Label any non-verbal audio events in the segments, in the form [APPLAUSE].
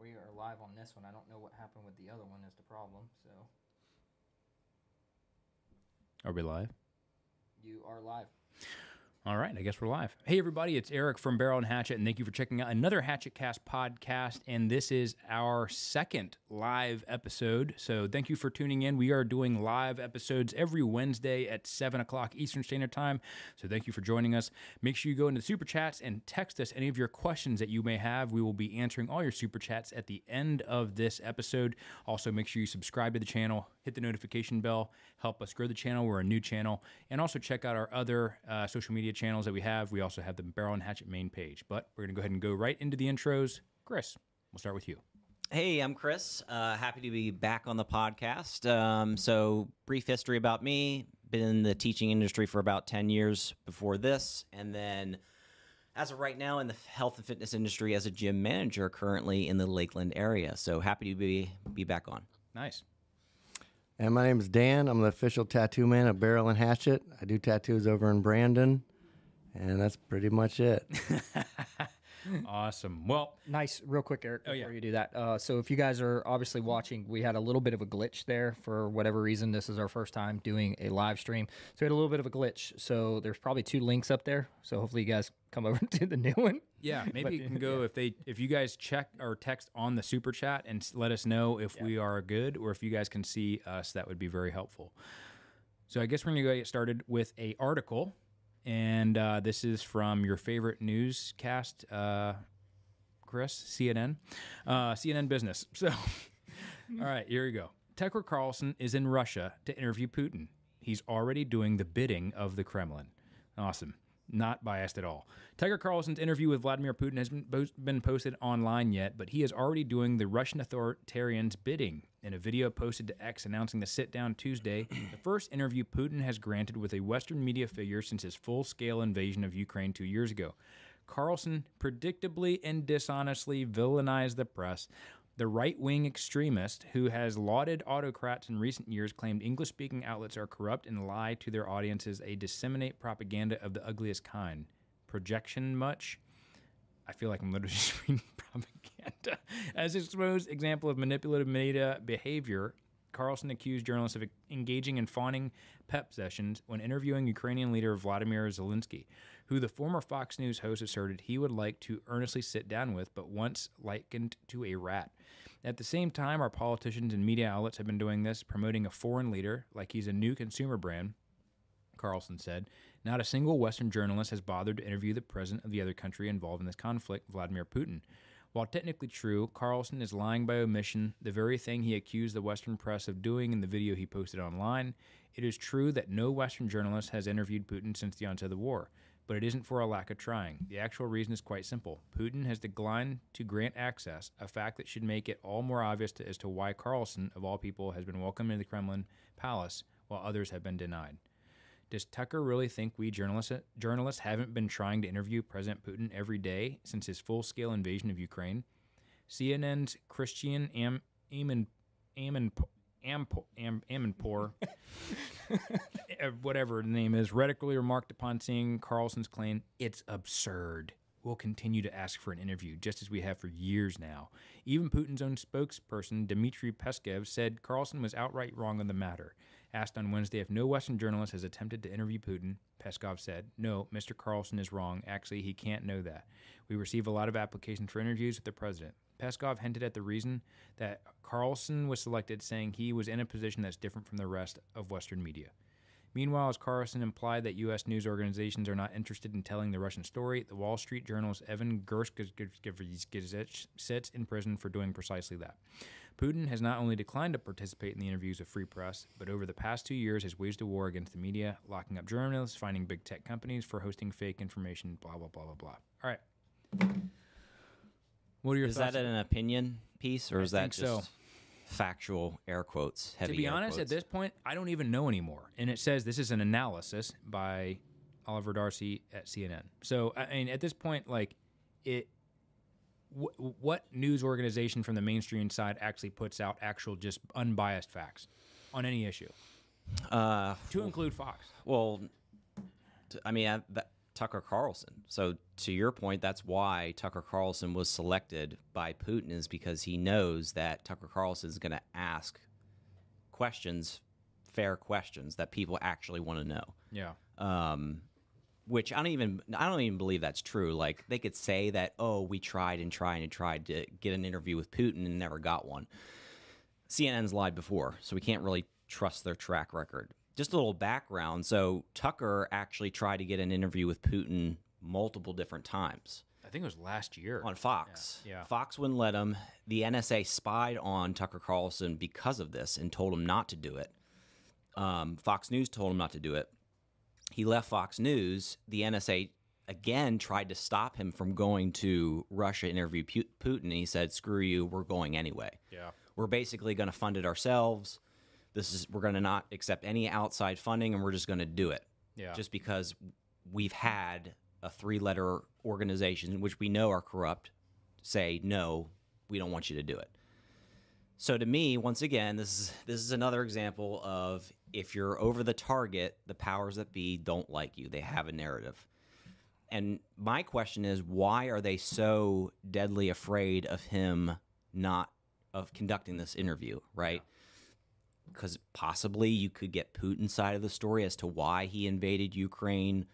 we are live on this one. I don't know what happened with the other one is the problem. So Are we live? you are live. All right, I guess we're live. Hey, everybody, it's Eric from Barrel and Hatchet, and thank you for checking out another Hatchet Cast podcast. And this is our second live episode. So thank you for tuning in. We are doing live episodes every Wednesday at 7 o'clock Eastern Standard Time. So thank you for joining us. Make sure you go into the super chats and text us any of your questions that you may have. We will be answering all your super chats at the end of this episode. Also, make sure you subscribe to the channel, hit the notification bell, help us grow the channel. We're a new channel. And also check out our other uh, social media channels that we have. We also have the Barrel and Hatchet main page. But we're going to go ahead and go right into the intros. Chris, we'll start with you. Hey, I'm Chris. Uh, happy to be back on the podcast. Um, so, brief history about me. Been in the teaching industry for about 10 years before this. And then, as of right now, in the health and fitness industry as a gym manager currently in the Lakeland area. So, happy to be, be back on. Nice. And my name is Dan. I'm the official tattoo man of Barrel and Hatchet. I do tattoos over in Brandon, and that's pretty much it. [LAUGHS] Awesome. Well, Nice, real quick, Eric. Before yeah. you do that, uh, so if you guys are obviously watching, we had a little bit of a glitch there for whatever reason. This is our first time doing a live stream, so we had a little bit of a glitch. So there's probably two links up there. So hopefully you guys come [LAUGHS] over to the new one. Yeah, [LAUGHS] maybe you can go if they if you guys check or text on the super chat and let us know if we are good or if you guys can see us. That would be very helpful. So I guess we're gonna go get started with a article, and uh, this is from your favorite newscast, uh, Chris, CNN, uh, CNN Business. [LAUGHS] So, all right, here we go. Tucker Carlson is in Russia to interview Putin. He's already doing the bidding of the Kremlin. Awesome. Not biased at all. Tucker Carlson's interview with Vladimir Putin has been, been posted online yet, but he is already doing the Russian authoritarian's bidding. In a video posted to X announcing the sit down Tuesday, [CLEARS THROAT] the first interview Putin has granted with a Western media figure since his full scale invasion of Ukraine two years ago. Carlson predictably and dishonestly villainized the press. The right wing extremist who has lauded autocrats in recent years claimed English speaking outlets are corrupt and lie to their audiences, a disseminate propaganda of the ugliest kind. Projection much? I feel like I'm literally [LAUGHS] just reading propaganda. As exposed example of manipulative media behavior, Carlson accused journalists of engaging in fawning pep sessions when interviewing Ukrainian leader Vladimir Zelensky, who the former Fox News host asserted he would like to earnestly sit down with, but once likened to a rat. At the same time, our politicians and media outlets have been doing this, promoting a foreign leader like he's a new consumer brand. Carlson said, Not a single Western journalist has bothered to interview the president of the other country involved in this conflict, Vladimir Putin. While technically true, Carlson is lying by omission, the very thing he accused the Western press of doing in the video he posted online. It is true that no Western journalist has interviewed Putin since the onset of the war, but it isn't for a lack of trying. The actual reason is quite simple. Putin has declined to grant access, a fact that should make it all more obvious to, as to why Carlson, of all people, has been welcomed into the Kremlin palace while others have been denied. Does Tucker really think we journalists journalists haven't been trying to interview President Putin every day since his full-scale invasion of Ukraine? CNN's Christian Am Amin Amin Ampo- Am Amanpour, [LAUGHS] uh, whatever the name is, radically remarked upon seeing Carlson's claim, "It's absurd." We'll continue to ask for an interview, just as we have for years now. Even Putin's own spokesperson, Dmitry Peskov, said Carlson was outright wrong on the matter. Asked on Wednesday if no Western journalist has attempted to interview Putin, Peskov said, No, Mr. Carlson is wrong. Actually, he can't know that. We receive a lot of applications for interviews with the president. Peskov hinted at the reason that Carlson was selected, saying he was in a position that's different from the rest of Western media. Meanwhile, as Carlson implied that U.S. news organizations are not interested in telling the Russian story, the Wall Street Journal's Evan Gershkovich sits in prison for doing precisely that. Putin has not only declined to participate in the interviews of free press, but over the past two years has waged a war against the media, locking up journalists, finding big tech companies for hosting fake information, blah, blah, blah, blah, blah. All right. What are your thoughts? Is thoughts? that an opinion piece or is that think so. just factual air quotes? Heavy to be honest, at this point, I don't even know anymore. And it says this is an analysis by Oliver Darcy at CNN. So I mean, at this point, like it, wh- what news organization from the mainstream side actually puts out actual, just unbiased facts on any issue, Uh, to include Fox? well, t- I mean, I, that, Tucker Carlson. So to your point, that's why Tucker Carlson was selected by Putin is because he knows that Tucker Carlson is going to ask questions, fair questions that people actually want to know. Yeah. Um, which I don't even I don't even believe that's true. Like they could say that, oh, we tried and tried and tried to get an interview with Putin and never got one. CNN's lied before, so we can't really trust their track record. Just a little background. So Tucker actually tried to get an interview with Putin multiple different times I think it was last year. on Fox. Yeah, yeah. Fox wouldn't let him. The NSA spied on Tucker Carlson because of this and told him not to do it. Um, Fox News told him not to do it. He left Fox News. The NSA again tried to stop him from going to Russia to interview Pu- Putin. He said, "Screw you, we're going anyway. Yeah. We're basically going to fund it ourselves. This is we're going to not accept any outside funding, and we're just going to do it." Yeah. just because we've had a three letter organization, which we know are corrupt, say, no, we don't want you to do it. So to me, once again, this is this is another example of if you're over the target, the powers that be don't like you. They have a narrative. And my question is, why are they so deadly afraid of him not of conducting this interview, right? Because possibly you could get Putin's side of the story as to why he invaded Ukraine.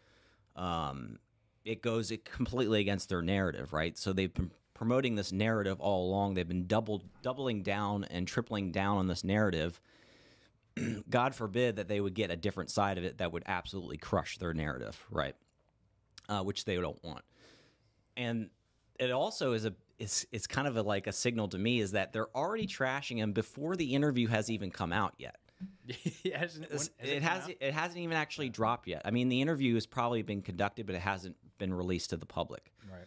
Um, it goes completely against their narrative, right? So they've been promoting this narrative all along. They've been double doubling down and tripling down on this narrative. [CLEARS THROAT] God forbid that they would get a different side of it that would absolutely crush their narrative, right? Uh, which they don't want. And it also is a it's it's kind of a, like a signal to me is that they're already trashing him before the interview has even come out yet. [LAUGHS] it hasn't, when- has it come has out? it hasn't even actually dropped yet. I mean, the interview has probably been conducted, but it hasn't been released to the public. Right.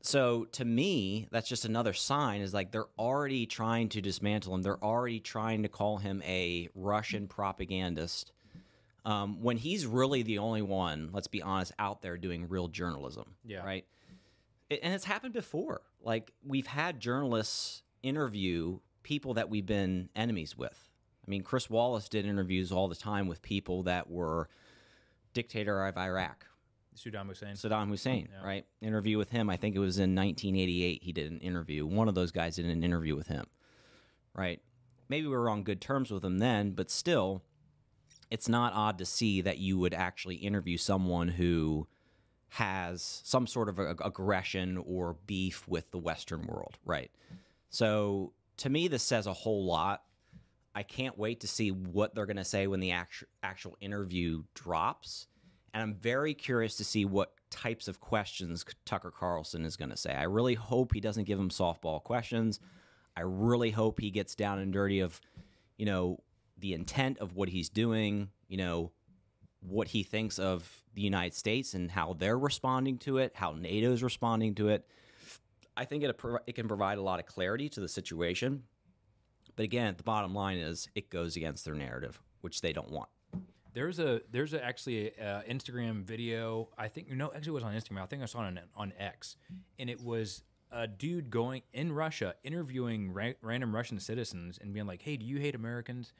So to me, that's just another sign is like they're already trying to dismantle him. They're already trying to call him a Russian propagandist. Um, when he's really the only one, let's be honest, out there doing real journalism. Yeah. Right. It, and it's happened before. Like we've had journalists interview people that we've been enemies with. I mean, Chris Wallace did interviews all the time with people that were dictator of Iraq, Saddam Hussein. Saddam Hussein, Yeah. right? Interview with him. I think it was in 1988. He did an interview. One of those guys did an interview with him, right? Maybe we were on good terms with him then, but still, it's not odd to see that you would actually interview someone who has some sort of aggression or beef with the Western world, right? So to me, this says a whole lot. I can't wait to see what they're going to say when the actu- actual interview drops. And I'm very curious to see what types of questions Tucker Carlson is going to say. I really hope he doesn't give him softball questions. I really hope he gets down and dirty of, you know, the intent of what he's doing, you know, what he thinks of the United States and how they're responding to it, how NATO's responding to it. I think it, it can provide a lot of clarity to the situation. But again, the bottom line is it goes against their narrative, which they don't want. There's a there's a, actually a uh, Instagram video. I think no, actually it was on Instagram. I think I saw it on on X, and it was a dude going in Russia interviewing ra- random Russian citizens and being like, "Hey, do you hate Americans?"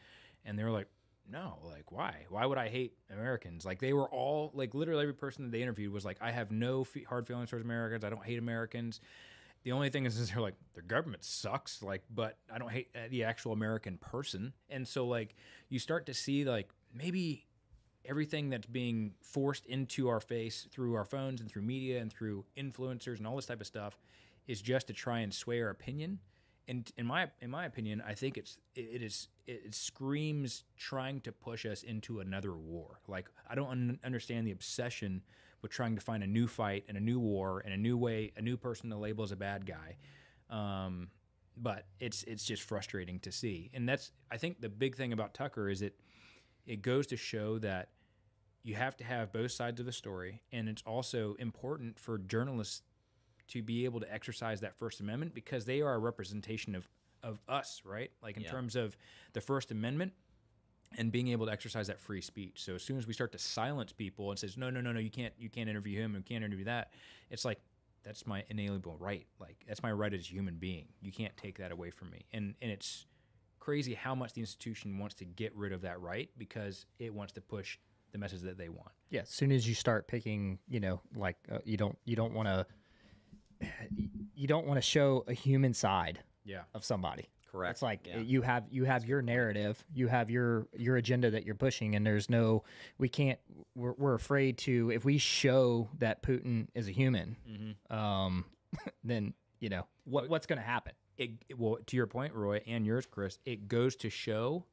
And they were like, "No, like why? Why would I hate Americans?" Like they were all like literally every person that they interviewed was like, "I have no hard feelings towards Americans. I don't hate Americans." The only thing is, is they're like their government sucks, like, but I don't hate uh, the actual American person. And so, like, you start to see like maybe everything that's being forced into our face through our phones and through media and through influencers and all this type of stuff is just to try and sway our opinion. And in my in my opinion, I think it's it, is it screams trying to push us into another war. Like I don't un- understand the obsession with trying to find a new fight and a new war and a new way, a new person to label as a bad guy. Um, but it's it's just frustrating to see, and that's I think the big thing about Tucker is it it goes to show that you have to have both sides of the story, and it's also important for journalists to be able to exercise that First Amendment because they are a representation of of us, right? Like in Yeah. terms of the First Amendment and being able to exercise that free speech. So as soon as we start to silence people and says no, no, no, no, you can't, you can't interview him, you can't interview that, it's like that's my inalienable right. Like that's my right as a human being. You can't take that away from me. And and it's crazy how much the institution wants to get rid of that right because it wants to push the message that they want. Yeah, as soon as you start picking, you know, like uh, you don't you don't want to you don't want to show a human side Yeah. of somebody. Correct. It's like Yeah. you have you have your narrative, you have your your agenda that you're pushing, and there's no we can't we're, we're afraid to if we show that Putin is a human, um, [LAUGHS] then you know what what's going to happen. it, it- well to your point roy and yours chris it goes to show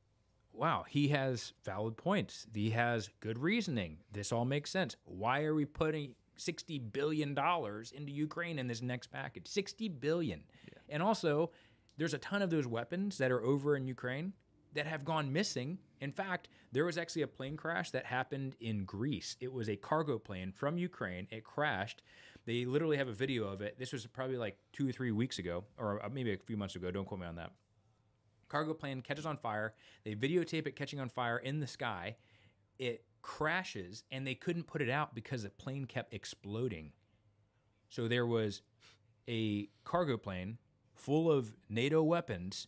wow he has valid points. He has good reasoning. This all makes sense. Why are we putting 60 billion dollars into ukraine in this next package? 60 billion. And also there's a ton of those weapons that are over in ukraine that have gone missing. In fact there was actually a plane crash that happened in greece. It was a cargo plane from ukraine. It crashed. They literally have a video of it. This was probably like two or three weeks ago, or uh, maybe a few months ago. Don't quote me on that. Cargo plane catches on fire. They videotape it catching on fire in the sky. It crashes, and they couldn't put it out because the plane kept exploding. So there was a cargo plane full of NATO weapons,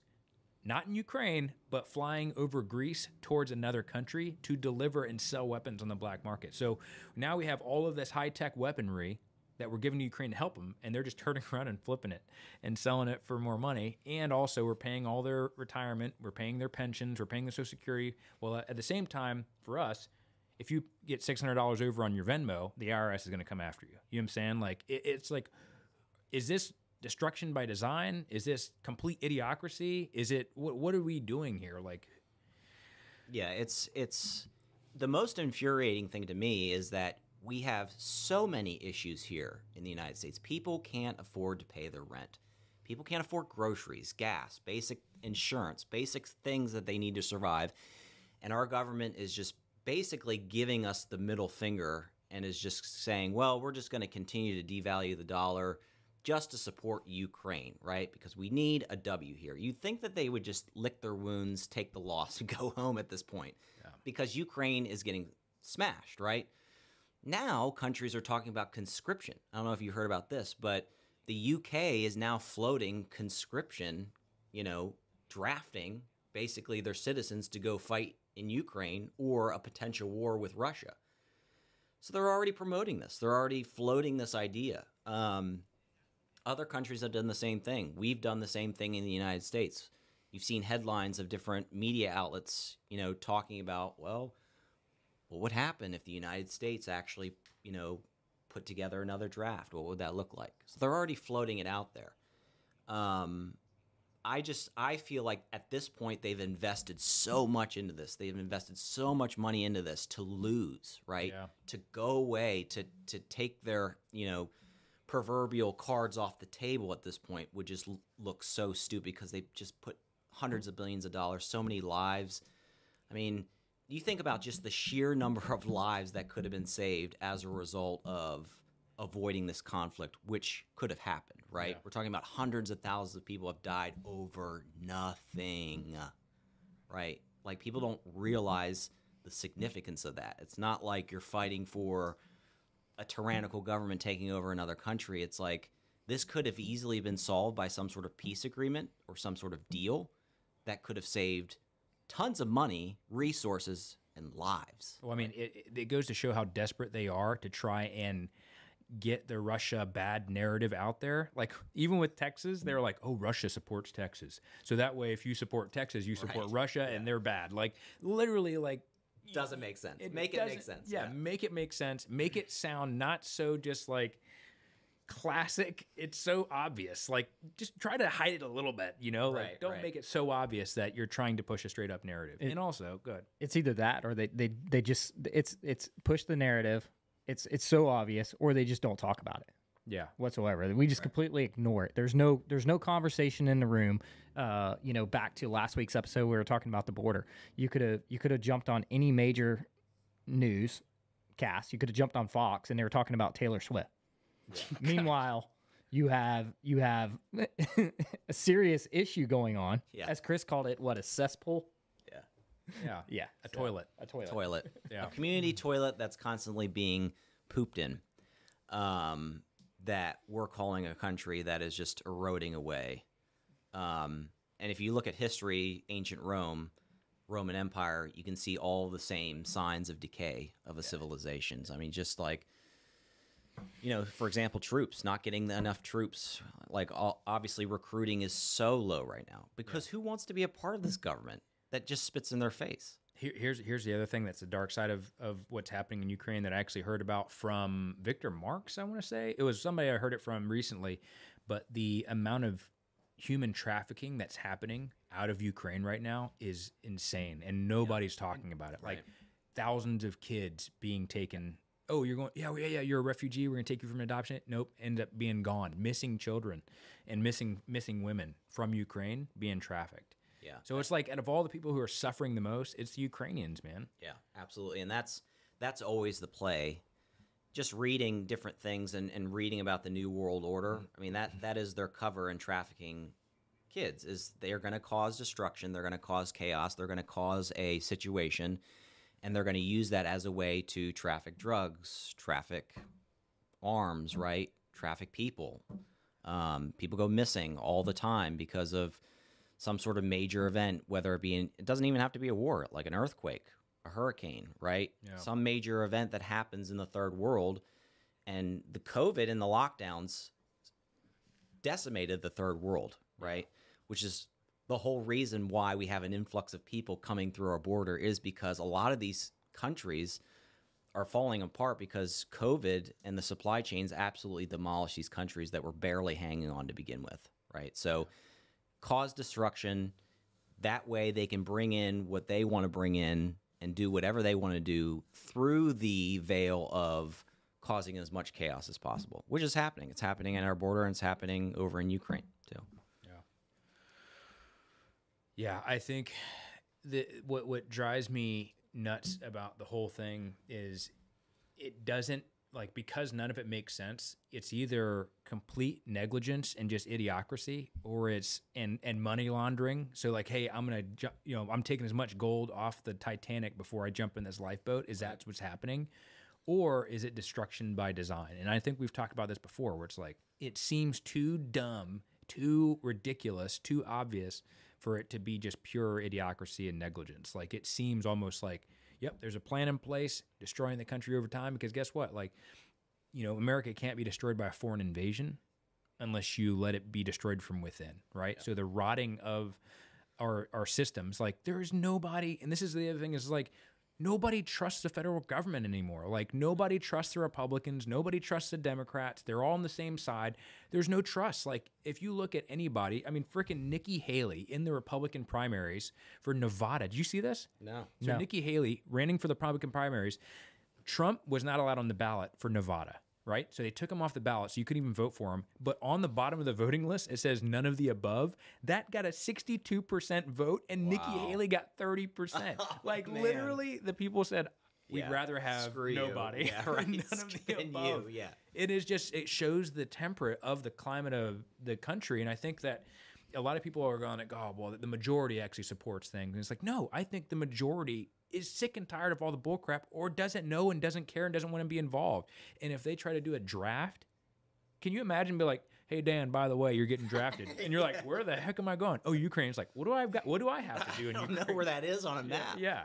not in Ukraine, but flying over Greece towards another country to deliver and sell weapons on the black market. So now we have all of this high tech weaponry that we're giving to Ukraine to help them, and they're just [LAUGHS] turning around and flipping it and selling it for more money. And also, we're paying all their retirement, we're paying their pensions, we're paying their Social Security. Well, at the same time, for us, if you get six hundred dollars over on your Venmo, the IRS is going to come after you. You know what I'm saying? Like it, it's like, is this destruction by design? Is this complete idiocracy? Is it what? What are we doing here? Like, Yeah, it's it's the most infuriating thing to me is that we have so many issues here in the United States. People can't afford to pay their rent. People can't afford groceries, gas, basic insurance, basic things that they need to survive. And our government is just basically giving us the middle finger and is just saying, well, we're just going to continue to devalue the dollar just to support Ukraine, right? Because we need a W here. You'd think that they would just lick their wounds, take the loss, [LAUGHS] and go home at this point because Ukraine is getting smashed, right? Now, countries are talking about conscription. I don't know if you heard about this, but the UK is now floating conscription, you know, drafting basically their citizens to go fight in Ukraine or a potential war with Russia. So they're already promoting this. They're already floating this idea. Um, other countries have done the same thing. We've done the same thing in the United States. You've seen headlines of different media outlets, you know, talking about, well, what would happen if the United States actually, you know, put together another draft? What would that look like? So they're already floating it out there. Um, I just I feel like at this point they've invested so much into this. They've invested so much money into this to lose, right? Yeah. To go away, to to take their, you know, proverbial cards off the table at this point would just look so stupid because they just put hundreds of billions of dollars, so many lives. I mean, you think about just the sheer number of lives that could have been saved as a result of avoiding this conflict, which could have happened, right? Yeah. We're talking about hundreds of thousands of people have died over nothing, right? Like people don't realize the significance of that. It's not like you're fighting for a tyrannical government taking over another country. It's like this could have easily been solved by some sort of peace agreement or some sort of deal that could have saved tons of money, resources, and lives. well, I mean, it, it- it goes to show how desperate they are to try and get the Russia bad narrative out there. Like even with Texas, they're like, "Oh, Russia supports Texas," so that way, if you support Texas, you support Right. Russia, and they're bad. Like literally, like Doesn't make sense. make it make sense. Yeah, make it make sense. Make it sound not so just like classic. It's so obvious. Like just try to hide it a little bit, you know? Like don't right. make it so obvious that you're trying to push a straight up narrative. and also, good. It's either that or they they they just it's it's push the narrative. It's it's so obvious, or they just don't talk about it. Yeah. whatsoever. We just completely ignore it. There's no there's no conversation in the room. Uh, you know, back to last week's episode, we were talking about the border. You could have you could have jumped on any major news cast. You could have jumped on Fox, and they were talking about Taylor Swift. [LAUGHS] Meanwhile, you have you have [LAUGHS] a serious issue going on, Yeah. as Chris called it. What a cesspool. Yeah. Yeah. [LAUGHS] Yeah, A toilet. a toilet. Toilet. Yeah. A community toilet that's constantly being pooped in. Um, that we're calling a country that is just eroding away. Um, and if you look at history, ancient Rome, Roman Empire, you can see all the same signs of decay of a civilizations. I mean, just like you know, for example, troops not getting enough troops. Like all, obviously, recruiting is so low right now because who wants to be a part of this government that just spits in their face? Here, here's here's the other thing that's the dark side of of what's happening in Ukraine that I actually heard about from Victor Marx. I want to say it was somebody I heard it from recently, but the amount of human trafficking that's happening out of Ukraine right now is insane, and nobody's talking about it. Like thousands of kids being taken. Oh, you're going? Yeah, yeah, yeah. You're a refugee. We're gonna take you from adoption. Nope. End up being gone. Missing children and missing missing women from Ukraine being trafficked. Yeah. So it's like out of all the people who are suffering the most, it's the Ukrainians, man. Yeah, absolutely. And that's that's always the play. Just reading different things and, and reading about the New World Order. Mm-hmm. I mean that that is their cover in trafficking kids is they're gonna cause destruction, they're gonna cause chaos, they're gonna cause a situation, and they're gonna use that as a way to traffic drugs, traffic arms, right? Traffic people. Um, people go missing all the time because of some sort of major event, whether it be in, it doesn't even have to be a war, like an earthquake, a hurricane, right? Some major event that happens in the third world, and the COVID and the lockdowns decimated the third world, right? Which is the whole reason why we have an influx of people coming through our border is because a lot of these countries are falling apart because COVID and the supply chains absolutely demolished these countries that were barely hanging on to begin with, right? So cause destruction. That way they can bring in what they want to bring in and do whatever they want to do through the veil of causing as much chaos as possible, which is happening. It's happening at our border and it's happening over in Ukraine too. Yeah, I think the what what drives me nuts about the whole thing is it doesn't like because none of it makes sense. It's either complete negligence and just idiocracy, or it's and and money laundering. So like, hey, I'm gonna ju- you know I'm taking as much gold off the Titanic before I jump in this lifeboat. Is that what's happening? Or is it destruction by design? And I think we've talked about this before, where it's like it seems too dumb, too ridiculous, too obvious for it to be just pure idiocracy and negligence. Like it seems almost like, yep, there's a plan in place, destroying the country over time. Because guess what? Like, you know, America can't be destroyed by a foreign invasion unless you let it be destroyed from within, right? So the rotting of our our systems, like there is nobody, and this is the other thing is like nobody trusts the federal government anymore. Like nobody trusts the Republicans, nobody trusts the Democrats. They're all on the same side. There's no trust. Like if you look at anybody, I mean, freaking Nikki Haley in the Republican primaries for Nevada. Did you see this? No. So Nikki Haley running for the Republican primaries. Trump was not allowed on the ballot for Nevada, right? So they took him off the ballot, so you couldn't even vote for him. But on the bottom of the voting list, it says none of the above. That got a 62% vote, and Nikki Haley got 30%. [LAUGHS] like man. literally, the people said, "We'd Yeah, rather have screw nobody, Yeah, [LAUGHS] right. none of the Than you, above." yeah. it is just it shows the temperate of the climate of the country, and I think that a lot of people are going like, oh, well, the majority actually supports things. And it's like, no, I think the majority is sick and tired of all the bullcrap or doesn't know and doesn't care and doesn't want to be involved. And if they try to do a draft, can you imagine be like, hey Dan, by the way, you're getting drafted. And you're like, where the heck am I going? Oh, Ukraine's like, what do I have got what do I have to do in [LAUGHS] I don't Ukraine? know where that is on a map. Yeah.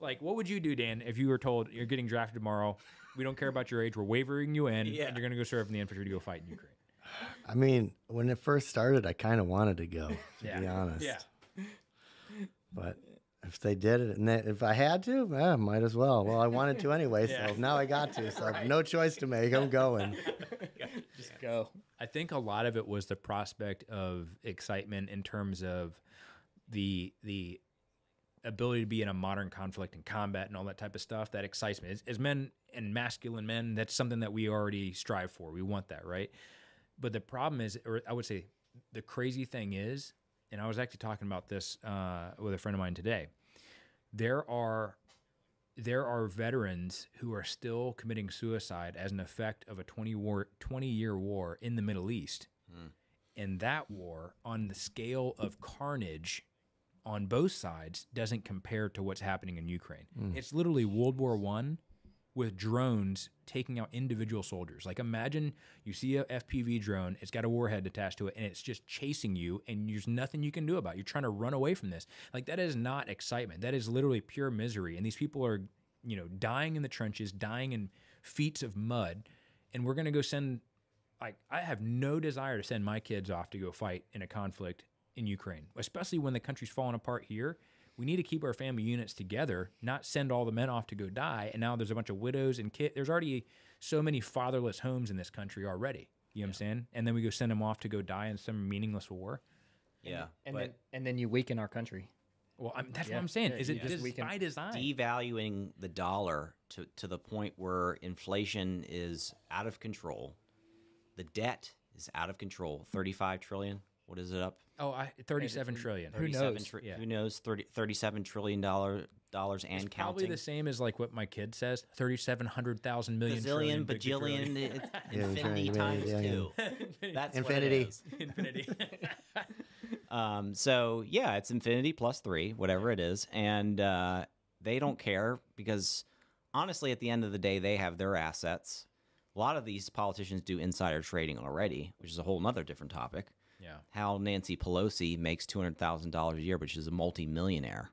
Like, what would you do, Dan, if you were told you're getting drafted tomorrow? We don't care about your age. We're wavering you in, Yeah. and you're going to go serve in the infantry to go fight in Ukraine. I mean, when it first started, I kind of wanted to go, to Yeah. be honest. Yeah. But if they did it, and they, if I had to, eh, might as well. Well, I wanted to anyway, Yeah. so now I got to. So no choice to make. I'm going. [LAUGHS] Just go. I think a lot of it was the prospect of excitement in terms of the the ability to be in a modern conflict and combat and all that type of stuff. That excites me. As, as men and masculine men, that's something that we already strive for. We want that, right? But the problem is, or I would say, the crazy thing is, and I was actually talking about this uh, with a friend of mine today. There are there are veterans who are still committing suicide as an effect of a 20 war 20 year war in the Middle East. And that war on the scale of carnage on both sides doesn't compare to what's happening in Ukraine. It's literally World War 1 with drones taking out individual soldiers. Like imagine you see a FPV drone, it's got a warhead attached to it and it's just chasing you and there's nothing you can do about it. You're trying to run away from this. Like that is not excitement. That is literally pure misery. And these people are, you know, dying in the trenches, dying in feet of mud, and we're going to go send like I have no desire to send my kids off to go fight in a conflict in Ukraine, especially when the country's falling apart here. We need to keep our family units together, not send all the men off to go die. And now there's a bunch of widows and kids. There's already so many fatherless homes in this country already. You know what I'm saying? And then we go send them off to go die in some meaningless war. Yeah, and but then and then you weaken our country. Well, I'm, that's Yeah. what I'm saying. Is it you just just weaken- by design? devaluing the dollar to, to the point where inflation is out of control, the debt is out of control. Thirty-five trillion. What is it up? oh, I, 37 trillion. Who 37 knows? tri- Yeah. Who knows? 30, 37 trillion dollar dollars and It's probably counting. the same as like what my kid says 3,700,000 million. Bazillion, trillion, bajillion, bajillion. [LAUGHS] Yeah, infinity times yeah, yeah. two. That's Infinity. What it is. [LAUGHS] Infinity. [LAUGHS] Um, so yeah, it's infinity plus three, whatever it is, and uh, they don't care because honestly, at the end of the day, they have their assets. A lot of these politicians do insider trading already, which is a whole nother different topic. Yeah. How Nancy Pelosi makes two hundred thousand dollars a year, but she's a multimillionaire.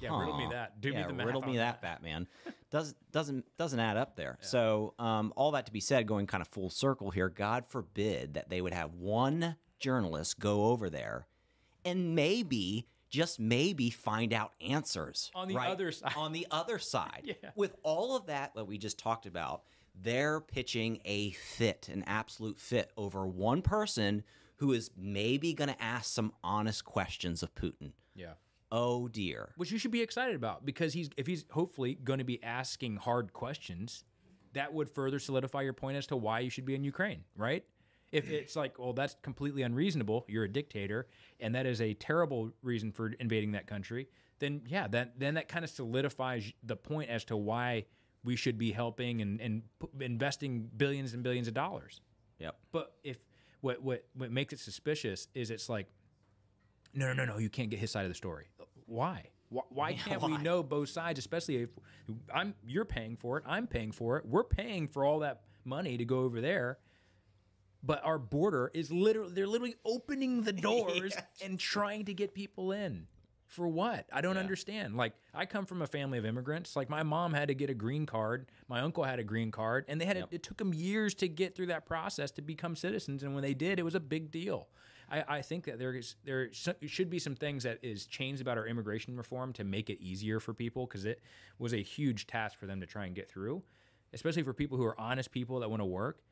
Yeah, riddle me that. Do yeah, me the math riddle me that, Batman. [LAUGHS] Does doesn't doesn't add up there. So um, all that to be said, going kind of full circle here. God forbid that they would have one journalist go over there and maybe just maybe find out answers On the right? other side. On the other side, [LAUGHS] Yeah. with all of that that we just talked about, they're pitching a fit, an absolute fit over one person who is maybe going to ask some honest questions of Putin. Yeah. Oh dear. Which you should be excited about because he's if he's hopefully going to be asking hard questions, that would further solidify your point as to why you should be in Ukraine, right? If it's like, well, that's completely unreasonable, you're a dictator, and that is a terrible reason for invading that country, then yeah, that then that kind of solidifies the point as to why we should be helping and, and investing billions and billions of dollars. Yep. But if what what what makes it suspicious is it's like, no, no, no, no, you can't get his side of the story. Why? Why, why can't we know both sides? Especially if I'm you're paying for it, I'm paying for it, we're paying for all that money to go over there. But our border is literally they're literally opening the [LAUGHS] doors and trying to get people in. For what? I don't understand. Like I come from a family of immigrants. Like my mom had to get a green card, my uncle had a green card, and they had Yep. it took them years to get through that process to become citizens. And when they did, it was a big deal. I, I think that there is there should be some things that is changed about our immigration reform to make it easier for people because it was a huge task for them to try and get through, especially for people who are honest people that want to work.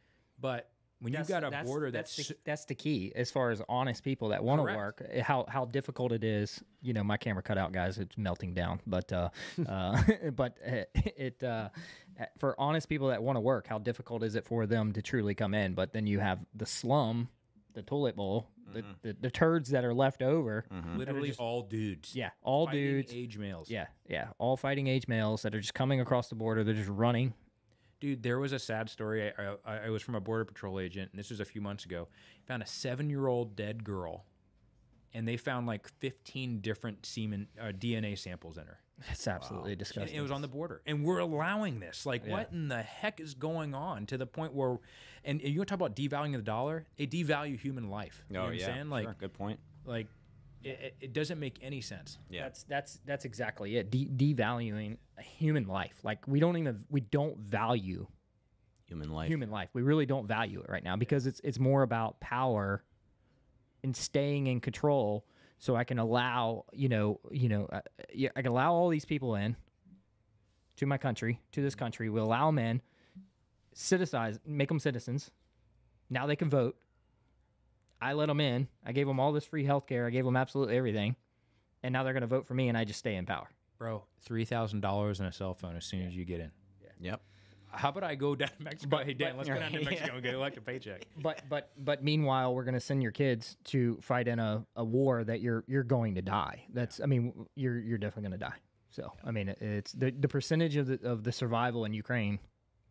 But when you've got a that's, border that's that's, the, that's the key as far as honest people that want to work. eh, How how difficult it is. You know, my camera cut out, guys. It's melting down. But uh, [LAUGHS] uh, [LAUGHS] but uh, it uh, for honest people that want to work, how difficult is it for them to truly come in? But then you have the slum, the toilet bowl, the, the the turds that are left over. literally just- all dudes. Yeah, all fighting dudes. age males. Yeah, yeah, all fighting age males that are just coming across the border. They're just running. Dude, there was a sad story. I, I, I was from a border patrol agent, and this was a few months ago. Found a seven-year-old dead girl, and they found like 15 different semen uh, DNA samples in her. It's absolutely And disgusting. it was on the border, and we're allowing this. Like, what in the heck is going on? To the point where, and, and you want to talk about devaluing the dollar? They devalue human life. You know what I'm saying? Like, Oh, sure. good point. like it, it- it doesn't make any sense. Yeah. That's that's that's exactly it. De- devaluing human life. Like we don't even we don't value Human life. human life. We really don't value it right now because it's it's more about power and staying in control. So I can allow you know you know uh, yeah, I can allow all these people in to my country to this country. We allow them in, citizens, make them citizens. Now they can vote. I let them in. I gave them all this free health care. I gave them absolutely everything. And now they're going to vote for me and I just stay in power. Bro, $3,000 and a cell phone as soon as you get in. Yep. How about I go down to Mexico? But, [LAUGHS] hey, Dan, but- let's go down to yeah. Mexico and get [LAUGHS] like a paycheck. But but but meanwhile, we're going to send your kids to fight in a, a war that you're you're going to die. That's I mean you're you're definitely going to die. So I mean it's the the percentage of the of the survival in Ukraine.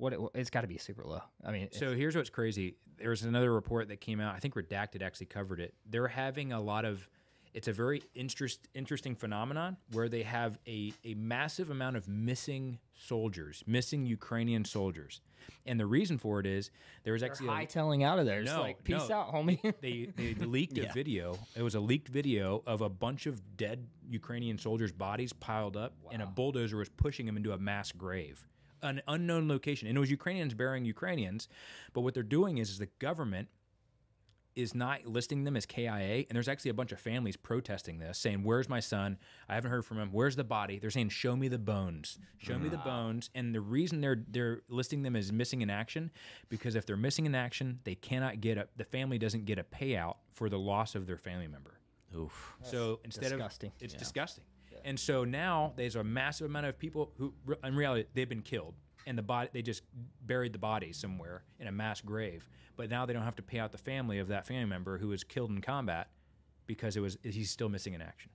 What it, it's got to be super low. I mean, So here's what's crazy. There was another report that came out. I think Redacted actually covered it. They're having a lot of. it's a very interest, interesting phenomenon where they have a, a massive amount of missing soldiers, missing Ukrainian soldiers. And the reason for it is there was actually a- Hightailing out of there. No, like, peace no. out, homie. [LAUGHS] they, they leaked a [LAUGHS] video. It was a leaked video of a bunch of dead Ukrainian soldiers' bodies piled up, and a bulldozer was pushing them into a mass grave, an unknown location. And it was Ukrainians burying Ukrainians. But what they're doing is, is the government is not listing them as KIA, and there's actually a bunch of families protesting this, saying, "Where's my son? I haven't heard from him. Where's the body?" They're saying, "Show me the bones. Show me the mm. bones." And the reason they're they're listing them as missing in action because if they're missing in action, they cannot get a the family doesn't get a payout for the loss of their family member. Oof. so instead disgusting. of it's disgusting. And so now there's a massive amount of people who, in reality, they've been killed, and the body they just buried the bodies somewhere in a mass grave. But now they don't have to pay out the family of that family member who was killed in combat because it was he's still missing in action.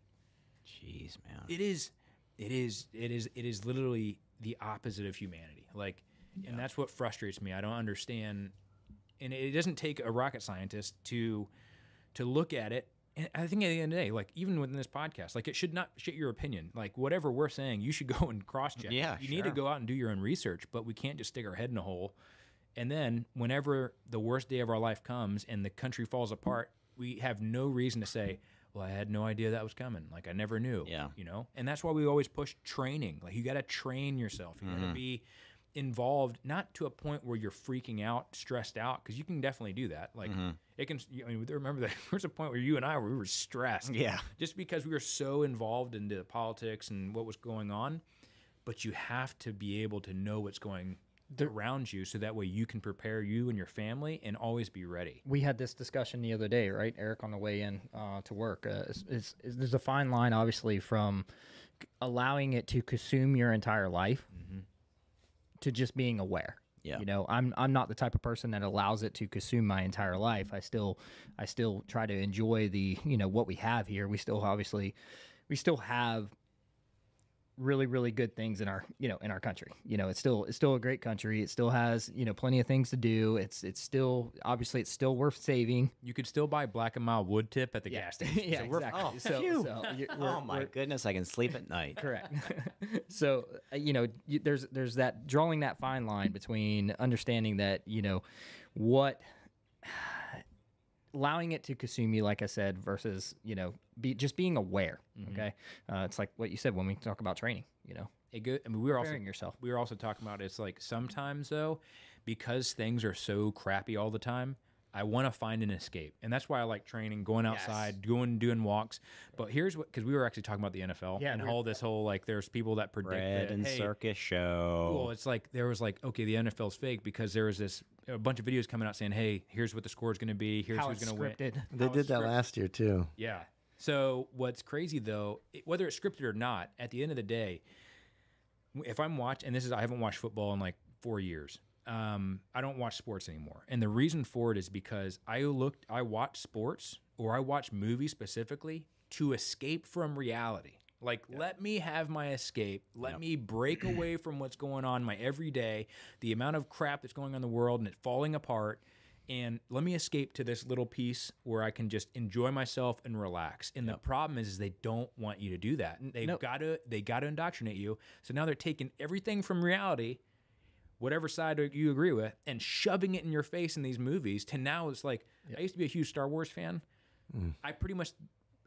Jeez, man. It is, it is, it is, it is literally the opposite of humanity. Like, and that's what frustrates me. I don't understand, and it doesn't take a rocket scientist to to look at it. And I think at the end of the day, like even within this podcast, like it should not shit your opinion. Like whatever we're saying, you should [LAUGHS] go and cross check. Yeah, you need to go out and do your own research, but we can't just stick our head in a hole. And then whenever the worst day of our life comes and the country falls apart, we have no reason to say, "Well, I had no idea that was coming. Like I never knew." Yeah. you know. And that's why we always push training. Like you got to train yourself. You Mm-hmm. got to be involved, not to a point where you're freaking out, stressed out, because you can definitely do that. Like Mm-hmm. it can. I mean, remember that [LAUGHS] there was a point where you and I we were stressed. Yeah. just because we were so involved into the politics and what was going on. But you have to be able to know what's going around you, so that way you can prepare you and your family and always be ready. we had this discussion the other day, right, Eric, on the way in uh, to work. Uh, it's, it's, it's- there's a fine line, obviously, from allowing it to consume your entire life to just being aware. Yeah. You know, I'm I'm not the type of person that allows it to consume my entire life. I still I still try to enjoy the you know what we have here. We still obviously we still have really really good things in our you know in our country. You know it's still it's still a great country. It still has you know plenty of things to do. It's it's still obviously it's still worth saving. You could still buy Black and Mild wood tip at the gas station. [LAUGHS] yeah So we're- exactly. so, so [LAUGHS] you- oh we're- my we're- goodness, I can sleep at night. [LAUGHS] correct. So uh, you know you, there's there's that drawing that fine line between understanding that you know what [SIGHS] allowing it to consume you like i said versus you know be just being aware okay uh, it's like what you said when we talk about training you know a good. I mean, we were also Preparing yourself. We were also talking about it's like sometimes though, because things are so crappy all the time. I want to find an escape, and that's why I like training, going outside, going doing walks. But here's what because we were actually talking about the NFL Yeah, and we're- all this whole like there's people that predict Bread that, and hey, circus show. Well, it's like there was like okay, the NFL's fake because there was this a bunch of videos coming out saying, hey, here's what the score is going to be, here's how who's going to win. scripted They did that last year too. Yeah. So what's crazy though, it- whether it's scripted or not, at the end of the day, if I'm watching, and this is I haven't watched football in like four years. Um, I don't watch sports anymore, and the reason for it is because I looked, I watch sports or I watch movies specifically to escape from reality. Like, let me have my escape. Let me break away from what's going on my everyday, the amount of crap that's going on in the world and it falling apart. And let me escape to this little piece where I can just enjoy myself and relax. And the problem is, is they don't want you to do that. They've no. got to they got to indoctrinate you. So now they're taking everything from reality, whatever side you agree with, and shoving it in your face in these movies. To now, it's like I used to be a huge Star Wars fan. Mm. I pretty much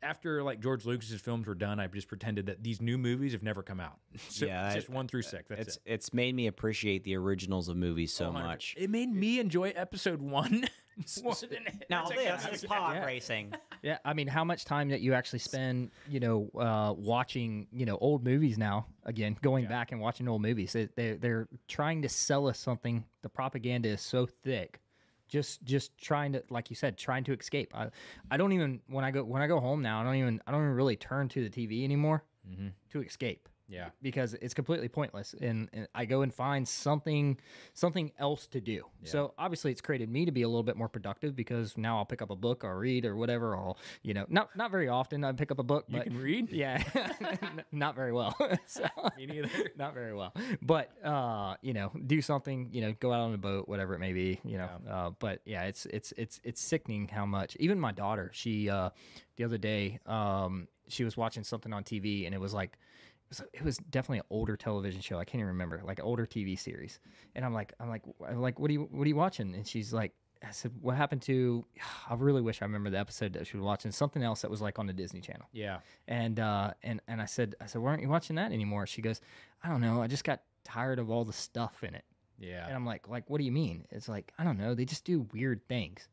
after like George Lucas's films were done, I just pretended that these new movies have never come out. [LAUGHS] So Yeah, it's I- just one through six. That's it's it. it's made me appreciate the originals of movies so 100%. much. It made me enjoy episode one [LAUGHS] more than Now Attack on this is Titan. pod Yeah. racing. [LAUGHS] Yeah, I mean, how much time that you actually spend, you know, uh, watching, you know, old movies now? Again, going back and watching old movies, they, they they're trying to sell us something. The propaganda is so thick. Just just trying to, like you said, trying to escape. I I don't even when I go when I go home now, I don't even I don't even really turn to the TV anymore mm-hmm. to escape. Yeah. because it's completely pointless and, and i go and find something something else to do so obviously it's created me to be a little bit more productive because now i'll pick up a book or read or whatever I'll you know not not very often i pick up a book You but can read? [LAUGHS] yeah [LAUGHS] not very well [LAUGHS] so Me neither. not very well but uh you know do something you know go out on a boat whatever it may be you know uh, but yeah it's it's it's it's sickening how much even my daughter she uh the other day um she was watching something on tv and it was like was, it was definitely an older television show i can't even remember like an older tv series and i'm like i'm like i'm like what are you what are you watching and she's like I said, "What happened to?" [SIGHS] I really wish I remember the episode that she was watching. Something else that was like on the Disney Channel Yeah. and uh and and I said I said why aren't you watching that anymore? She goes, I don't know, I just got tired of all the stuff in it. Yeah. And I'm like like what do you mean? It's like I don't know, they just do weird things.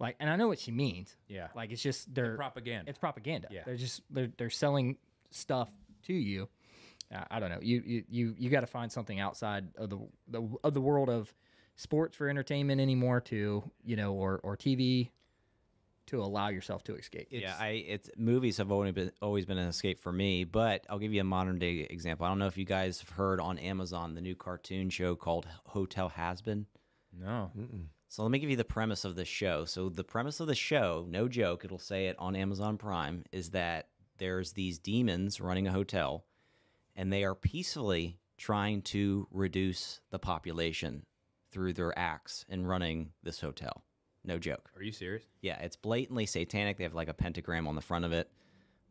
Like and I know what she means. Yeah. Like it's just they're Propaganda. it's propaganda. Yeah. They're just they're they're selling stuff to you. Uh, I don't know. You you you, you got to find something outside of the, the of the world of sports for entertainment anymore to, you know, or or TV to allow yourself to escape. yeah, I it's movies have always been always been an escape for me. But I'll give you a modern day example. I don't know if you guys have heard on Amazon the new cartoon show called Hotel Hazbin. no. So let me give you the premise of the show. So the premise of the show, no joke, it'll say it on Amazon Prime, is that there's these demons running a hotel, and they are peacefully trying to reduce the population through their acts in running this hotel. No joke. Are you serious? Yeah, it's blatantly satanic. They have like a pentagram on the front of it.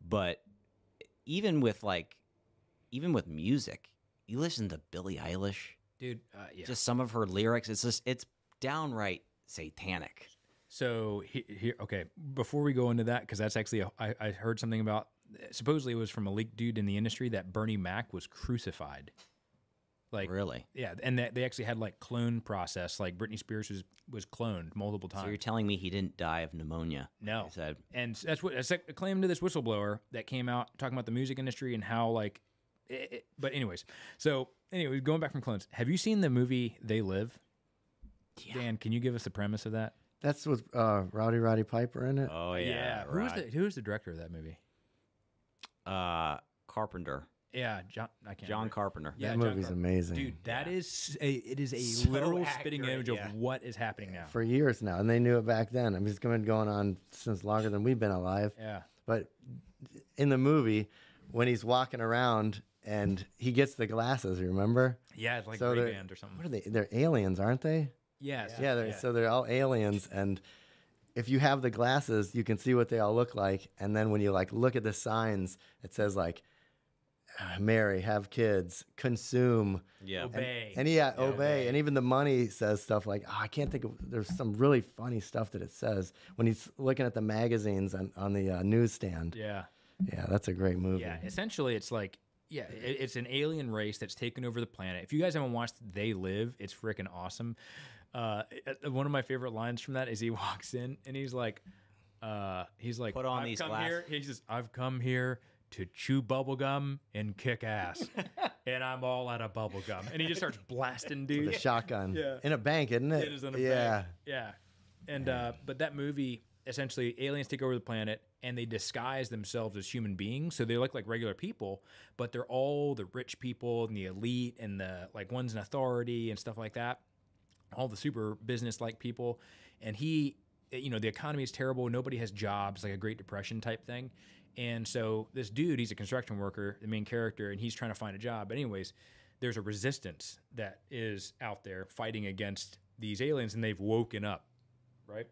But even with like, even with music, you listen to Billie Eilish, Dude, uh, yeah. just some of her lyrics. It's just, it's downright satanic. So he- here, okay. Before we go into that, because that's actually a, I, I heard something about. Supposedly, it was from a leaked dude in the industry that Bernie Mac was crucified. Like, Really? yeah, and that they actually had like clone process. Like Britney Spears was was cloned multiple times. So you're telling me he didn't die of pneumonia? no, I said, and that's what that's a claim to this whistleblower that came out talking about the music industry and how like. It, it- but anyways, so anyway, going back from clones, have you seen the movie They Live? Dan, can you give us the premise of that? That's with uh, Rowdy Roddy Piper in it. oh yeah, Who was right. the Who was the director of that movie? Uh, Carpenter, Yeah, John. I can't. John remember. Carpenter. Yeah, that John movie's Carpenter. amazing. Dude, that Yeah. is a, it is a So literal spitting accurate, image yeah. of what is happening now. for years now, and they knew it back then. I mean, it's been going on since longer than we've been alive. yeah. But in the movie, when he's walking around and he gets the glasses, you remember? Yeah, it's like So Ray they're- Band or something. What are they? They're aliens, aren't they? Yes. Yeah, they're, so they're all aliens, and if you have the glasses, you can see what they all look like. And then when you like look at the signs, it says like, uh, "Marry, have kids, consume." Yeah. Obey. And yeah, obey. And even the money says stuff like, oh, I can't think of, there's some really funny stuff that it says when he's looking at the magazines on, on the uh, newsstand. Yeah. yeah. that's a great movie. Yeah. Essentially, it's like yeah, it, it's an alien race that's taken over the planet. If you guys haven't watched They Live, it's freaking awesome. Uh, one of my favorite lines from that is he [LAUGHS] walks in and he's like, uh, he's like, Put on I've these come glass- here. He says, I've come here to chew bubble gum and kick ass, [LAUGHS] and I'm all out of bubble gum. And he just starts blasting dude. a shotgun. Yeah. In a bank, isn't it? It is in a yeah. bank. Yeah. And uh, but that movie essentially aliens take over the planet and they disguise themselves as human beings. So they look like regular people, but they're all the rich people and the elite and the like ones in authority and stuff like that. All the super business like people. And he eh, you know, the economy is terrible, nobody has jobs, like a Great Depression type thing. And so this dude, he's a construction worker, the main character, and he's trying to find a job. But anyways, there's a resistance that is out there fighting against these aliens and they've woken up, right?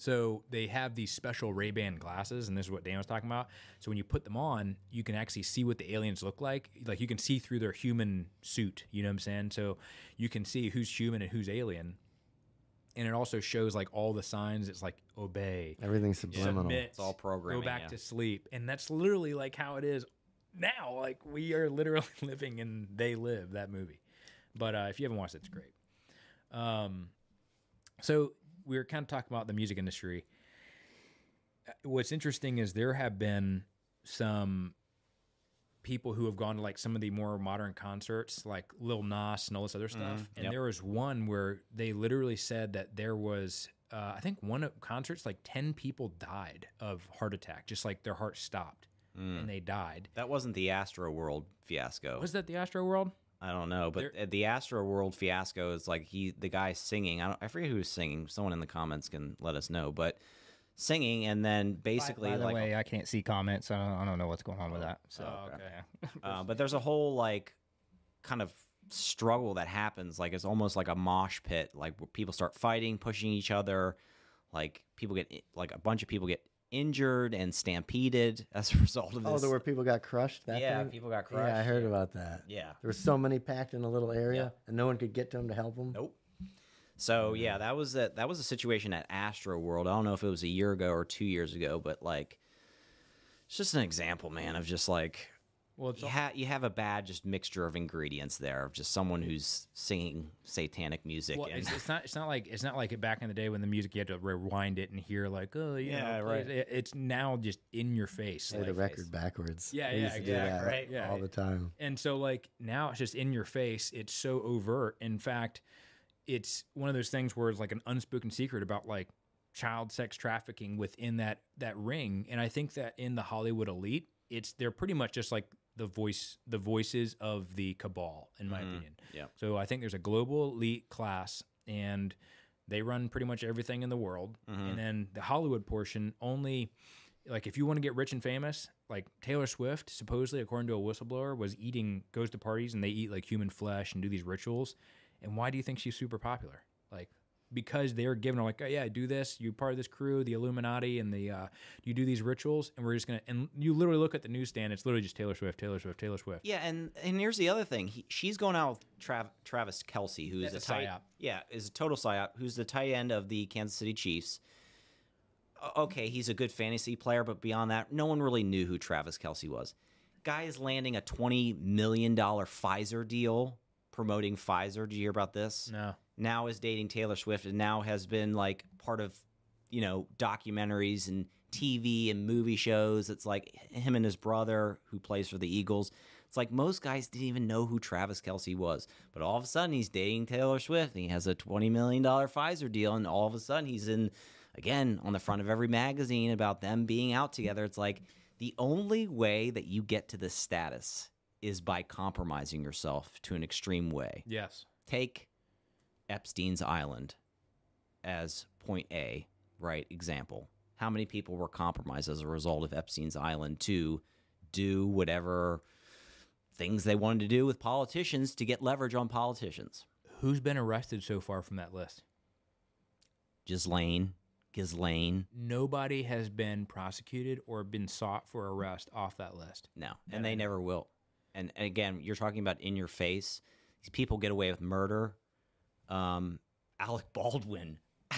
So they have these special Ray-Ban glasses, and this is what Dan was talking about. So when you put them on, you can actually see what the aliens look like. Like you can see through their human suit. You know what I'm saying? So you can see who's human and who's alien. And it also shows like all the signs. It's like obey, Everything's subliminal. submit, It's all programming, go back yeah. to sleep, and that's literally like how it is now. Like we are literally [LAUGHS] living in They Live that movie. But uh, if you haven't watched it, it's great. Um, so we were kind of talking about the music industry. Uh, What's interesting is there have been some people who have gone to like some of the more modern concerts, like Lil Nas and all this other stuff. And Yep. there was one where they literally said that there was, uh, I think one of concerts, like ten people died of heart attack, just like their heart stopped. and they died. That wasn't the Astro World fiasco. Was that the Astro World? I don't know, but uh, the Astro World fiasco is like he, the guy singing. I don't, I forget who's singing. Someone in the comments can let us know. But singing, and then basically By the like, way, I can't see comments. So I don't, I don't know what's going on with that. So Oh, okay. [LAUGHS] uh, but there's a whole like kind of struggle that happens. Like it's almost like a mosh pit. Like where people start fighting, pushing each other. Like people get like a bunch of people get injured and stampeded [LAUGHS] as a result of oh, this. Oh, there were people got crushed. That yeah, thing? people got crushed. Yeah, I heard about that. Yeah. There were so many packed in a little area, and no one could get to them to help them. Nope. So yeah, that was a, that was a situation at Astro World. I don't know if it was a year ago or two years ago, but like, it's just an example, man, of just like Well, it's you, ha- you have a bad just mixture of ingredients there of just someone who's singing satanic music. Well, and, it's, it's not. It's not like it's not like it back in the day when the music you had to rewind it and hear like, oh, you Yeah, know, right. it- it's now just in your face. Play like- the record backwards. Yeah, yeah, used to do exactly, that right, yeah. all the time. and so like now it's just in your face. It's so overt. In fact, it's one of those things where it's like an unspoken secret about like child sex trafficking within that that ring. And I think that in the Hollywood elite, it's they're pretty much just like the voice the voices of the cabal, in my mm-hmm. opinion. yeah. So I think there's a global elite class, and they run pretty much everything in the world. Mm-hmm. And then the Hollywood portion only, like if you want to get rich and famous, like Taylor Swift, supposedly according to a whistleblower, was eating goes to parties and they eat like human flesh and do these rituals. And why do you think she's super popular? Like because they're given like, oh, yeah, do this. You're part of this crew, the Illuminati, and the uh, you do these rituals, and we're just gonna. And you literally look at the newsstand; it's literally just Taylor Swift, Taylor Swift, Taylor Swift. Yeah, and and here's the other thing. He, she's going out with Trav, Travis Kelce, who is a a tight, psyop. yeah, is a total psyop. Who's the tight end of the Kansas City Chiefs? Okay, he's a good fantasy player, but beyond that, no one really knew who Travis Kelce was. Guy is landing a twenty million dollar Pfizer deal, promoting Pfizer. Did you hear about this? No, now is dating Taylor Swift and now has been like part of, you know, documentaries and TV and movie shows. It's like him and his brother who plays for the Eagles. It's like most guys didn't even know who Travis Kelce was. But all of a sudden he's dating Taylor Swift and he has a $20 million Pfizer deal. And all of a sudden he's in, again, on the front of every magazine about them being out together. It's like the only way that you get to this status is by compromising yourself to an extreme way yes, take Epstein's Island as point A, right? Example. How many people were compromised as a result of Epstein's Island to do whatever things they wanted to do with politicians to get leverage on politicians? who's been arrested so far from that list? Ghislaine, Ghislaine, Nobody has been prosecuted or been sought for arrest off that list. no, and they never will. And, and again, you're talking about in your face. These people get away with murder. Um, Alec Baldwin.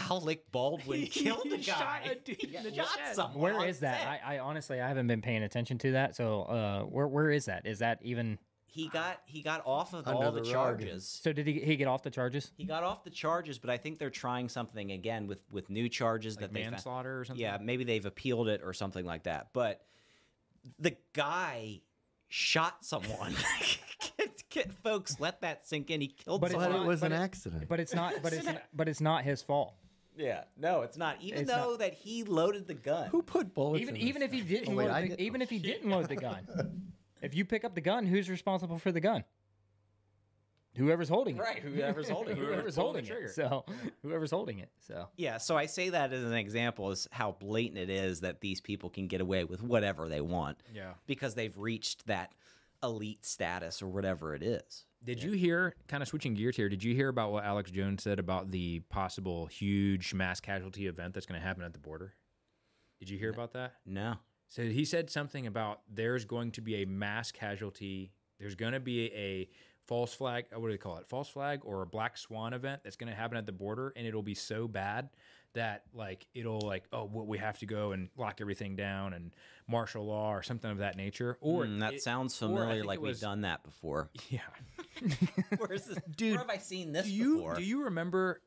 Alec Baldwin [LAUGHS] killed a guy. shot a dude in the shot chest. someone. Where on is that? set. I, I honestly I haven't been paying attention to that. So uh, where where is that? Is that even? He got he got off of Under all the, the rug. charges. So did he he get off the charges? He got off the charges, but I think they're trying something again with with new charges Like that they found. manslaughter or something? Yeah, maybe they've appealed it or something like that. But the guy shot someone. [LAUGHS] get, get, folks, let that sink in. He killed But it's But someone. it was but an it- accident. But it's not. But it's not, but it's not his fault. yeah, no, it's not. Even It's though not. that he loaded the gun. Who put bullets? Even in even if he didn't Oh, wait, load the, get- even if he didn't load the gun, [LAUGHS] if you pick up the gun, who's responsible for the gun? Whoever's holding it. Right, whoever's holding it. [LAUGHS] whoever's pulling the holding trigger. it. So [LAUGHS] whoever's holding it. So Yeah, so I say that as an example is how blatant it is that these people can get away with whatever they want Yeah. because they've reached that elite status or whatever it is. Did you hear, kind of switching gears here, did you hear about what Alex Jones said about the possible huge mass casualty event that's going to happen at the border? Did you hear about that? No. So he said something about there's going to be a mass casualty. There's going to be a false flag. What do they call it? False flag or a black swan event that's going to happen at the border, and it'll be so bad that like it'll like oh well, we have to go and lock everything down and martial law or something of that nature. Or Mm, that it- sounds familiar like it we've done that before. [LAUGHS] Yeah. [LAUGHS] Where's this? Dude, where have I seen this do you before? do you remember?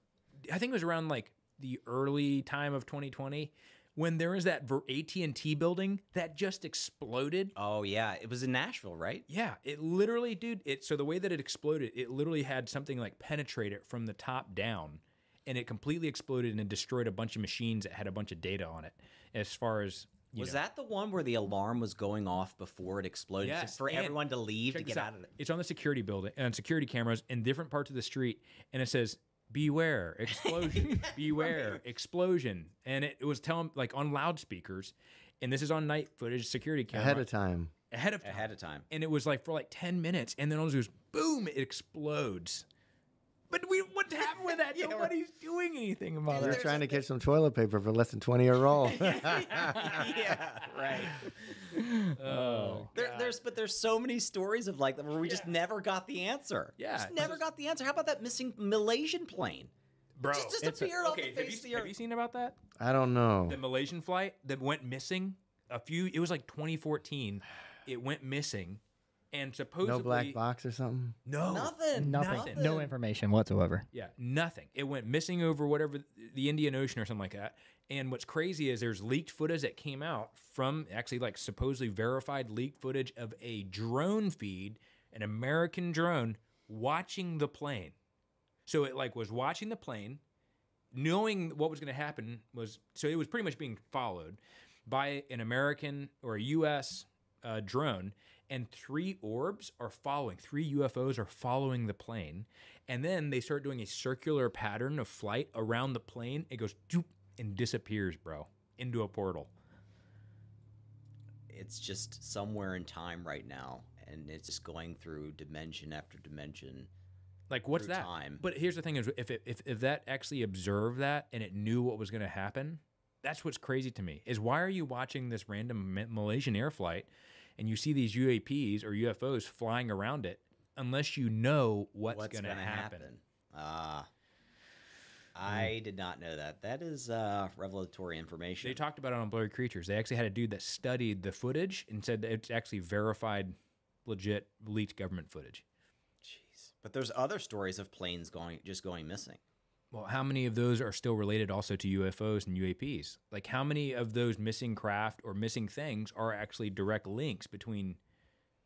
I think it was around like the early time of 2020 when there was that AT and T building that just exploded. oh yeah, it was in Nashville, right? Yeah, it literally, dude. It so the way that it exploded, it literally had something like penetrate it from the top down, and it completely exploded and it destroyed a bunch of machines that had a bunch of data on it, as far as Was that the one where the alarm was going off before it exploded Yes, for and everyone to leave to get this out of it? It's on the security building and security cameras in different parts of the street, and it says "Beware [LAUGHS] explosion! Beware explosion!" And it, it was telling like on loudspeakers, and this is on night footage, security camera Ahead of time. ahead of time. Ahead of time. and it was like for like ten minutes, and then all of it goes boom, it explodes. But we what happened with that? [LAUGHS] Nobody's doing anything about it. They're trying to catch some toilet paper for less than 20 a roll. [LAUGHS] yeah, right. [LAUGHS] Oh, oh, There, there's but there's so many stories of like that where we just never got the answer. Yeah, just never just- got the answer. How about that missing Malaysian plane? bro. Just it's a- disappeared off okay, the have face of you, the have you seen about that? I don't know. the Malaysian flight that went missing a few it was like 2014 it went missing and supposedly No black box or something? no Nothing. Nothing. No information whatsoever. yeah nothing it went missing over whatever the indian ocean or something like that and what's crazy is there's leaked footage that came out from actually like supposedly verified leaked footage of a drone feed an american drone watching the plane so it like was watching the plane knowing what was going to happen was so it was pretty much being followed by an American or a U.S. Uh, drone, and three orbs are following. Three UFOs are following the plane, and then they start doing a circular pattern of flight around the plane. It goes doop and disappears, bro, into a portal. It's just somewhere in time right now, and it's just going through dimension after dimension. Like what's that? time. But here's the thing: is if it, if if that actually observed that and it knew what was going to happen, that's what's crazy to me. Is why are you watching this random Malaysian air flight and you see these UAPs or UFOs flying around it unless you know what's, What's going to happen? Ah. I did not know that. That is uh, revelatory information. They talked about it on Blurry Creatures. They actually had a dude that studied the footage and said that it's actually verified, legit leaked government footage. Jeez. But there's other stories of planes going just going missing. Well, how many of those are still related also to UFOs and UAPs? Like, how many of those missing craft or missing things are actually direct links between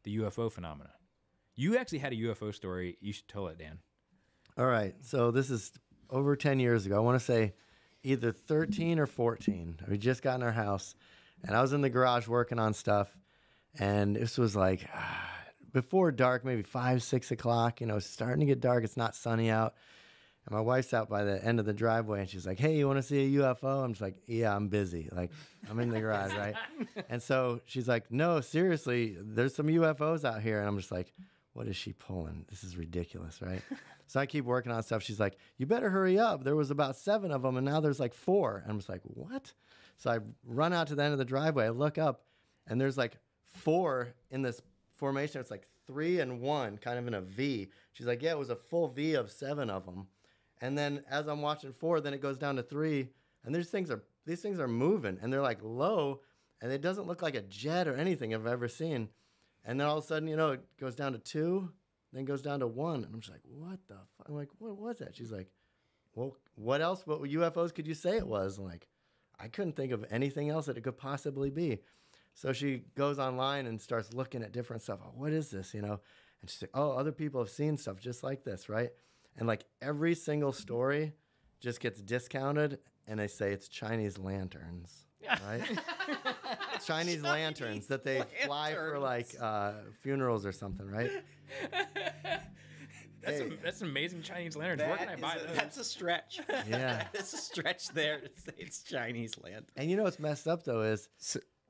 the UFO phenomena? You actually had a UFO story. You should tell it, Dan. All right. So this is over 10 years ago. I want to say either 13 or 14. We just got in our house and I was in the garage working on stuff. And this was like ah, before dark, maybe five, six o'clock. You know, it's starting to get dark. It's not sunny out. And my wife's out by the end of the driveway and she's like, Hey, you want to see a UFO? I'm just like, Yeah, I'm busy. Like, I'm in the garage, right? [LAUGHS] And so she's like, No, seriously, there's some UFOs out here. And I'm just like, What is she pulling? This is ridiculous, right? [LAUGHS] so I keep working on stuff. She's like, You better hurry up. There was about seven of them and now there's like four. And I'm just like, What? So I run out to the end of the driveway. I look up and there's like four in this formation. It's like three and one, kind of in a V. She's like, Yeah, it was a full V of seven of them. And then as I'm watching four, then it goes down to three, and these things are these things are moving, and they're like low, and it doesn't look like a jet or anything I've ever seen. And then all of a sudden, you know, it goes down to two, then goes down to one, and I'm just like, what the? Fuck? I'm like, what was that? She's like, well, what else? What UFOs could you say it was? Like, I couldn't think of anything else that it could possibly be. So she goes online and starts looking at different stuff. Oh, what is this? You know, and she's like, oh, other people have seen stuff just like this, right? And like every single story just gets discounted, and they say it's Chinese lanterns, right? [LAUGHS] [LAUGHS] Chinese lanterns that they fly for like uh, funerals or something, right? That's, Hey. am- that's an amazing Chinese lanterns. Where can I buy is a- those? that's a stretch. [LAUGHS] Yeah. that's a stretch there to say it's Chinese land. And you know what's messed up though is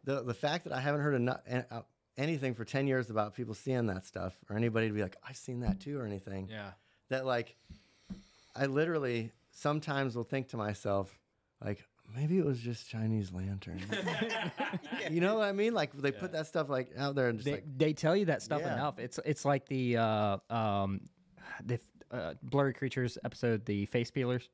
the the fact that I haven't heard eno- an- uh, anything for ten years about people seeing that stuff or anybody to be like, I've seen that too or anything. Yeah. That like, I literally sometimes will think to myself, like maybe it was just Chinese lanterns. [LAUGHS] You know what I mean? Like they put that stuff like out there and just They, like they tell you that stuff Yeah. enough. It's it's like the uh, um, [SIGHS] the uh, blurry creatures episode, the face peelers.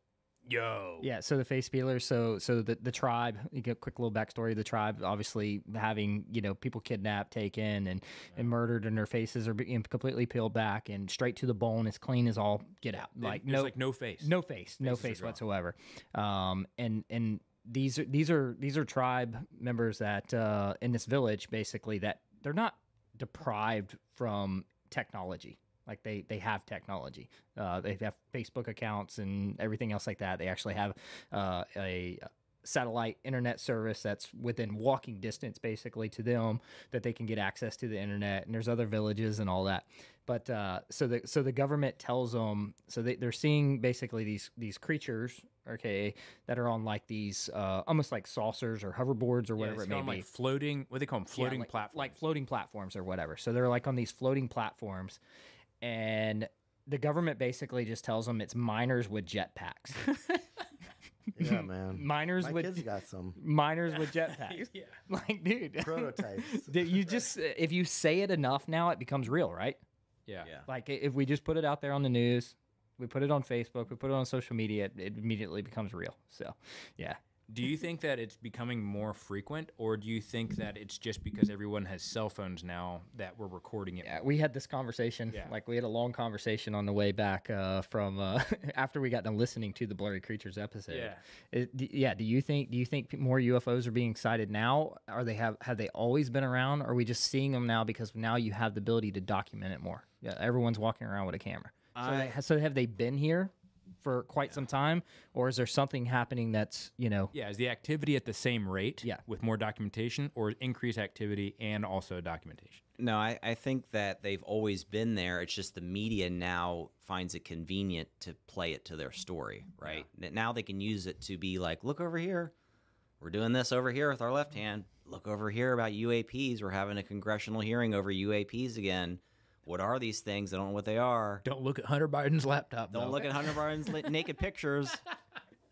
Yo. Yeah, so the face peelers. So so the the tribe. You get a quick little backstory. Of The tribe, obviously having you know people kidnapped, taken, and and murdered, and their faces are being completely peeled back and straight to the bone, as clean as all get out. Like There's no like no face. no face, no Faces are face whatsoever. Um, and and these are these are these are tribe members that uh, in this village basically that they're not deprived from technology. Like they they have technology. Uh, they have Facebook accounts and everything else like that. They actually have uh, a satellite internet service that's within walking distance basically to them that they can get access to the internet and there's other villages and all that but uh, so the so the government tells them so they, they're seeing basically these these creatures okay that are on like these uh, almost like saucers or hoverboards or whatever Yeah, it may be like floating. What do they call them? Yeah, Floating like, platforms. like floating platforms or whatever. So they're like on these floating platforms, and the government basically just tells them it's miners with jetpacks. [LAUGHS] Yeah, man. miners My with kids got some miners with jetpacks. yeah. [LAUGHS] [LAUGHS] Like, dude, prototypes. You just if you say it enough now, it becomes real, right? Yeah. Yeah. Like if we just put it out there on the news, we put it on Facebook, we put it on social media, it, it immediately becomes real. So, yeah. Do you think that it's becoming more frequent, or do you think that it's just because everyone has cell phones now that we're recording it? Yeah, we had this conversation. Yeah. Like we had a long conversation on the way back uh, from uh, [LAUGHS] after we got done listening to the Blurry Creatures episode. Yeah. It- d- yeah. Do you think? Do you think more UFOs are being sighted now? Are they have have they always been around? Or are we just seeing them now because now you have the ability to document it more? Yeah. Everyone's walking around with a camera. So, I- they, so have they been here for quite some time, or is there something happening that's you know? Yeah, is the activity at the same rate? Yeah. With more documentation, or increased activity and also documentation? No, I, I think that they've always been there. It's just the media now finds it convenient to play it to their story, right? N- Now they can use it to be like, look over here. We're doing this over here with our left hand. Look over here about UAPs. We're having a congressional hearing over UAPs again. What are these things? I don't know what they are. Don't look at Hunter Biden's laptop. Don't though. look at Hunter [LAUGHS] Biden's li- naked pictures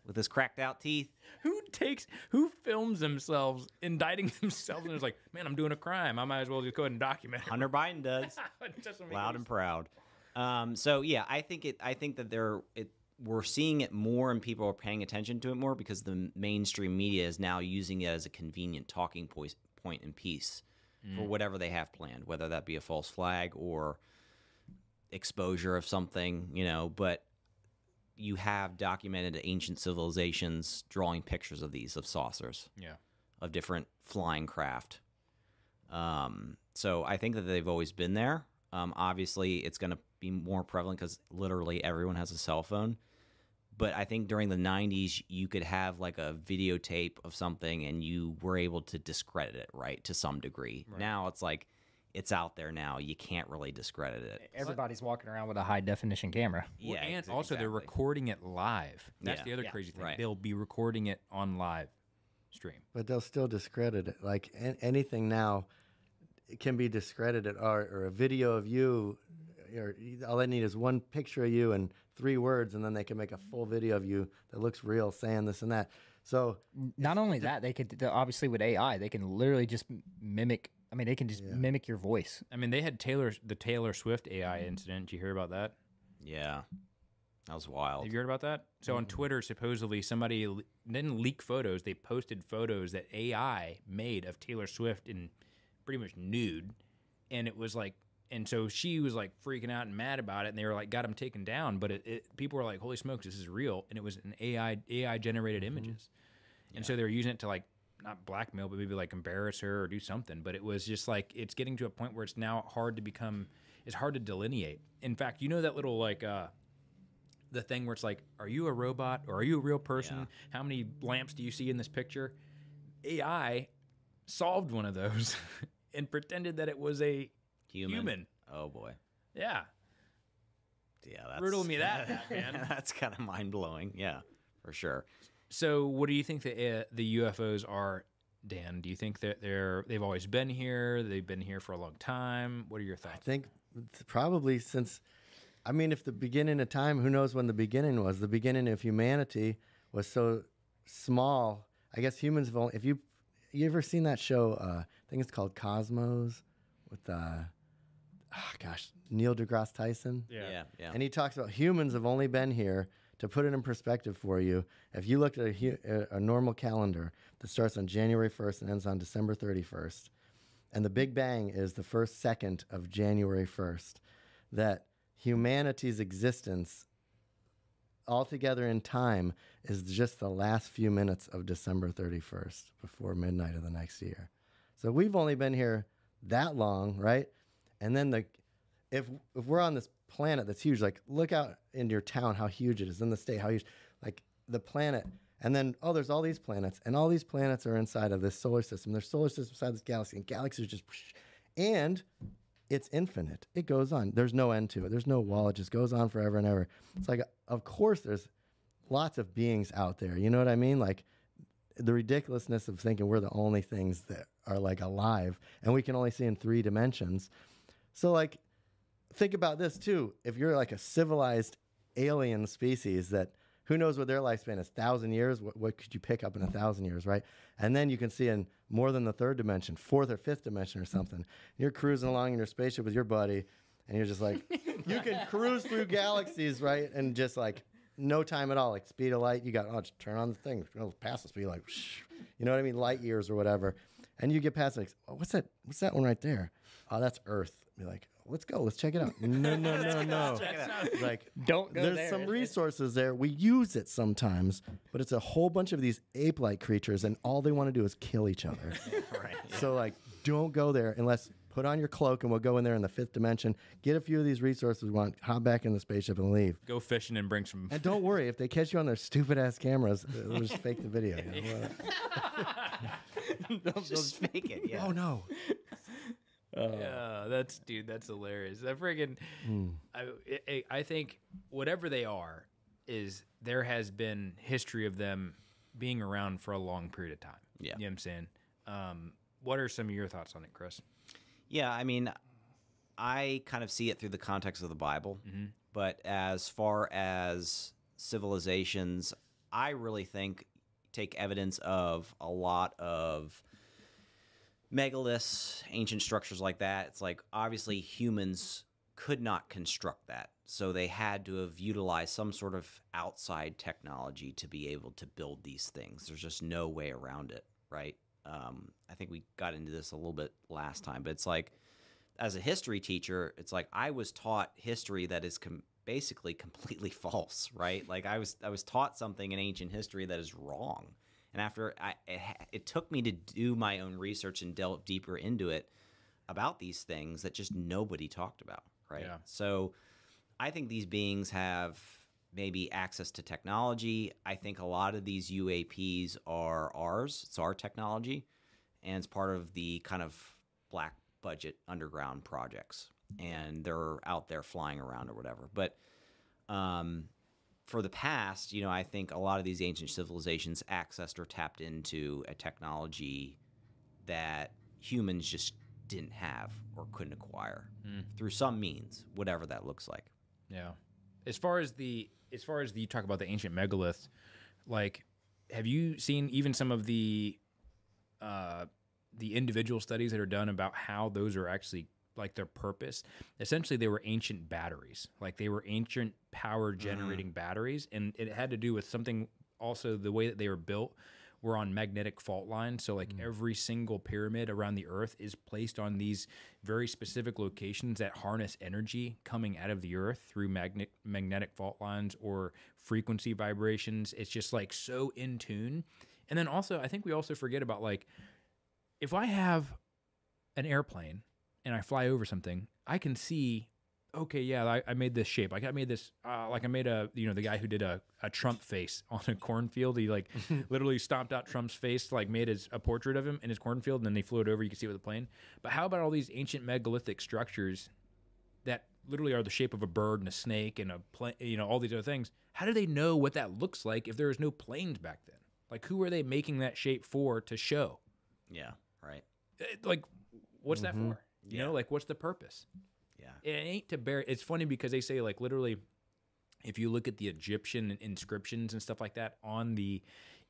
with his cracked out teeth. Who takes who films themselves indicting [LAUGHS] themselves and is like, man, I'm doing a crime. I might as well just go ahead and document it. Hunter Biden does. [LAUGHS] It doesn't make loud and proud. Um, so yeah, I think it. I think that they're it. We're seeing it more, and people are paying attention to it more because the mainstream media is now using it as a convenient talking point, point and piece for whatever they have planned, whether that be a false flag or exposure of something, you know. But you have documented ancient civilizations drawing pictures of these of saucers Yeah. of different flying craft. Um, so I think that they've always been there. Um, obviously, it's going to be more prevalent because literally everyone has a cell phone. But I think during the 90s, you could have like a videotape of something and you were able to discredit it, right, to some degree. Now it's like it's out there now. You can't really discredit it. Everybody's walking around with a high definition camera. Well, Yeah, and ex- also they're recording it live. That's Yeah. the other Yeah. crazy thing. Right. They'll be recording it on live stream. But they'll still discredit it. Like anything now it can be discredited, or, or a video of you, or all they need is one picture of you and three words, and then they can make a full video of you that looks real, saying this and that. So Not only that, they could obviously with AI, they can literally just mimic. I mean, they can just mimic your voice. I mean, they had Taylor the Taylor Swift AI incident. Did you hear about that? Yeah. That was wild. Have you heard about that? So on Twitter, supposedly somebody le- didn't leak photos. They posted photos that AI made of Taylor Swift in pretty much nude, and it was like, and so she was like freaking out and mad about it, and they were like, got him taken down. But it, it people were like, holy smokes, this is real, and it was an AI AI generated images, and so they were using it to like not blackmail, but maybe like embarrass her or do something. But it was just like it's getting to a point where it's now hard to become. It's hard to delineate. In fact, you know that little like uh, the thing where it's like, are you a robot or are you a real person? How many lamps do you see in this picture? AI solved one of those [LAUGHS] and pretended that it was a Human. human. Oh boy. Yeah. Yeah, that's Riddle me that, [LAUGHS] man. that's kind of mind blowing. Yeah, for sure. So, what do you think the uh, the UFOs are, Dan? Do you think that they're they've always been here? They've been here for a long time. What are your thoughts? I think probably since, I mean, if the beginning of time, who knows when the beginning was? The beginning of humanity was so small. I guess humans have only. If you you ever seen that show? Uh, I think it's called Cosmos with, uh, oh gosh, Neil deGrasse Tyson. Yeah, yeah. And he talks about humans have only been here. To put it in perspective for you, if you looked at a, a, a normal calendar that starts on January 1st and ends on December 31st, and the Big Bang is the first second of January 1st, that humanity's existence altogether in time is just the last few minutes of December 31st before midnight of the next year. So we've only been here that long, right? And then the if if we're on this planet that's huge, like look out in your town how huge it is in the state, how huge like the planet And then, oh, there's all these planets, and all these planets are inside of this solar system. There's solar system inside this galaxy, and galaxies just, and it's infinite. It goes on. There's no end to it. There's no wall. It just goes on forever and ever. It's like, of course, there's lots of beings out there. You know what I mean? Like the ridiculousness of thinking we're the only things that are like alive, and we can only see in three dimensions. So, like, think about this too. If you're like a civilized alien species that who knows what their lifespan is thousand years what, what could you pick up in a thousand years right? And then you can see in more than the third dimension fourth or fifth dimension or something you're cruising along in your spaceship with your buddy and you're just like [LAUGHS] you can cruise through galaxies right? And just like no time at all like speed of light you got oh just turn on the thing it'll pass the speed like [LAUGHS] you know what i mean? Light years or whatever. And you get past like oh, what's that what's that one right there oh that's earth be like let's go. Let's check it out. No, no, [LAUGHS] no, no. like, don't go There's there. some resources there. We use it sometimes, but it's a whole bunch of these ape-like creatures, and all they want to do is kill each other. [LAUGHS] right. [LAUGHS] So, like, don't go there unless put on your cloak, and we'll go in there in the fifth dimension. Get a few of these resources we want. Hop back in the spaceship and leave. Go fishing and bring some. And don't worry if they catch you on their stupid ass cameras. Uh, they'll just fake the video. You know? Just fake it. Yeah. oh no. Uh, yeah, that's dude. That's hilarious. That friggin' hmm. I, I I think whatever they are is there has been history of them being around for a long period of time. Yeah. you know what I'm saying. Um, what are some of your thoughts on it, Chris? Yeah, I mean, I kind of see it through the context of the Bible. Mm-hmm. But as far as civilizations, I really think take evidence of a lot of megaliths, ancient structures like that. It's like obviously humans could not construct that. So they had to have utilized some sort of outside technology to be able to build these things. There's just no way around it, right? Um, I think we got into this a little bit last time, but it's like, as a history teacher, it's like I was taught history that is com- basically completely [LAUGHS] false, right? Like I was I was taught something in ancient history that is wrong, and after I it, it took me to do my own research and delve deeper into it about these things that just nobody talked about, right? Yeah. So I think these beings have maybe access to technology. I think a lot of these UAPs are ours. It's our technology, and it's part of the kind of black budget underground projects, and they're out there flying around or whatever. But um, for the past, you know, I think a lot of these ancient civilizations accessed or tapped into a technology that humans just didn't have or couldn't acquire through some means, whatever that looks like. Yeah. As far as the as far as the you talk about the ancient megaliths, like have you seen even some of the uh the individual studies that are done about how those are actually like their purpose? Essentially they were ancient batteries. Like they were ancient power mm-hmm. generating batteries and it had to do with something also the way that they were built were on magnetic fault lines. So like mm. every single pyramid around the earth is placed on these very specific locations that harness energy coming out of the earth through magnet magnetic fault lines or frequency vibrations. It's just like so in tune. And then also I think we also forget about like if I have an airplane and I fly over something, I can see okay, yeah, I, I made this shape. Like I made this, uh, like I made a, you know, the guy who did a, a Trump face [LAUGHS] on a cornfield. He like [LAUGHS] literally stomped out Trump's face, like made his a portrait of him in his cornfield, and then they flew it over. You can see it with a plane. But how about all these ancient megalithic structures that literally are the shape of a bird and a snake and a plane, you know, all these other things? How do they know what that looks like if there was no planes back then? Like who are they making that shape for to show? Yeah, right. Uh, Like, what's that for? You know, like what's the purpose? Yeah. it ain't to bear. It's funny because they say like literally, if you look at the Egyptian inscriptions and stuff like that on the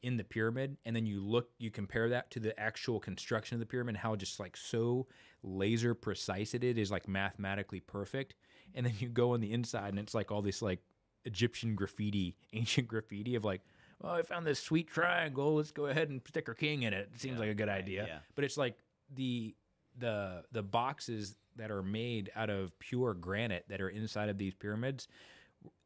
in the pyramid, and then you look, you compare that to the actual construction of the pyramid, how just like so laser precise it is, like mathematically perfect, and then you go on the inside and it's like all this like Egyptian graffiti, [LAUGHS] ancient graffiti of like. Oh, I found this sweet triangle. Let's go ahead and stick our king in it. It seems like a good idea. yeah. But it's like the the the boxes that are made out of pure granite that are inside of these pyramids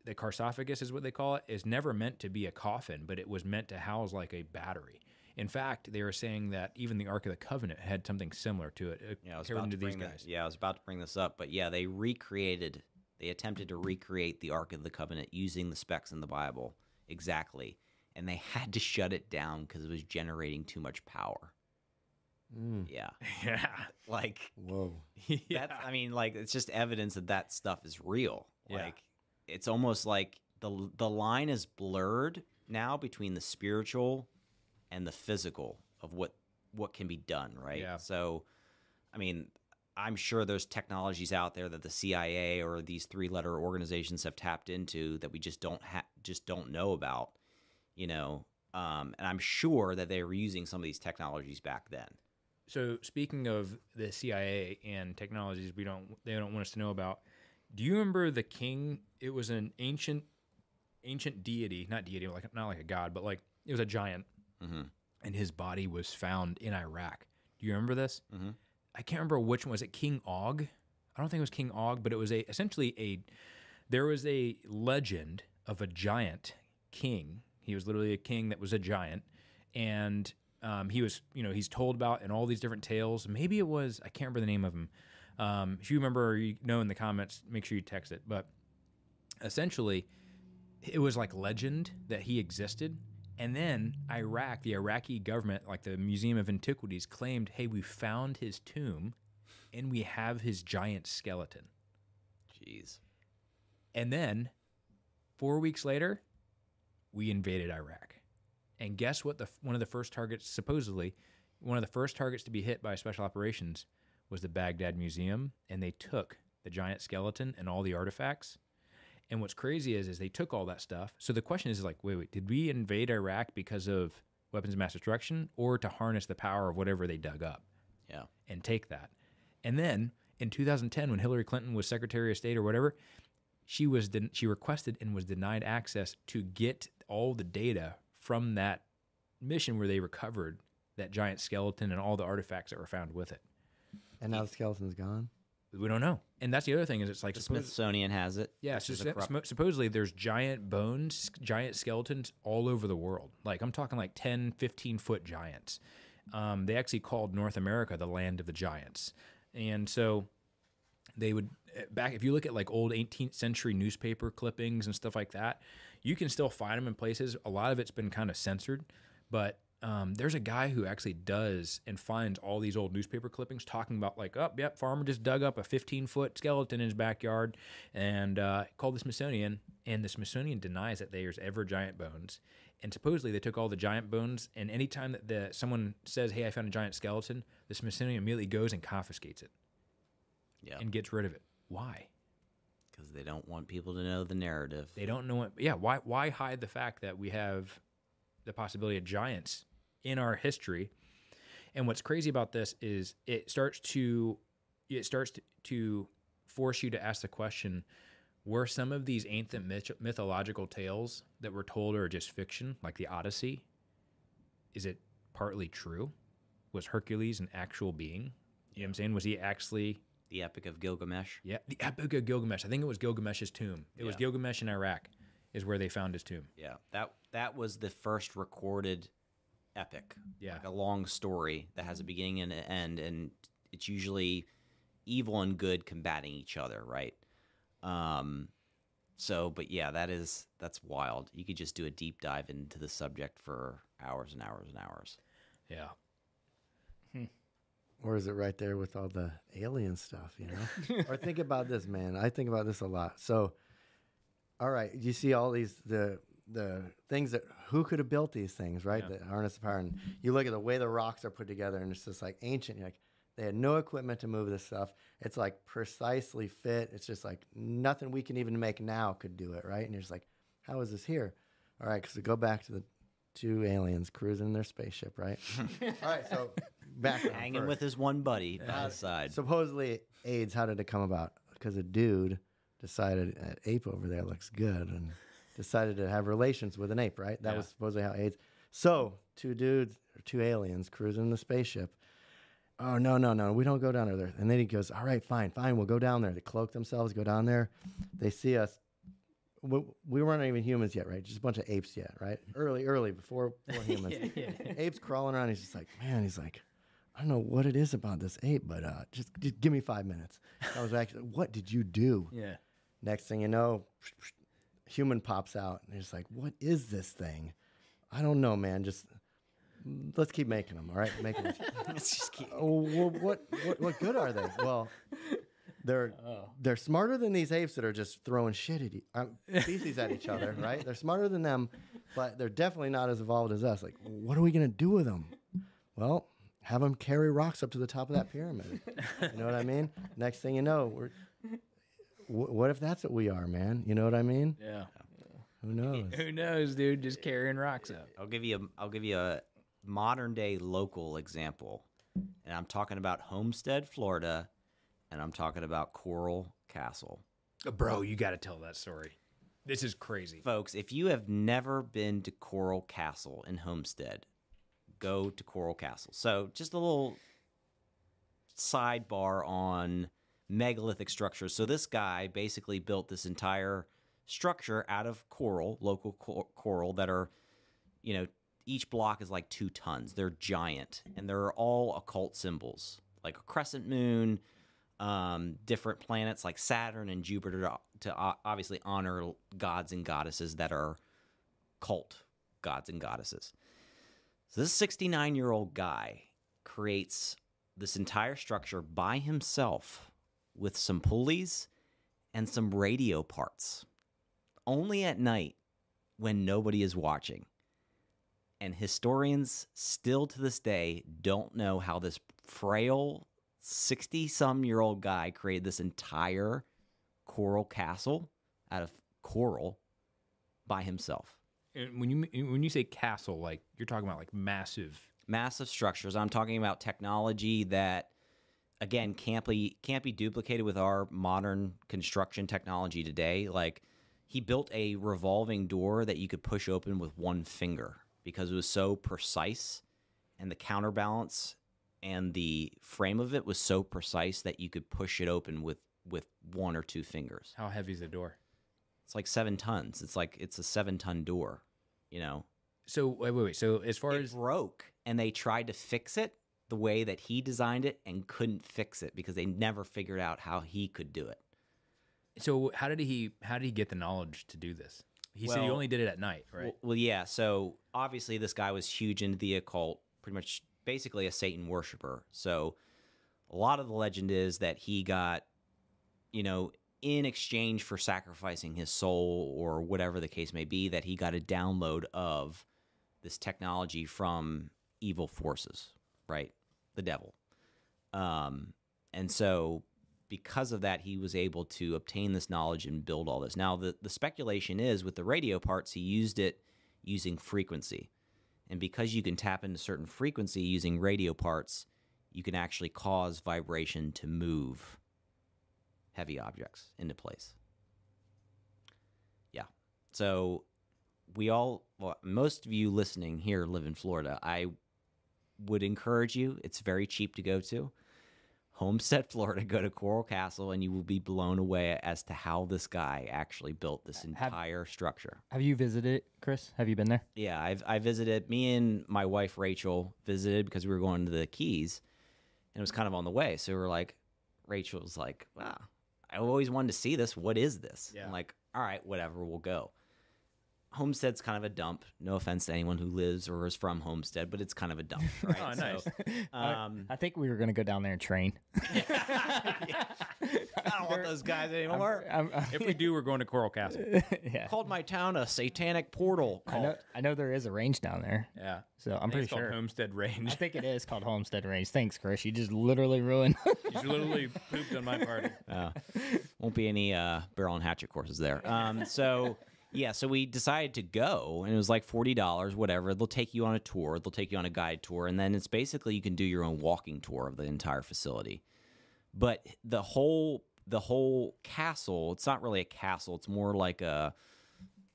the sarcophagus is what they call it is never meant to be a coffin but it was meant to house like a battery in fact they were saying that even the ark of the covenant had something similar to it uh, Yeah, I was about to bring guys that, Yeah, I was about to bring this up, but yeah, they recreated. They attempted to recreate the Ark of the Covenant using the specs in the Bible exactly, and they [LAUGHS] had to shut it down because it was generating too much power. Mm. Yeah, [LAUGHS] Yeah. like Whoa. [LAUGHS] yeah. that's. I mean, like it's just evidence that that stuff is real. Yeah. Like it's almost like the the line is blurred now between the spiritual and the physical of what what can be done. Right. Yeah. So, I mean, I'm sure there's technologies out there that the CIA or these three letter organizations have tapped into that we just don't ha- just don't know about. You know, um, and I'm sure that they were using some of these technologies back then. So speaking of the CIA and technologies we don't they don't want us to know about, do you remember the king? It was an ancient ancient deity, not deity, like not like a god, but like it was a giant, Mm-hmm. and his body was found in Iraq. Do you remember this? Mhm. I can't remember which one was it. King Og? I don't think it was King Og, but it was a essentially a there was a legend of a giant king. He was literally a king that was a giant, and um, he was you know he's told about in all these different tales. Maybe it was I can't remember the name of him. Um, if you remember, or you know in the comments, make sure you text it. But essentially, it was like legend that he existed. And then Iraq, the Iraqi government, like the Museum of Antiquities, claimed, hey, we found his tomb and we have his giant skeleton. Jeez. And then four weeks later, we invaded Iraq. And guess what? The one of the first targets, supposedly, one of the first targets to be hit by special operations was the Baghdad Museum, and they took the giant skeleton and all the artifacts. And what's crazy is, is they took all that stuff. So the question is, like, wait, wait, did we invade Iraq because of weapons of mass destruction, or to harness the power of whatever they dug up? Yeah. and take that. And then in 2010, when Hillary Clinton was Secretary of State or whatever, she was den- she requested and was denied access to get all the data from that mission where they recovered that giant skeleton and all the artifacts that were found with it. And now the skeleton's gone. We don't know. And that's the other thing is it's like The suppose- Smithsonian has it. yeah, so is a sup- corrupt- sup- supposedly there's giant bones, giant skeletons all over the world. Like I'm talking like 10, 15 foot giants. Um, they actually called North America the land of the giants. And so they would eh, back if you look at like old 18th century newspaper clippings and stuff like that, you can still find them in places. A lot of it's been kind of censored, but um, there's a guy who actually does and finds all these old newspaper clippings talking about like, oh, yep, farmer just dug up a 15 foot skeleton in his backyard and uh, called the Smithsonian, and the Smithsonian denies that there's ever giant bones. And supposedly they took all the giant bones, and anytime that the someone says, "Hey, I found a giant skeleton," the Smithsonian immediately goes and confiscates it yeah, and gets rid of it. Why? Because they don't want people to know the narrative. They don't know what. Yeah, why? Why hide the fact that we have the possibility of giants in our history? And what's crazy about this is it starts to it starts to, force you to ask the question: Were some of these ancient myth- mythological tales that were told are just fiction, like the Odyssey? Is it partly true? Was Hercules an actual being? You know what I'm saying? Was he actually The Epic of Gilgamesh. yeah, the Epic of Gilgamesh. I think it was Gilgamesh's tomb. It was Gilgamesh in Iraq, is where they found his tomb. Yeah, that that was the first recorded epic. Yeah. like a long story that has a beginning and an end, and it's usually evil and good combating each other, right? Um, so, but yeah, that is that's wild. You could just do a deep dive into the subject for hours and hours and hours. Yeah. Or is it right there with all the alien stuff, you know? or think about this, man. I think about this a lot. So, all right, you see all these the the things that who could have built these things, right? Yeah. The harness of power. And you look at the way the rocks are put together, and it's just like ancient. You're like, they had no equipment to move this stuff. It's like precisely fit. It's just like nothing we can even make now could do it, right? And you're just like, how is this here? All right, because we go back to the two aliens cruising in their spaceship, right? [LAUGHS] all right, so back Hanging with his one buddy by his side. Supposedly, AIDS. How did it come about? Because a dude decided an ape over there looks good and decided to have relations with an ape. Right? That Yeah. was supposedly how AIDS. So two dudes or two aliens cruising in the spaceship. Oh no no no! We don't go down there. And then he goes, "All right, fine, fine. We'll go down there." They cloak themselves, go down there. They see us. We, we weren't even humans yet, right? Just a bunch of apes yet, right? Early, early before, before [LAUGHS] humans. Apes crawling around. He's just like, man. He's like, I don't know what it is about this ape, but uh, just, just give me five minutes. I was actually, [LAUGHS] what did you do? Yeah. Next thing you know, [LAUGHS] human pops out, and it's like, what is this thing? I don't know, man. Just let's keep making them. All right, making them. [LAUGHS] Let's just keep. oh, well, what, what what good are they? Well, they're they're smarter than these apes that are just throwing shit at e- um, species at each other, right? They're smarter than them, but they're definitely not as evolved as us. Like, what are we gonna do with them? Well, have them carry rocks up to the top of that pyramid. You know what I mean? [LAUGHS] Next thing you know, we're. wh- What if that's what we are, man? You know what I mean? Yeah. Who knows? [LAUGHS] Who knows, dude? Just carrying rocks up. I'll give you a I'll give you a modern day local example, and I'm talking about Homestead, Florida, and I'm talking about Coral Castle. Uh, Bro, you got to tell that story. This is crazy. Folks, if you have never been to Coral Castle in Homestead, go to Coral Castle. So, just a little sidebar on megalithic structures. So, this guy basically built this entire structure out of coral, local cor- coral that are, you know, each block is like two tons. They're giant and they're all occult symbols, like a crescent moon, um, different planets like Saturn and Jupiter to, to obviously honor gods and goddesses that are cult gods and goddesses. So this 69 year old guy creates this entire structure by himself with some pulleys and some radio parts, only at night when nobody is watching. And historians still to this day don't know how this frail 60 some year old guy created this entire coral castle out of coral by himself. And when you when you say castle, like you're talking about like massive. massive structures. I'm talking about technology that again can't be can't be duplicated with our modern construction technology today. Like he built a revolving door that you could push open with one finger because it was so precise and the counterbalance and the frame of it was so precise that you could push it open with with one or two fingers. How heavy is the door? It's like 7 tons. It's like it's a 7 ton door, you know. So wait, wait, wait. So as far it as broke and they tried to fix it the way that he designed it and couldn't fix it because they never figured out how he could do it. so, how did he how did he get the knowledge to do this? He said he only did it at night, right? Well, well, yeah. So obviously, this guy was huge into the occult, pretty much basically a Satan worshiper. So a lot of the legend is that he got, you know, in exchange for sacrificing his soul or whatever the case may be, that he got a download of this technology from evil forces, right? The devil. Um, and so because of that, he was able to obtain this knowledge and build all this. Now, the, the speculation is with the radio parts, he used it using frequency. And because you can tap into certain frequency using radio parts, you can actually cause vibration to move heavy objects into place. Yeah. So we all, well, most of you listening here live in Florida. I would encourage you, it's very cheap to go to. Homestead, [LAUGHS] Florida, go to Coral Castle, and you will be blown away as to how this guy actually built this Have- entire structure. Have you visited Chris? Have you been there? Yeah, I've I visited. Me and my wife Rachel visited because we were going to the Keys, and it was kind of on the way. So we were like, Rachel's like, "Wow, I always wanted to see this. What is this?" Yeah. I'm like, "All right, whatever, we'll go." Homestead's kind of a dump. No offense to anyone who lives or is from Homestead, but it's kind of a dump, [LAUGHS] right? Oh, nice. So, um, I think we were gonna go down there and train. [LAUGHS] I don't want those guys anymore. I'm- I'm- if we do, we're going to Coral Castle. [LAUGHS] yeah. Called my town a satanic portal. I know, I know there is a range down there, Yeah, so I'm pretty it's called sure. Homestead Range. I think it is called Homestead Range. Thanks, Chris. You just literally ruined. you literally pooped on my party. Uh, won't be any uh, barrel and hatchet courses there. Um, so yeah, so we decided to go, and it was like forty dollars, whatever. They'll take you on a tour. They'll take you on a guide tour, and then it's basically you can do your own walking tour of the entire facility. But the whole the whole castle, it's not really a castle. It's more like a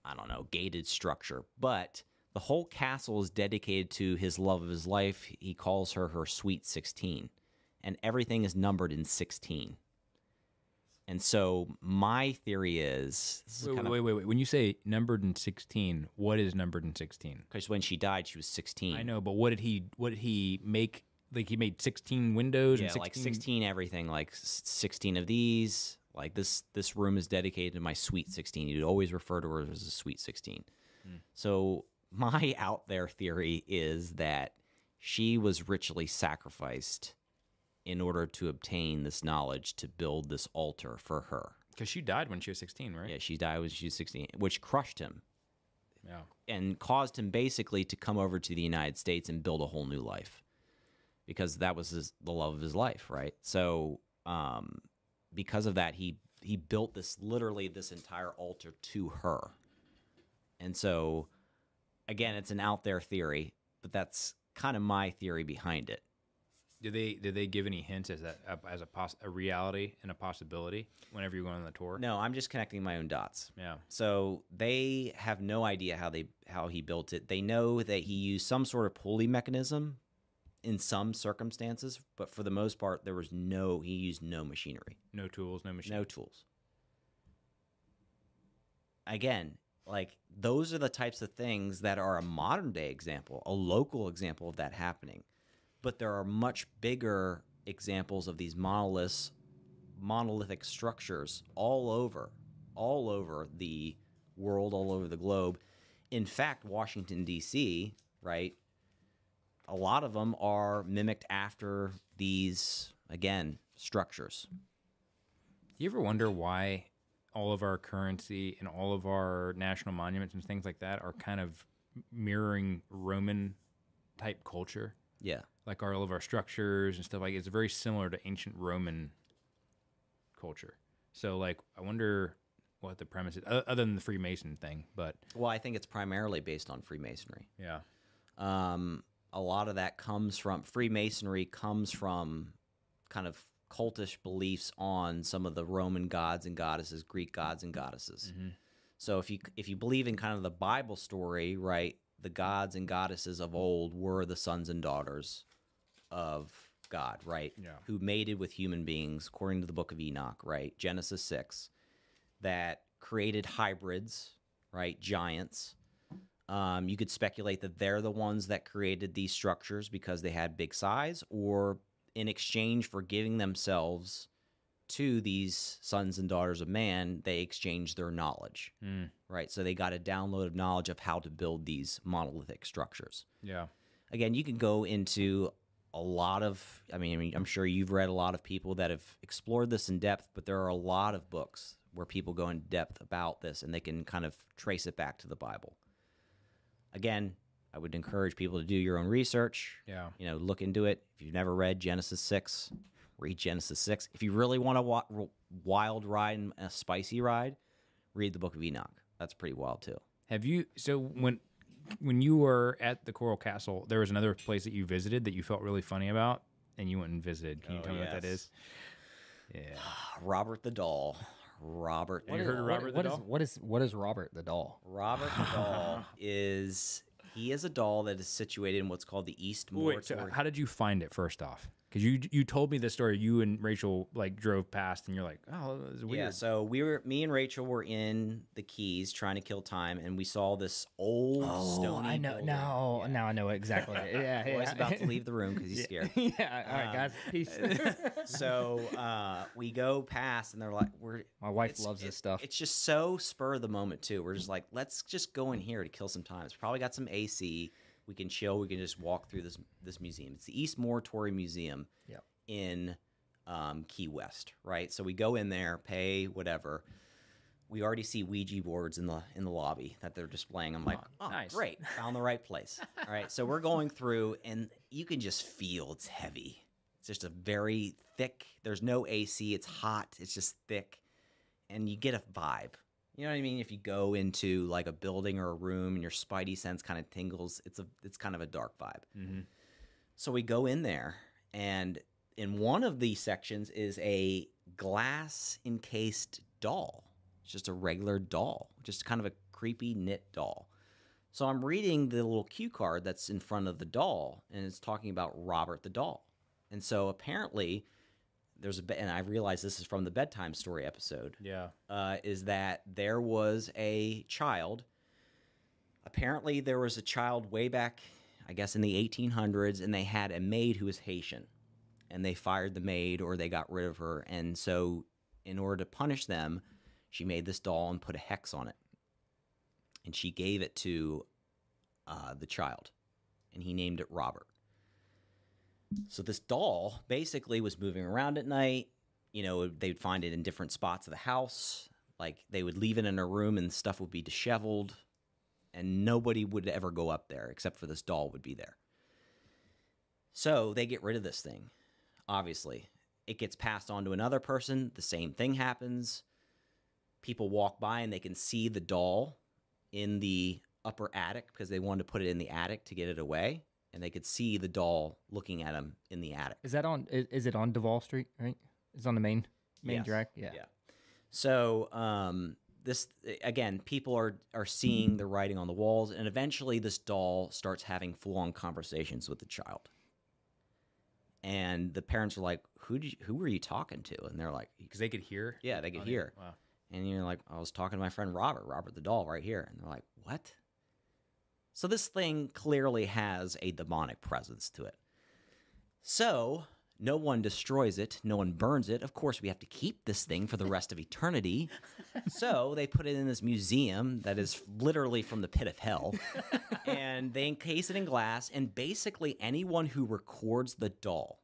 I don't know gated structure, but. The whole castle is dedicated to his love of his life. He calls her her sweet 16, and everything is numbered in 16. And so my theory is is Wait, kind wait, of wait, wait. When you say numbered in sixteen, what is numbered in sixteen? because when she died, she was 16. I know, but what did he? What did he make? Like he made sixteen windows Yeah, and 16, like 16 everything, like 16 of these. Like this this room is dedicated to my sweet 16. You'd always refer to her as a sweet 16. Hmm. So my [LAUGHS] out there theory is that she was ritually sacrificed in order to obtain this knowledge to build this altar for her. Because she died when she was 16, right? Yeah, she died when she was 16, which crushed him Yeah. and caused him basically to come over to the United States and build a whole new life because that was his, the love of his life, right? So, um, because of that, he he built this literally this entire altar to her, and so again, it's an out there theory, but that's kind of my theory behind it. Did they did they give any hints as that as a poss- a reality and a possibility whenever you're going on the tour? No, I'm just connecting my own dots. Yeah. So they have no idea how they how he built it. They know that he used some sort of pulley mechanism in some circumstances, but for the most part, there was no. He used no machinery, No tools, no machine. no tools. Again, like those are the types of things that are a modern day example, a local example of that happening. But there are much bigger examples of these monoliths, monolithic structures all over, all over the world, all over the globe. In fact, Washington D.C., right? A lot of them are mimicked after these again structures. Do you ever wonder why all of our currency and all of our national monuments and things like that are kind of mirroring Roman type culture? Yeah. Like all of our structures and stuff like it's very similar to ancient Roman culture. So like I wonder what the premise is other than the Freemason thing, but Well, I think it's primarily based on Freemasonry. yeah. Um, a lot of that comes from Freemasonry comes from kind of cultish beliefs on some of the Roman gods and goddesses, Greek gods and goddesses. So if you if you believe in kind of the Bible story, right, the gods and goddesses of old were the sons and daughters of God, right? Yeah. Who mated with human beings according to the book of Enoch, right? Genesis 6 that created hybrids, right? Giants. Um, you could speculate that they're the ones that created these structures because they had big size, or in exchange for giving themselves to these sons and daughters of man, they exchanged their knowledge, Mm. right? So they got a download of knowledge of how to build these monolithic structures. Yeah. Again, you can go into a lot of, I mean, I mean, I'm sure you've read a lot of people that have explored this in depth, but there are a lot of books where people go in depth about this and they can kind of trace it back to the Bible. Again, I would encourage people to do your own research. Yeah. You know, look into it. If you've never read Genesis 6, read Genesis 6. If you really want a wa- wild ride and a spicy ride, read the book of Enoch. That's pretty wild too. Have you so when when you were at the Coral Castle, there was another place that you visited that you felt really funny about and you went and visited. Can you Oh, tell me what that is? Yeah. [SIGHS] Robert the Doll. Robert. Have you heard of What- the what is- doll? what is what is Robert the doll? Robert the doll [LAUGHS] is he is a doll that is situated in what's called the East Moor. Wait, so how did you find it first off? Because you you told me the story. You and Rachel like drove past, and you're like, "Oh, this is weird." Yeah, so we were me and Rachel were in the Keys trying to kill time, and we saw this old stony. Oh, I know. building. No, Yeah. now I know exactly. [LAUGHS] Yeah, yeah. Boy's about to leave the room because he's scared. [LAUGHS] yeah. All right, Um, guys. Peace. [LAUGHS] so uh, we go past, and they're like, "We're." My wife it's- loves this stuff. It's just so spur of the moment too. We're just like, let's just go in here to kill some time. It's probably got some AC. We can chill. We can just walk through this this museum. It's the East Martello Museum Yep. in um, Key West, right? So we go in there, pay whatever. We already see Ouija boards in the in the lobby that they're displaying. I'm like, oh, nice. great, found the right place. [LAUGHS] All right, so we're going through, and you can just feel it's heavy. It's just a very thick. There's no AC. It's hot. It's just thick, and you get a vibe. You know what I mean? If you go into like a building or a room and your spidey sense kind of tingles, it's a it's kind of a dark vibe. hmm So we go in there, and in one of these sections is a glass encased doll. It's just a regular doll, just kind of a creepy knit doll. So I'm reading the little cue card that's in front of the doll, and it's talking about Robert the doll. And so apparently, there's a and I realize this is from the bedtime story episode Yeah. uh, is that there was a child. Apparently, there was a child way back, I guess, in the 1800s, and they had a maid who was Haitian. And they fired the maid or they got rid of her. And so, in order to punish them, she made this doll and put a hex on it. And she gave it to uh, the child, and he named it Robert. So this doll basically was moving around at night. You know, they'd find it in different spots of the house. Like they would leave it in a room and stuff would be disheveled, and nobody would ever go up there except for this doll would be there. So they get rid of this thing. Obviously, it gets passed on to another person. The same thing happens. People walk by and they can see the doll in the upper attic because they wanted to put it in the attic to get it away, and they could see the doll looking at them in the attic. Is that on? Is, is it on Duval Street? Right? It's on the main main Yes. drag. Yeah. Yeah. So um, this again, people are are seeing the writing on the walls, and eventually this doll starts having full on conversations with the child. And the parents are like, "Who did you, who were you talking to?" And they're like, because they could hear. "Yeah, they could Oh, hear." Wow. And you're like, I was talking to my friend Robert, Robert the doll, right here. And they're like, what? So this thing clearly has a demonic presence to it. So no one destroys it, no one burns it. Of course, we have to keep this thing for the rest of eternity. [LAUGHS] so they put it in this museum that is literally from the pit of hell. [LAUGHS] and they encase it in glass. And basically, anyone who records the doll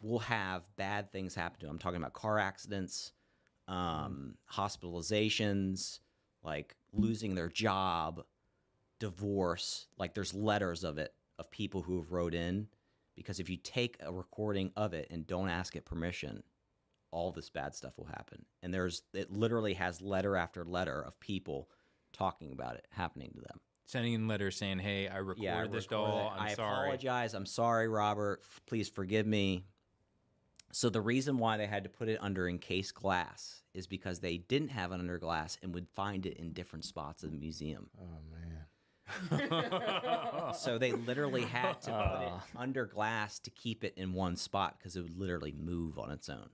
will have bad things happen to them. I'm talking about car accidents, um, hospitalizations, like losing their job, divorce. Like there's letters of it of people who have wrote in because if you take a recording of it and don't ask it permission, all this bad stuff will happen. And there's it literally has letter after letter of people talking about it happening to them. Sending in letters saying, "Hey, I recorded Yeah, I this recorded doll. it. I'm I sorry." apologize. I'm sorry, Robert. F- Please forgive me. So the reason why they had to put it under encased glass is because they didn't have it under glass and would find it in different spots of the museum. Oh man. [LAUGHS] So they literally had to put it [LAUGHS] uh. under glass to keep it in one spot because it would literally move on its own.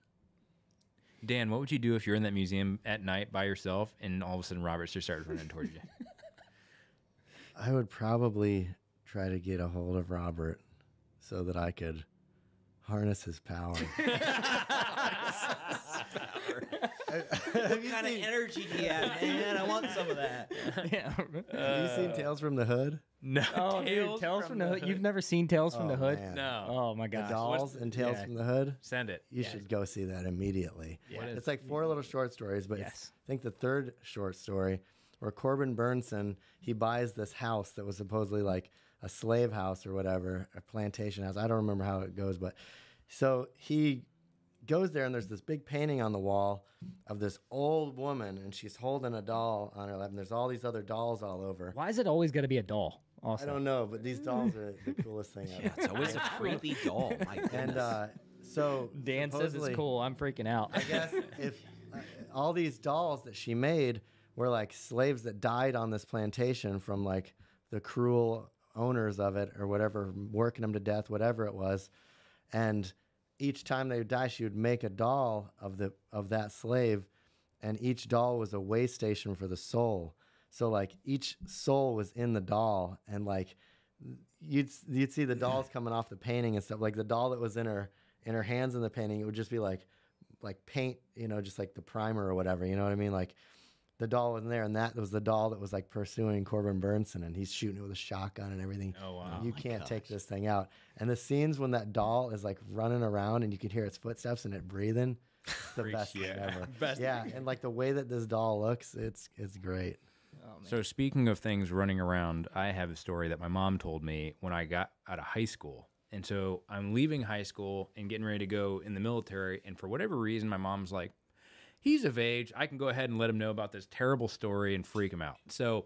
Dan, what would you do if you're in that museum at night by yourself and all of a sudden Robert just started running towards you? [LAUGHS] I would probably try to get a hold of Robert so that I could harness his power. [LAUGHS] What kind of energy do you have, man? I want some of that. [LAUGHS] yeah. Uh, have you seen Tales from the Hood? No. oh, dude, Tales from the Hood. You've never seen Tales from the Oh, Hood? man. No. Oh my god. gosh. dolls and Tales yeah. from the Hood. Send it. You should go see that immediately. What is- It's like four little short stories, but Yes. I think the third short story where Corbin Bernsen he buys this house that was supposedly like a slave house or whatever, a plantation house. I don't remember how it goes, but so he goes there and there's this big painting on the wall of this old woman and she's holding a doll on her lap and there's all these other dolls all over. Why is it always got to be a doll? I don't know, but these dolls are the [LAUGHS] coolest thing ever. Yeah, it's always a creepy doll. My [LAUGHS] goodness. And uh, so Dan says it's cool. I'm freaking out. I guess if uh, all these dolls that she made were like slaves that died on this plantation from like the cruel owners of it or whatever, working them to death, whatever it was, and each time they would die, she would make a doll of the of that slave, and each doll was a way station for the soul. So like each soul was in the doll, and like you'd you'd see the dolls coming off the painting and stuff. Like the doll that was in her in her hands in the painting, it would just be like like paint, you know, just like the primer or whatever. You know what I mean? Like the doll wasn't there, and that was the doll that was like pursuing Corbin Bernsen, and he's shooting it with a shotgun and everything. Oh, wow. You can't take this thing out. And the scenes when that doll is like running around and you can hear its footsteps and it breathing, it's the [LAUGHS] best you thing out. ever. [LAUGHS] Best yeah, and like the way that this doll looks, it's it's great. So speaking of things running around, I have a story that my mom told me when I got out of high school. And so I'm leaving high school and getting ready to go in the military. And for whatever reason, my mom's like, he's of age. I can go ahead and let him know about this terrible story and freak him out. So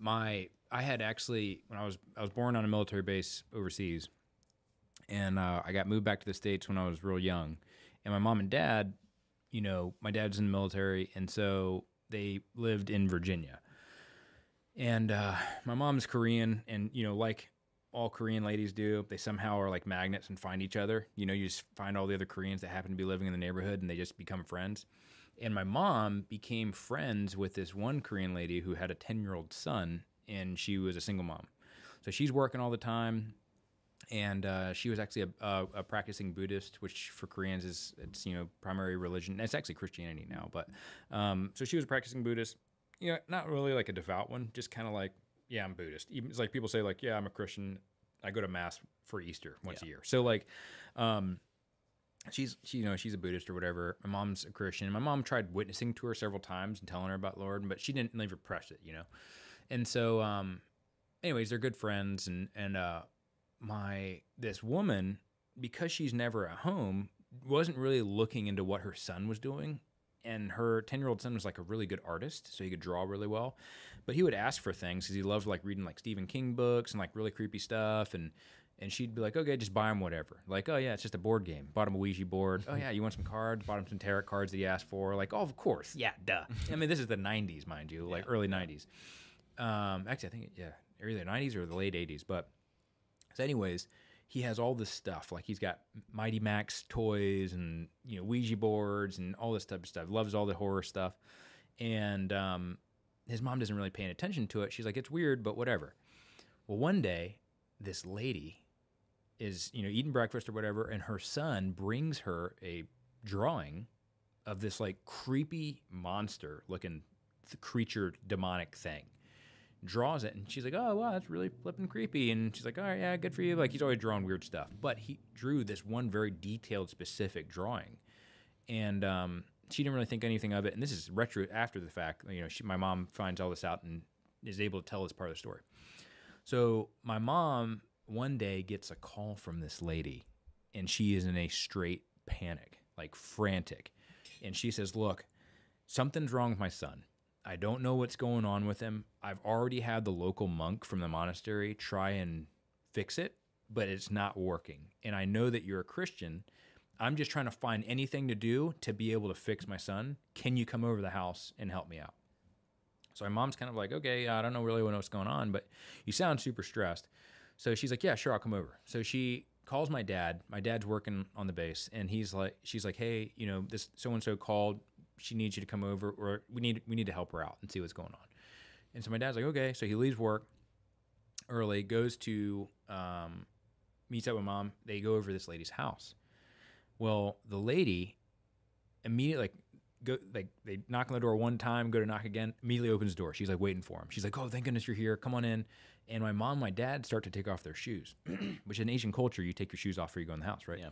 my I had actually when I was I was born on a military base overseas, and uh, I got moved back to the states when I was real young. And my mom and dad, you know, my dad's in the military, and so they lived in Virginia. And uh, my mom's Korean, and you know, like all Korean ladies do, they somehow are like magnets and find each other. You know, you just find all the other Koreans that happen to be living in the neighborhood, and they just become friends. And my mom became friends with this one Korean lady who had a 10 year old son, and she was a single mom. So she's working all the time. And uh, she was actually a, a, a practicing Buddhist, which for Koreans is it's you know primary religion. It's actually Christianity now, but um, so she was a practicing Buddhist. You know, not really like a devout one, just kind of like yeah, I'm Buddhist. Even it's like people say like, yeah, I'm a Christian. I go to mass for Easter once a year. So like, um, she's she you know she's a Buddhist or whatever. My mom's a Christian. My mom tried witnessing to her several times and telling her about Lord, but she didn't never press it, you know. And so, um, anyways, they're good friends, and and uh, my this woman because she's never at home wasn't really looking into what her son was doing and her 10 year old son was like a really good artist so he could draw really well but he would ask for things because he loved like reading like stephen king books and like really creepy stuff and and she'd be like okay just buy him whatever. Like oh yeah it's just a board game. Bought him a ouija board. Oh yeah. You want some cards? Bought him some tarot cards that he asked for. Like oh of course. Yeah duh. [LAUGHS] I mean this is the 90s mind you like early 90s um actually i think yeah early 90s or the late 80s but so anyways he has all this stuff. Like he's got Mighty Max toys and you know Ouija boards and all this type of stuff. Loves all the horror stuff, and um, his mom doesn't really pay any attention to it. She's like, it's weird, but whatever. Well, one day, this lady is you know eating breakfast or whatever, and her son brings her a drawing of this like creepy monster looking creature demonic thing. Draws it and she's like oh wow that's really flipping creepy. And she's like all right yeah good for you. Like he's always drawn weird stuff. But he drew this one very detailed specific drawing. And um, she didn't really think anything of it. And this is retro after the fact you know she, my mom finds all this out and is able to tell this part of the story. So my mom one day gets a call from this lady and she is in a straight panic like frantic and she says look something's wrong with my son I don't know what's going on with him. I've already had the local monk from the monastery try and fix it, but it's not working. And I know that you're a Christian. I'm just trying to find anything to do to be able to fix my son. Can you come over the house and help me out? So my mom's kind of like, okay, I don't know really what's going on, but you sound super stressed. So she's like, yeah, sure, I'll come over. So she calls my dad. My dad's working on the base, and he's like, she's like, hey, you know, this so and so called. She needs you to come over or we need we need to help her out and see what's going on. And so my dad's like okay. So he leaves work early goes to um, meets up with mom. They go over to this lady's house. Well the lady immediately like go like they knock on the door one time go to knock again immediately opens the door she's like waiting for him she's like oh thank goodness you're here come on in and my mom and my dad start to take off their shoes [CLEARS THROAT] which in asian culture you take your shoes off before you go in the house right Yeah.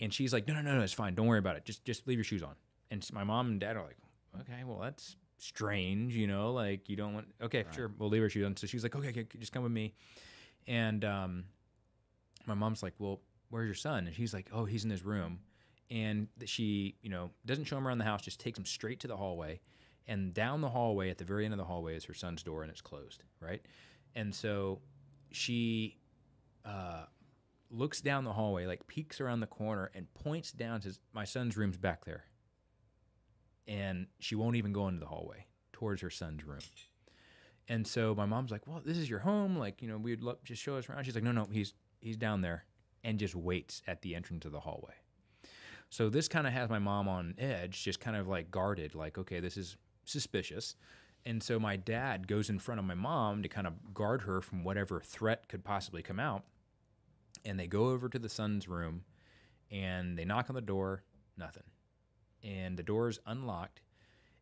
and she's like no no no no it's fine don't worry about it just just leave your shoes on and my mom and dad are like, okay, well that's strange, you know, like you don't want. Okay, sure, we'll leave her shoes on. So she's like, okay, okay, just come with me. And um, my mom's like, well, where's your son? And he's like, oh, he's in his room. And she, you know, doesn't show him around the house, just takes him straight to the hallway. And down the hallway, at the very end of the hallway, is her son's door, and it's closed, right? And so she uh, looks down the hallway, like peeks around the corner, and points down. Says, "My son's room's back there." And she won't even go into the hallway towards her son's room. And so my mom's like, "Well, this is your home. Like, you know, we'd love just show us around." She's like, "No, no, he's he's down there," and just waits at the entrance of the hallway. So this kind of has my mom on edge, just kind of like guarded, like, okay, this is suspicious. And so my dad goes in front of my mom to kind of guard her from whatever threat could possibly come out. And they go over to the son's room and they knock on the door, nothing. And the door is unlocked.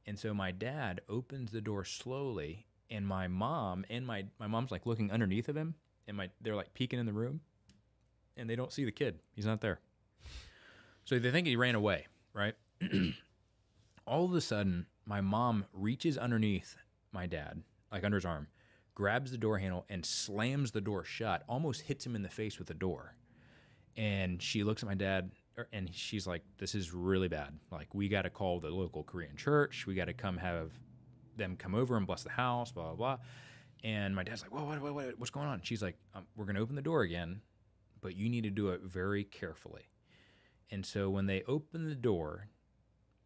And so my dad opens the door slowly and my mom and my my mom's like looking underneath of him and my they're like peeking in the room and they don't see the kid. He's not there. So they think he ran away, right? [CLEARS THROAT] All of a sudden, my mom reaches underneath my dad, like under his arm, grabs the door handle and slams the door shut, almost hits him in the face with the door. And she looks at my dad er, and she's like, This is really bad. Like, we got to call the local Korean church. We got to come have them come over and bless the house, blah, blah, blah. And my dad's like, Whoa, what, what, what, what's going on? She's like, um, We're going to open the door again, but you need to do it very carefully. And so when they open the door,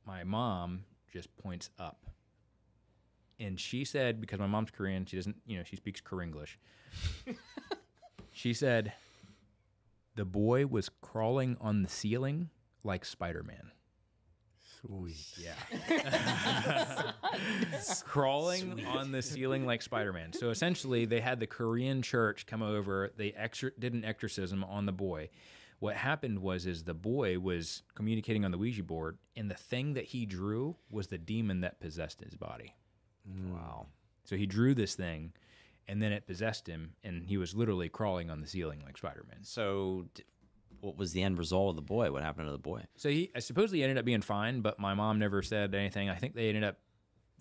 my mom just points up. And she said, because my mom's Korean, she doesn't, you know, she speaks Korenglish. [LAUGHS] she said, the boy was crawling on the ceiling like Spider Man. Sweet. Yeah. [LAUGHS] Crawling on the ceiling like Spider Man. So essentially, they had the Korean church come over. They exor- did an exorcism on the boy. What happened was, is the boy was communicating on the Ouija board, and the thing that he drew was the demon that possessed his body. Wow. So he drew this thing, and then it possessed him, and he was literally crawling on the ceiling like Spider Man. So, d- what was the end result of the boy? What happened to the boy? So he I supposedly ended up being fine, but my mom never said anything. I think they ended up,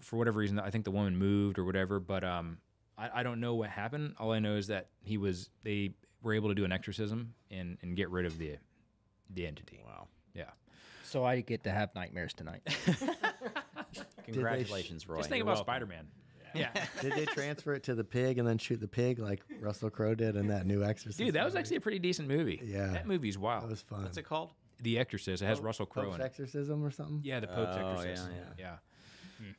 for whatever reason, I think the woman moved or whatever. But um, I, I don't know what happened. All I know is that he was they were able to do an exorcism and and get rid of the the entity. Wow. Yeah. So I get to have nightmares tonight. [LAUGHS] Congratulations, Roy. Just think You're about. Spider Man. Yeah. [LAUGHS] Did they transfer it to the pig and then shoot the pig like Russell Crowe did in that new Exorcist? Dude, that was movie? actually a pretty decent movie. Yeah. That movie's wild. that was fun. What's it called? the Exorcist. It has oh, Russell Crowe Pope's in it. exorcism or something. Yeah, the Pope's Oh, exorcist. yeah, Yeah,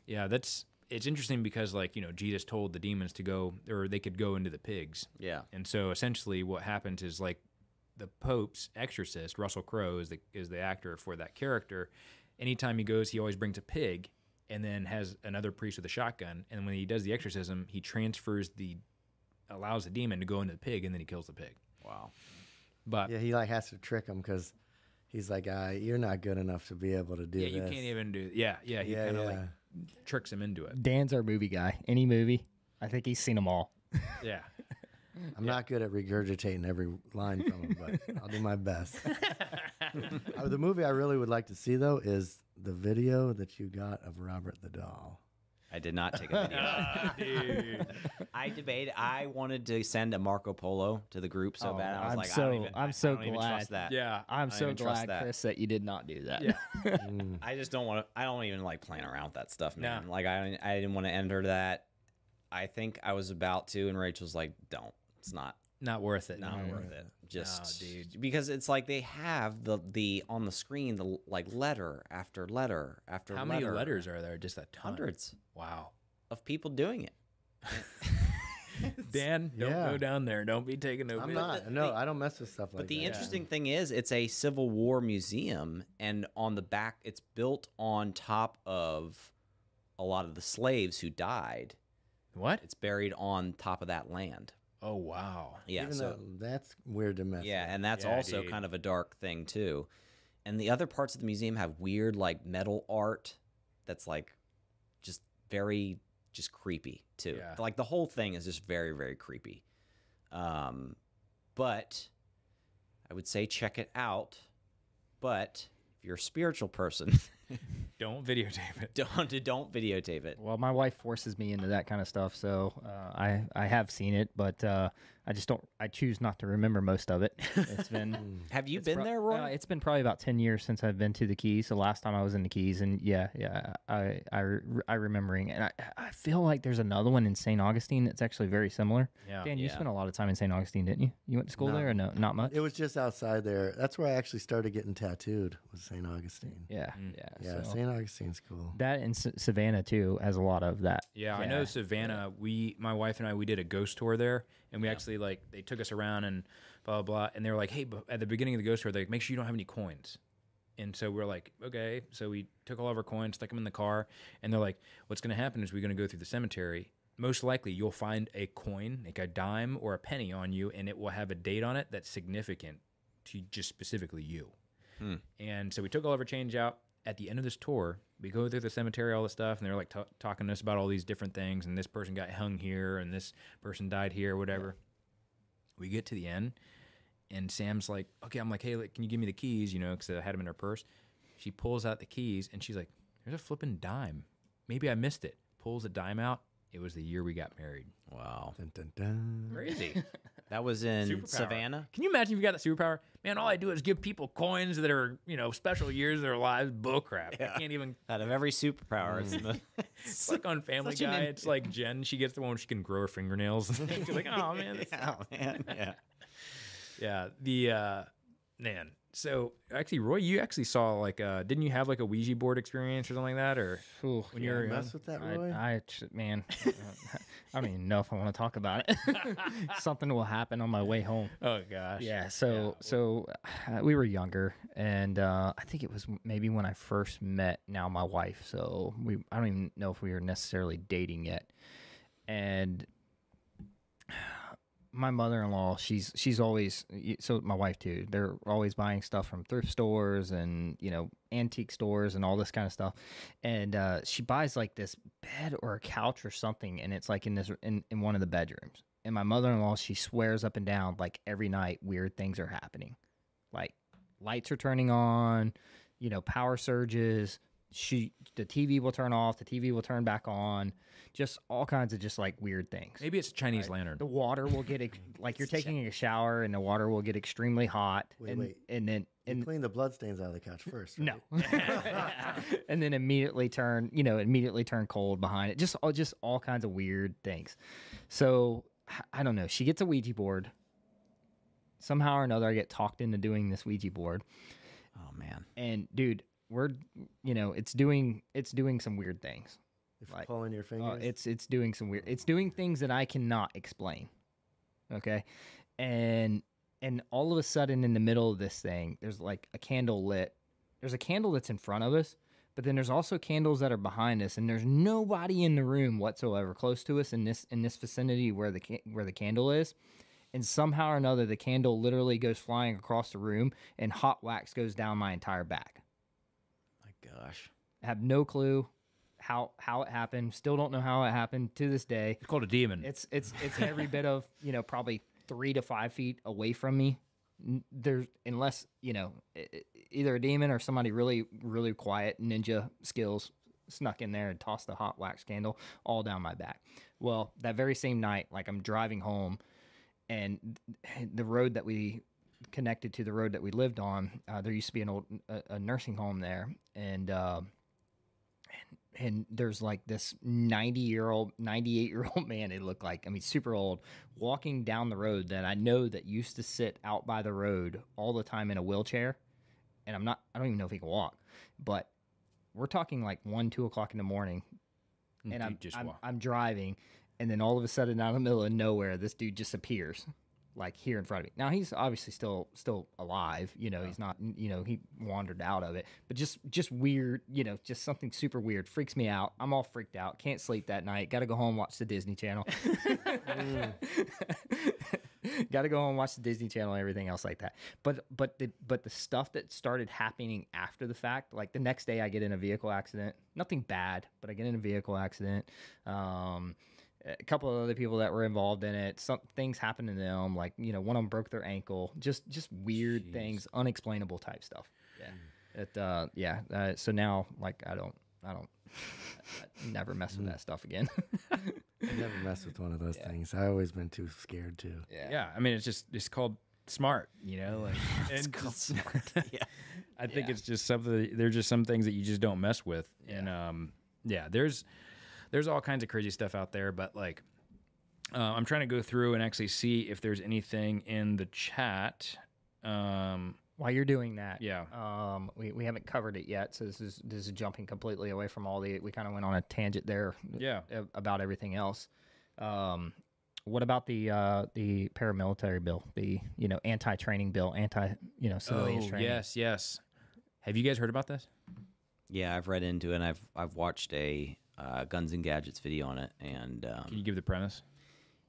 yeah. that's it's interesting because like you know Jesus told the demons to go or they could go into the pigs, Yeah. and so essentially what happens is like the Pope's exorcist Russell Crowe is the is the actor for that character. Anytime he goes, he always brings a pig, and then has another priest with a shotgun. And when he does the exorcism, he transfers the allows the demon to go into the pig, and then he kills the pig. Wow. But Yeah, he like has to trick him because he's like, uh, "You're not good enough to be able to do yeah, this." you can't even do. Yeah, yeah. He Yeah, kind of yeah. like tricks him into it. Dan's our movie guy. Any movie, I think he's seen them all. [LAUGHS] Yeah. [LAUGHS] I'm not good at regurgitating every line from him, but I'll do my best. [LAUGHS] Uh, the movie I really would like to see though is the video that you got of Robert the doll. I did not take a video. [LAUGHS] I debated. I wanted to send a Marco Polo to the group so Oh, bad. I was I'm like, I so- don't even, I'm I- so don't even glad. trust that. Yeah. I'm don't so even trust glad, that. Chris, that you did not do that. Yeah. [LAUGHS] [LAUGHS] I just don't want to. I don't even like playing around with that stuff, man. No. Like I, I didn't want to enter that. I think I was about to, and Rachel's like, "Don't. It's not Not worth it. not worth it." Just dude. because it's like they have the the on the screen the like letter after letter after How letter. many letters are there? Just a ton. Hundreds Wow. of people doing it. [LAUGHS] Dan, don't Yeah. go down there. Don't be taking no. I'm bid. not. No, I don't mess with stuff like that. But the that. interesting thing is, it's a Civil War museum, and on the back, it's built on top of a lot of the slaves who died. What? It's buried on top of that land. Oh wow. Yeah, Even so that's weird to mess. yeah, with. and that's Yeah, also dude. kind of a dark thing too. And the other parts of the museum have weird, like metal art that's like just very just creepy too. Yeah. Like the whole thing is just very, very creepy. Um, but I would say check it out. But if you're a spiritual person, [LAUGHS] [LAUGHS] Don't videotape it. don't don't videotape it. Well, my wife forces me into that kind of stuff, so uh, I I have seen it, but uh, I just don't. I choose not to remember most of it. [LAUGHS] It's been. Have you been pro- there, Roy? Uh, it's been probably about ten years since I've been to the Keys. The last time I was in the Keys, and yeah, yeah, I I re- I remembering, and I I feel like there's another one in St. Augustine that's actually very similar. Yeah. Dan, you Yeah. spent a lot of time in St. Augustine, didn't you? You went to school No. there, or no? Not much. It was just outside there. That's where I actually started getting tattooed. Was St. Augustine. yeah, Mm. yeah, Yeah, so- St. Augustine's cool. That and S- Savannah too has a lot of that. Yeah, I know Savannah. We, my wife and I, we did a ghost tour there, and we actually like they took us around and blah blah, blah and they were like, "Hey, at the beginning of the ghost tour, they like, make sure you don't have any coins." And so we're like, "Okay." So we took all of our coins, stuck them in the car, and they're like, "What's going to happen is we're going to go through the cemetery. Most likely, you'll find a coin, like a dime or a penny, on you, and it will have a date on it that's significant to just specifically you." Hmm. And so we took all of our change out. At the end of this tour, we go through the cemetery, all this stuff, and they're like ta talking to us about all these different things. And this person got hung here, and this person died here, whatever. We get to the end, and Sam's like, "Okay," I'm like, "Hey, like, can you give me the keys?" You know, because I had them in her purse. She pulls out the keys, and she's like, "There's a flipping dime. Maybe I missed it." Pulls a dime out. It was the year we got married. Wow, Dun, dun, dun. Crazy. [LAUGHS] that was in Superpower. Savannah. Can you imagine if you got that superpower? Man, all I do is give people coins that are, you know, special years of their lives. Bull crap. I can't even. [LAUGHS] Out of every superpower, it's the [LAUGHS] It's like on Family Such Guy. in- It's like Jen. She gets the one where she can grow her fingernails. [LAUGHS] She's like, oh man, that's- yeah, man, yeah. yeah. The uh, man. So actually, Roy, you actually saw like, uh, didn't you have like a Ouija board experience or something like that, or Ooh, when you were young? Mess with that, Roy. I ch- man, [LAUGHS] I don't even know if I want to talk about it. [LAUGHS] Something will happen on my way home. Oh gosh. Yeah, so so uh, we were younger, and uh, I think it was maybe when I first met now my wife. So we I don't even know if we were necessarily dating yet, and my mother-in-law she's she's always so my wife too they're always buying stuff from thrift stores and you know antique stores and all this kind of stuff. And uh, she buys like this bed or a couch or something and it's like in this in, in one of the bedrooms. And my mother-in-law she swears up and down like every night weird things are happening. Like lights are turning on you know power surges. She the tv will turn off the tv will turn back on just all kinds of just like weird things. Maybe it's a Chinese lantern. the water will get ex- [LAUGHS] like you're taking a shower and the water will get extremely hot Wait, and, wait. and then and Clean the bloodstains out of the couch first. no. [LAUGHS] and then immediately turn you know immediately turn cold behind it. Just all just all kinds of weird things. So I don't know. She gets a ouija board. Somehow or another i get talked into doing this ouija board. Oh man. and dude we're you know it's doing it's doing some weird things If Like, pulling your Uh, fingers. it's it's doing some weird. It's doing things that I cannot explain. Okay, and and all of a sudden in the middle of this thing, there's like a candle lit. There's a candle that's in front of us, but then there's also candles that are behind us, and there's nobody in the room whatsoever close to us in this in this vicinity where the ca- where the candle is. And somehow or another, the candle literally goes flying across the room, and hot wax goes down my entire back. My gosh. I have no clue how how it happened. Still don't know how it happened to this day. It's called a demon. It's it's it's every bit of you know probably three to five feet away from me. There's unless you know either a demon or somebody really really quiet ninja skills snuck in there and tossed the hot wax candle all down my back. Well, that very same night, like I'm driving home, and the road that we connected to the road that we lived on, uh, there used to be an old a, a nursing home there, and. Uh, and there's like this 90 year old 98 year old [LAUGHS] man it looked like i mean super old walking down the road that i know that used to sit out by the road all the time in a wheelchair and i'm not i don't even know if he can walk but we're talking like one two o'clock in the morning mm, and Dude I'm, I'm, I'm driving and then all of a sudden out of the middle of nowhere this dude just appears like here in front of me. Now he's obviously still still alive you know he's not you know he wandered out of it but just just weird you know just something super weird freaks me out. I'm all freaked out can't sleep that night gotta go home watch the disney channel. [LAUGHS] [LAUGHS] Gotta go home watch the disney channel and everything else like that. But but the but the stuff that started happening after the fact like the next day i get in a vehicle accident. Nothing bad but i get in a vehicle accident. Um a couple of other people that were involved in it some things happened to them like you know one of them broke their ankle just just weird things unexplainable type stuff yeah it uh yeah uh, so now like i don't i don't I never mess with that stuff again [LAUGHS] I never mess with one of those things. I always been too scared to. yeah, I mean, it's just it's called smart, you know. Like, [LAUGHS] and just- [LAUGHS] yeah. I think Yeah. it's just something. There's just some things that you just don't mess with, and um, yeah, there's there's all kinds of crazy stuff out there. But like, uh, I'm trying to go through and actually see if there's anything in the chat. Um, while you're doing that Yeah. um we, we haven't covered it yet so this is this is jumping completely away from all the we kind of went on a tangent there yeah, about everything else um what about the uh the paramilitary bill the you know anti-training bill anti you know civilians oh training yes, yes. Have you guys heard about this? Yeah, I've read into it. and I've I've watched a uh, Guns and Gadgets video on it, and um, Can you give the premise?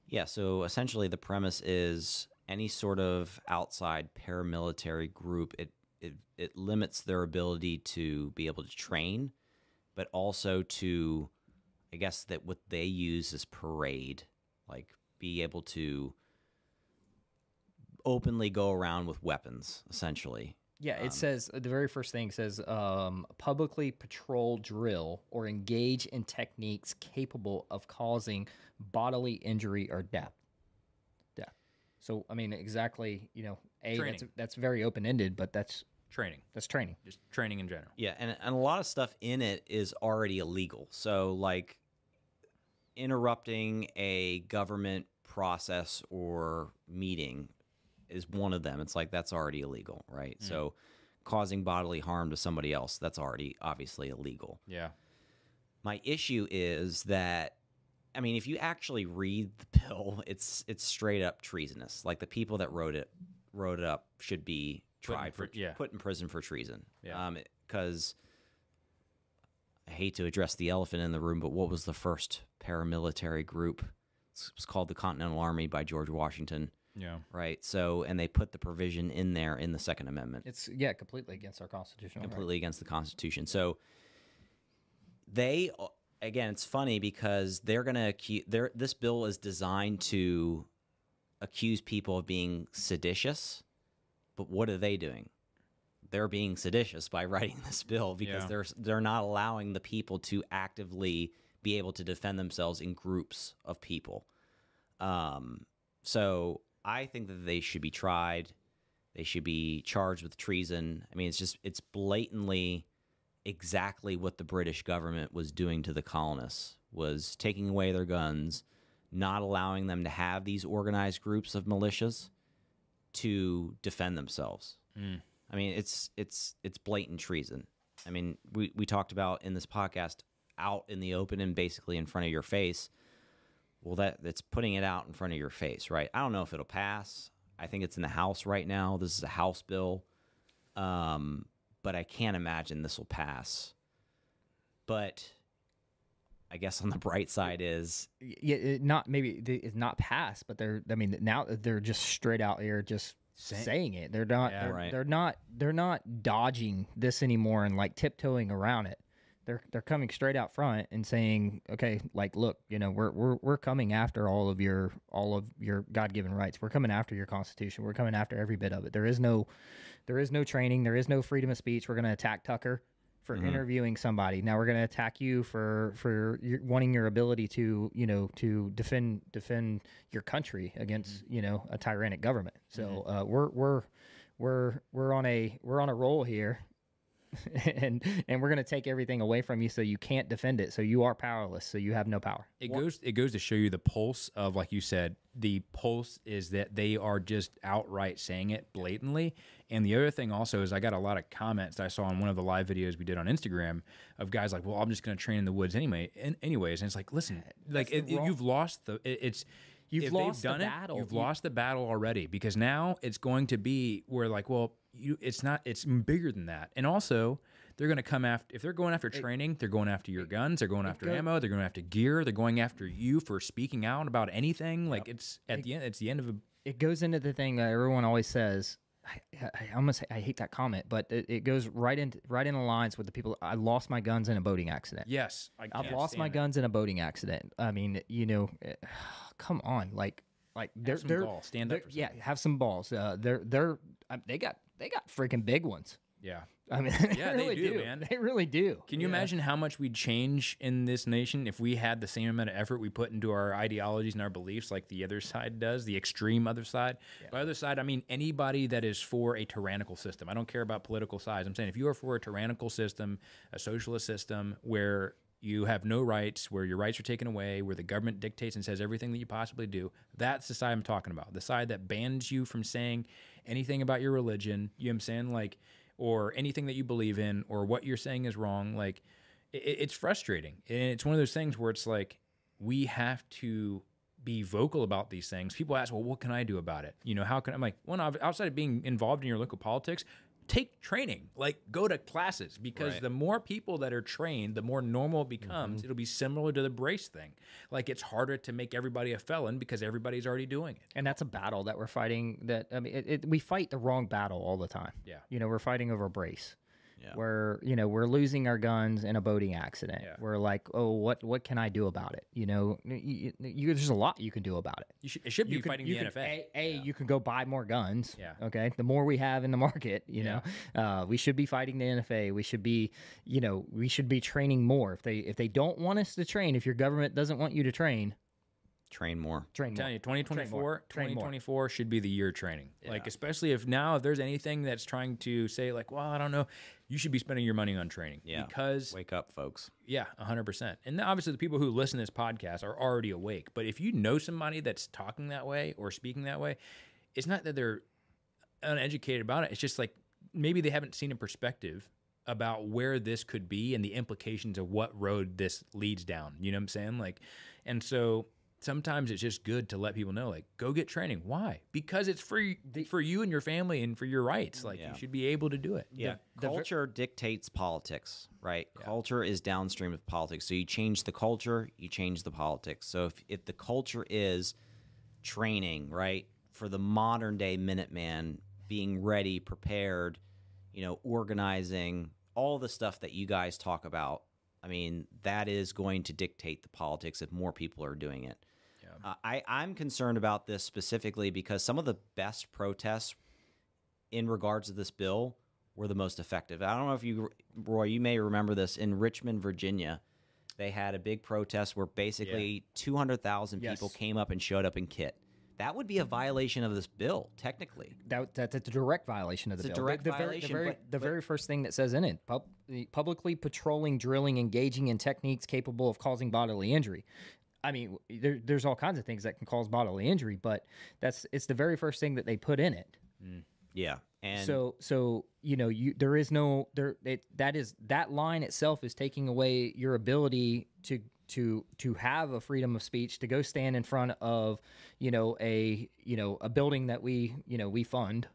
Yeah, so essentially the premise is any sort of outside paramilitary group it it, it limits their ability to be able to train, but also to I guess that what they use is parade, like be able to openly go around with weapons, essentially. Yeah Um, it says the very first thing says um publicly patrol drill or engage in techniques capable of causing bodily injury or death. Death. So i mean exactly you know a that's, that's very open-ended but that's Training, that's training. Just training in general. Yeah, and, and a lot of stuff in it is already illegal. So, like interrupting a government process or meeting is one of them. It's like that's already illegal, right? So, causing bodily harm to somebody else, that's already obviously illegal. Yeah, My issue is that I mean, if you actually read the [LAUGHS] bill, it's it's straight up treasonous. Like the people that wrote it wrote it up should be Put in tried for yeah. put in prison for treason. Yeah. Um, because I hate to address the elephant in the room, but what was the first paramilitary group It was called the Continental Army by George Washington, Yeah. right? So, and they put the provision in there in the Second Amendment, It's yeah, completely against our constitutional. right. completely against the Constitution. So, they again, it's funny because they're gonna accuse. This bill is designed to accuse people of being seditious, but what are they doing? They're being seditious by [LAUGHS] writing this bill because Yeah. they're they're not allowing the people to actively be able to defend themselves in groups of people. Um, so I think that they should be tried. They should be charged with treason. I mean, it's just it's blatantly exactly what the British government was doing to the colonists was taking away their guns, not allowing them to have these organized groups of militias to defend themselves. Hmm. I mean, it's it's it's blatant treason. I mean, we we talked about in this podcast out in the open and basically in front of your face. Well, that that's putting it out in front of your face, right? I don't know if it'll pass. I think it's in the House right now. This is a House bill, um, but I can't imagine this will pass. But I guess on the bright side is yeah, it not maybe it's not passed, but they're. I mean, now they're just straight out here just Say- saying it. They're not. Yeah. they're, Right. they're not. They're not dodging this anymore and like tiptoeing around it. They're they're coming straight out front and saying, okay, like look, you know, we're we're we're coming after all of your all of your God given rights. We're coming after your Constitution. We're coming after every bit of it. There is no, there is no training. There is no freedom of speech. We're going to attack Tucker for mm-hmm. interviewing somebody. Now we're going to attack you for for your, wanting your ability to you know to defend defend your country against mm-hmm. you know a tyrannic government. So mm-hmm. uh, we're we're we're we're on a we're on a roll here. [LAUGHS] and and we're going to take everything away from you so you can't defend it so you are powerless so you have no power It goes it goes to show you the pulse of like you said, the pulse is that they are just outright saying it blatantly. And the other thing also is I got a lot of comments that I saw on one of the live videos we did on Instagram of guys like, "Well, I'm just going to train in the woods anyway." And anyways, and it's like, listen, like it, wrong- you've lost the it, it's You've if lost the they've done battle. it, you've You- lost the battle already because now it's going to be where like, well, you it's not it's bigger than that. And also, they're going to come after if they're going after training, they're going after your guns, they're going after ammo, they're going after gear, they're going after you for speaking out about anything. Like it's at the end, it's the end of a it goes into the thing that everyone always says. I, I almost I hate that comment, but it, it goes right into right in the lines with the people. I lost my guns in a boating accident. yes. I I've can't lost my it. guns in a boating accident. I mean, you know, eh, come on, like like they're some they're gall. Stand up they're- for yeah, have some balls. Uh, they're they're um, they got they got freaking big ones. Yeah. I mean, [LAUGHS] Yeah, they they really do, do, man. They really do. Can you imagine how much we'd change in this nation if we had the same amount of effort we put into our ideologies and our beliefs like the other side does, the extreme other side? By other side, I mean anybody that is for a tyrannical system. I don't care about political sides. I'm saying if you are for a tyrannical system, a socialist system where you have no rights, where your rights are taken away, where the government dictates and says everything that you possibly do, that's the side I'm talking about. The side that bans you from saying anything about your religion, you know what I'm saying? Like, or anything that you believe in, or what you're saying is wrong. Like, it, it's frustrating. And it's one of those things where it's like, we have to be vocal about these things. People ask, well, what can I do about it? You know, how can I? I'm like, well, outside of being involved in your local politics, take training, like go to classes because Right. the more people that are trained, the more normal it becomes. Mm-hmm. It'll be similar to the brace thing. Like it's harder to make everybody a felon because everybody's already doing it. And that's a battle that we're fighting. That I mean, it, it, we fight the wrong battle all the time. Yeah. you know, we're fighting over brace. Yeah. We're you know we're losing our guns in a boating accident. Yeah. We're like, oh, what what can I do about it? You know, you, you, there's a lot you can do about it. You should, it should be can- fighting you the can- NFA. A, a you can go buy more guns. Yeah. Okay. The more we have in the [LAUGHS] market, you know, uh, we should be fighting the NFA. We should be, you know, we should be training more. If they if they don't want us to train, if your government doesn't want you to train, train more. train I'm more. telling you, 2024, Train more. 2024 should be the year of training. Like, especially if now, if there's anything that's trying to say, like, well, I don't know, you should be spending your money on training. Yeah. Because, Wake up, folks. yeah, 100%. And obviously, the people who listen to this podcast are already awake. But if you know somebody that's talking that way or speaking that way, it's not that they're uneducated about it. It's just like maybe they haven't seen a perspective about where this could be and the implications of what road this leads down. You know what I'm saying? Like, and so sometimes it's just good to let people know, like, go get training. Why? Because it's free for you and your family and for your rights. Like, Yeah. you should be able to do it. Yeah, the, culture dictates politics, right? Culture is downstream of politics. So you change the culture, you change the politics. So if if the culture is training, right, for the modern day Minuteman, being ready, prepared, you know, organizing, all the stuff that you guys talk about. I mean, that is going to dictate the politics if more people are doing it. Uh, I, I'm concerned about this specifically because some of the best protests in regards to this bill were the most effective. I don't know if you, Roy, you may remember this in Richmond, Virginia. They had a big protest where basically 200,000 people came up and showed up in kit. That would be a violation of this bill, technically. That, that's a direct violation of the It's a bill. direct the, the violation, Very, the, very, but- the but- very first thing that says in it: pub, publicly patrolling, drilling, engaging in techniques capable of causing bodily injury. I mean, there, there's all kinds of things that can cause bodily injury, but that's it's the very first thing that they put in it. Mm, yeah. And so so you know you there is no there it, that is that line itself is taking away your ability to to to have a freedom of speech to go stand in front of you know a you know a building that we you know we fund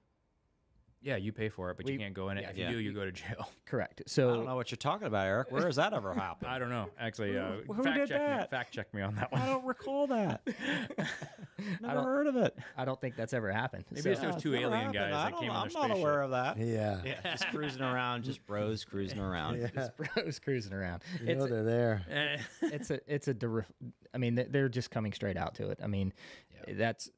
Yeah, you pay for it, but you We- can't go in it. yeah, if yeah. you do, you go to jail. [LAUGHS] correct So I don't know what you're talking about, Eric. Where has that ever [LAUGHS] happened? I don't know. Actually, uh, Who fact did check that? me. Fact check me on that [LAUGHS] one. I don't recall that. Never don't- heard of it. I don't think that's ever happened Maybe So- it's those two Never alien happened. guys I that don't came know. on I'm the not spaceship. aware of that. Yeah. Yeah, just cruising around, just bros cruising around. Yeah. just bros cruising around You know it's they're there. It's a it's a dir- I mean they- they're just coming straight out to it. I mean that's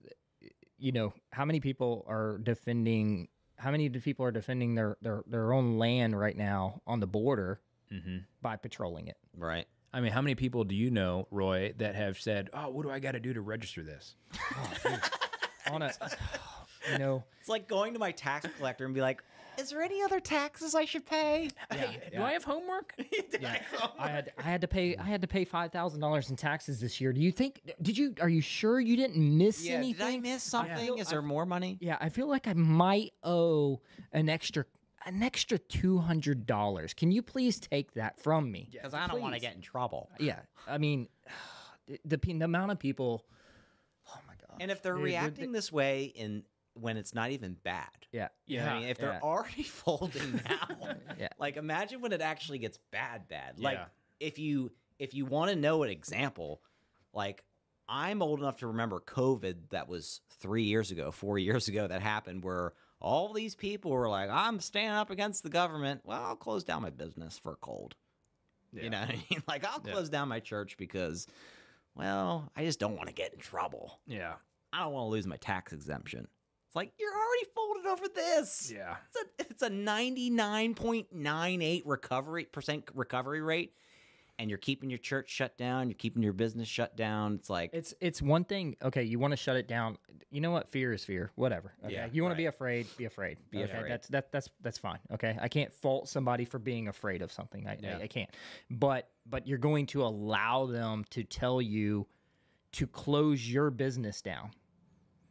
you know how many people are defending how many people are defending their their their own land right now on the border Mhm. by patrolling it. Right. I mean, how many people do you know, Roy, that have said, "Oh, what do I got to do to register this?" [LAUGHS] On a you know It's like going to my tax collector and be like, "Is there any other taxes I should pay?" [LAUGHS] Hey, do I have homework? [LAUGHS] yeah, I had I had to pay I had to pay five thousand dollars in taxes this year. Do you think did you are you sure you didn't miss Yeah. anything? Did I miss something? feel- Is there more money? Yeah, I feel like I might owe an extra an extra two hundred dollars. Can you please take that from me? Because I don't want to get in trouble. Yeah, I mean, [SIGHS] the, the pe- the amount of people. Oh my god. And if they're Dude, they're- reacting this way in when it's not even bad, Yeah, you know what I Yeah, mean? If they're yeah. already [LAUGHS] folding [LAUGHS] now, Yeah. like imagine when it actually gets bad, bad. Like Yeah. if you if you want to know an example, like I'm old enough to remember COVID that was three years ago, four years ago that happened where all these people were like, I'm standing up against the government. Well, I'll close down my business for a cold. You know what I mean? [LAUGHS] Like I'll Yeah. close down my church because, well, I just don't want to get in trouble. Yeah. I don't want to lose my tax exemption. It's like you're already folded over this. Yeah. It's a it's a 99.98 recovery percent recovery rate and you're keeping your church shut down, you're keeping your business shut down. It's like It's it's one thing. Okay, you want to shut it down. You know what? Fear is fear. Whatever. Okay. Yeah, you want to be afraid. Be afraid. Be okay? afraid. That's that that's that's fine. Okay. I can't fault somebody for being afraid of something. I, Yeah. I, I can't. But but you're going to allow them to tell you to close your business down.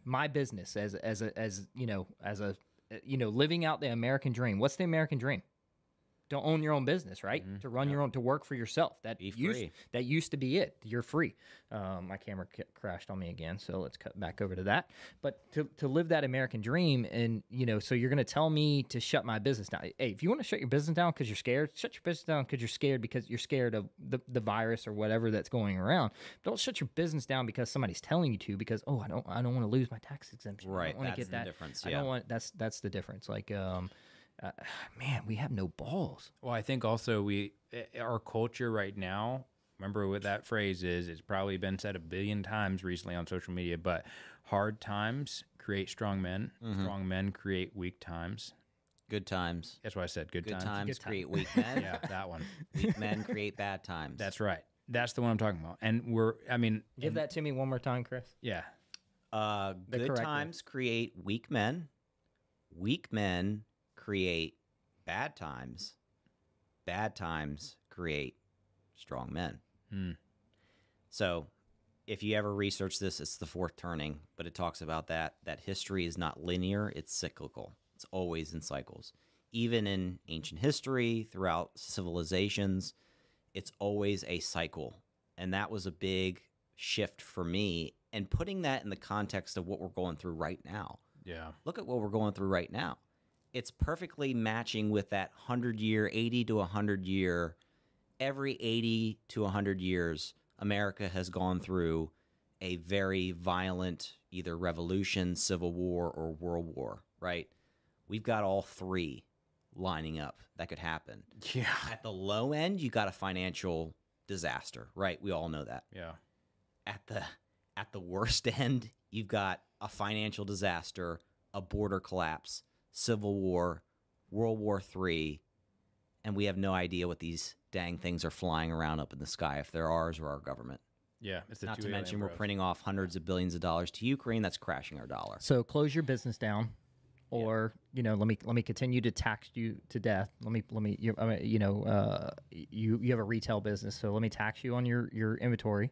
My business as as a as you know as a you know living out the American dream. What's the American dream? Don't own your own business, right? To run your own, to work for yourself. That Be used that used to be it. You're free. Um, my camera c- crashed on me again, so let's cut back over to that. But to, to live that American dream, and you know, so you're going to tell me to shut my business down. Hey, if you want to shut your business down because you're scared, shut your business down because you're scared because you're scared of the, the virus or whatever that's going around. Don't shut your business down because somebody's telling you to. Because oh, I don't I don't want to lose my tax exemption. I Right, don't want to that's get the that difference, I don't want that's that's the difference. Like um, uh, [SIGHS] man, we have no balls. Well, I think also we eh, our culture right now. Remember what that phrase is? It's probably been said a billion times recently on social media. But hard times create strong men. Mm-hmm. Strong men create weak times. good times. That's why I said good, Good times. times Good time. create weak [LAUGHS] men. Yeah, that one. Weak men create bad times. That's right. That's the one I'm talking about. And we're. I mean, Give that to me one more time, Chris. yeah. Uh, good correct way. times create weak men. Weak men create bad times. Bad times create strong men. Hmm. So, if you ever research this, it's the fourth turning, but it talks about that that history is not linear; it's cyclical. It's always in cycles. Even in ancient history, throughout civilizations, it's always a cycle, and that was a big shift for me. And putting that in the context of what we're going through right now. Yeah. Look at what we're going through right now. It's perfectly matching with that 100 year, 80 to 100 year. Every 80 to 100 years, America has gone through a very violent either revolution, civil war, or world war, right? We've got all three lining up that could happen. Yeah. At the low end, you got a financial disaster, right? We all know that. Yeah. At the at the worst [LAUGHS] end, you've got a financial disaster, a border collapse, civil war, World War III, and we have no idea what these dang things are flying around up in the sky if they're ours or our government. Yeah. It's Not to mention we're printing off hundreds of billions of dollars to Ukraine. That's crashing our dollar. So close your business down, or you know, let me let me continue to tax you to death. Let me let me you, I mean, you know, uh, you you have a retail business, so let me tax you on your your inventory.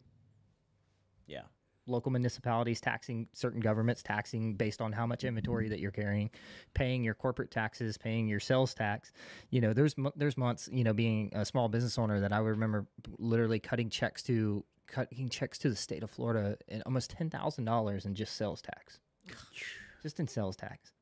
Yeah. Local municipalities taxing certain governments taxing based on how much inventory mm-hmm. that you're carrying, paying your corporate taxes, paying your sales tax. You know, there's there's months, you know, being a small business owner that I would remember literally cutting checks to cutting checks to the state of Florida and almost ten thousand dollars in just sales tax, just in sales tax.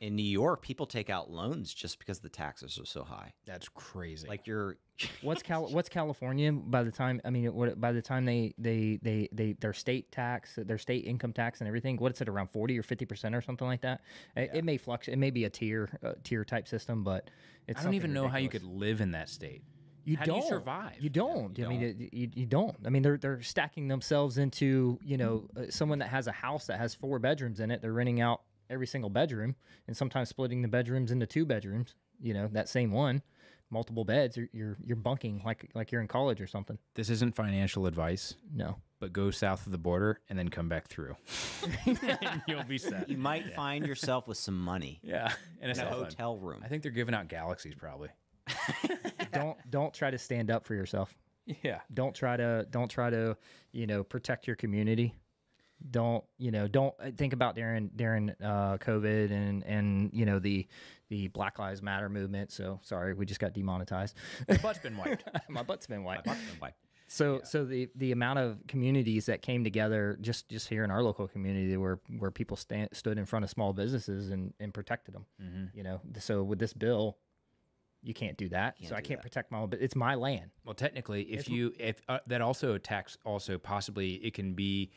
In New York, people take out loans just because the taxes are so high. That's crazy. Like you're [LAUGHS] What's Cal? What's California? By the time I mean, what, by the time they they they they their state tax, their state income tax, and everything, what's it around forty or fifty percent or something like that? It, it may flux. It may be a tier uh, tier type system, but it's I don't even something know how you could live in that state. You how do don't you survive? You don't. I mean, it, you, you don't. I mean, they're they're stacking themselves into you know uh, someone that has a house that has four bedrooms in it. They're renting out every single bedroom, and sometimes splitting the bedrooms into two bedrooms. You know, that same one, multiple beds. You're you're, you're bunking like like you're in college or something. This isn't financial advice, No. but go south of the border and then come back through. and [LAUGHS] [LAUGHS] you'll be set. you might find yourself with some money [LAUGHS] Yeah. In a cell phone. hotel room. I think they're giving out galaxies probably. don't don't try to stand up for yourself. Yeah. Don't try to don't try to you know protect your community. Don't you know? Don't uh, think about during during uh, COVID and and you know the the Black Lives Matter movement. So sorry, we just got demonetized. my butt's been wiped. [LAUGHS] My butt's been wiped. Like, So so the the amount of communities that came together just just here in our local community where where people stand, stood in front of small businesses and and protected them. You know. So with this bill, you can't do that. so I can't that. protect my own. But it's my land. Well, technically, if you if uh, that also attacks also possibly it can be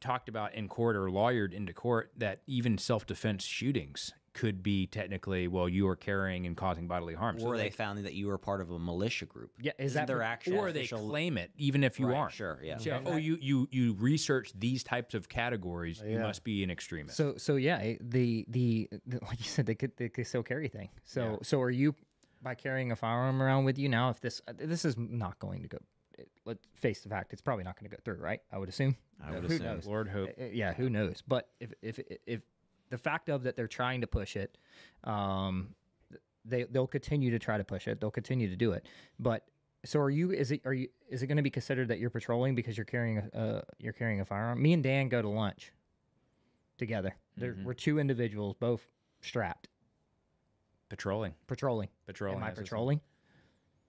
talked about in court or lawyered into court that even self defense shootings could be technically well you are carrying and causing bodily harm. or they like, found that you were part of a militia group. Yeah, is that their pro- actual or they claim it even if you Right, aren't. Sure, yeah. So, oh, you you you research these types of categories. You must be an extremist. So so yeah, eh, the, the the [LAUGHS] like you said, they could they could still carry thing. So so are you by carrying a firearm around with you now? If this this is not going to go, it- let's face the fact, it's probably not going to go through, right? I would assume. I would Who assume. knows? Lord hope. Uh, Yeah, who knows? But if if if the fact of that they're trying to push it, um, they they'll continue to try to push it. They'll continue to do it. But so are you? Is it are you? Is it going to be considered that you're patrolling because you're carrying a uh, you're carrying a firearm? Me and Dan go to lunch together. There, we're two individuals, both strapped, Patrolling, patrolling. patrolling. Am I patrolling?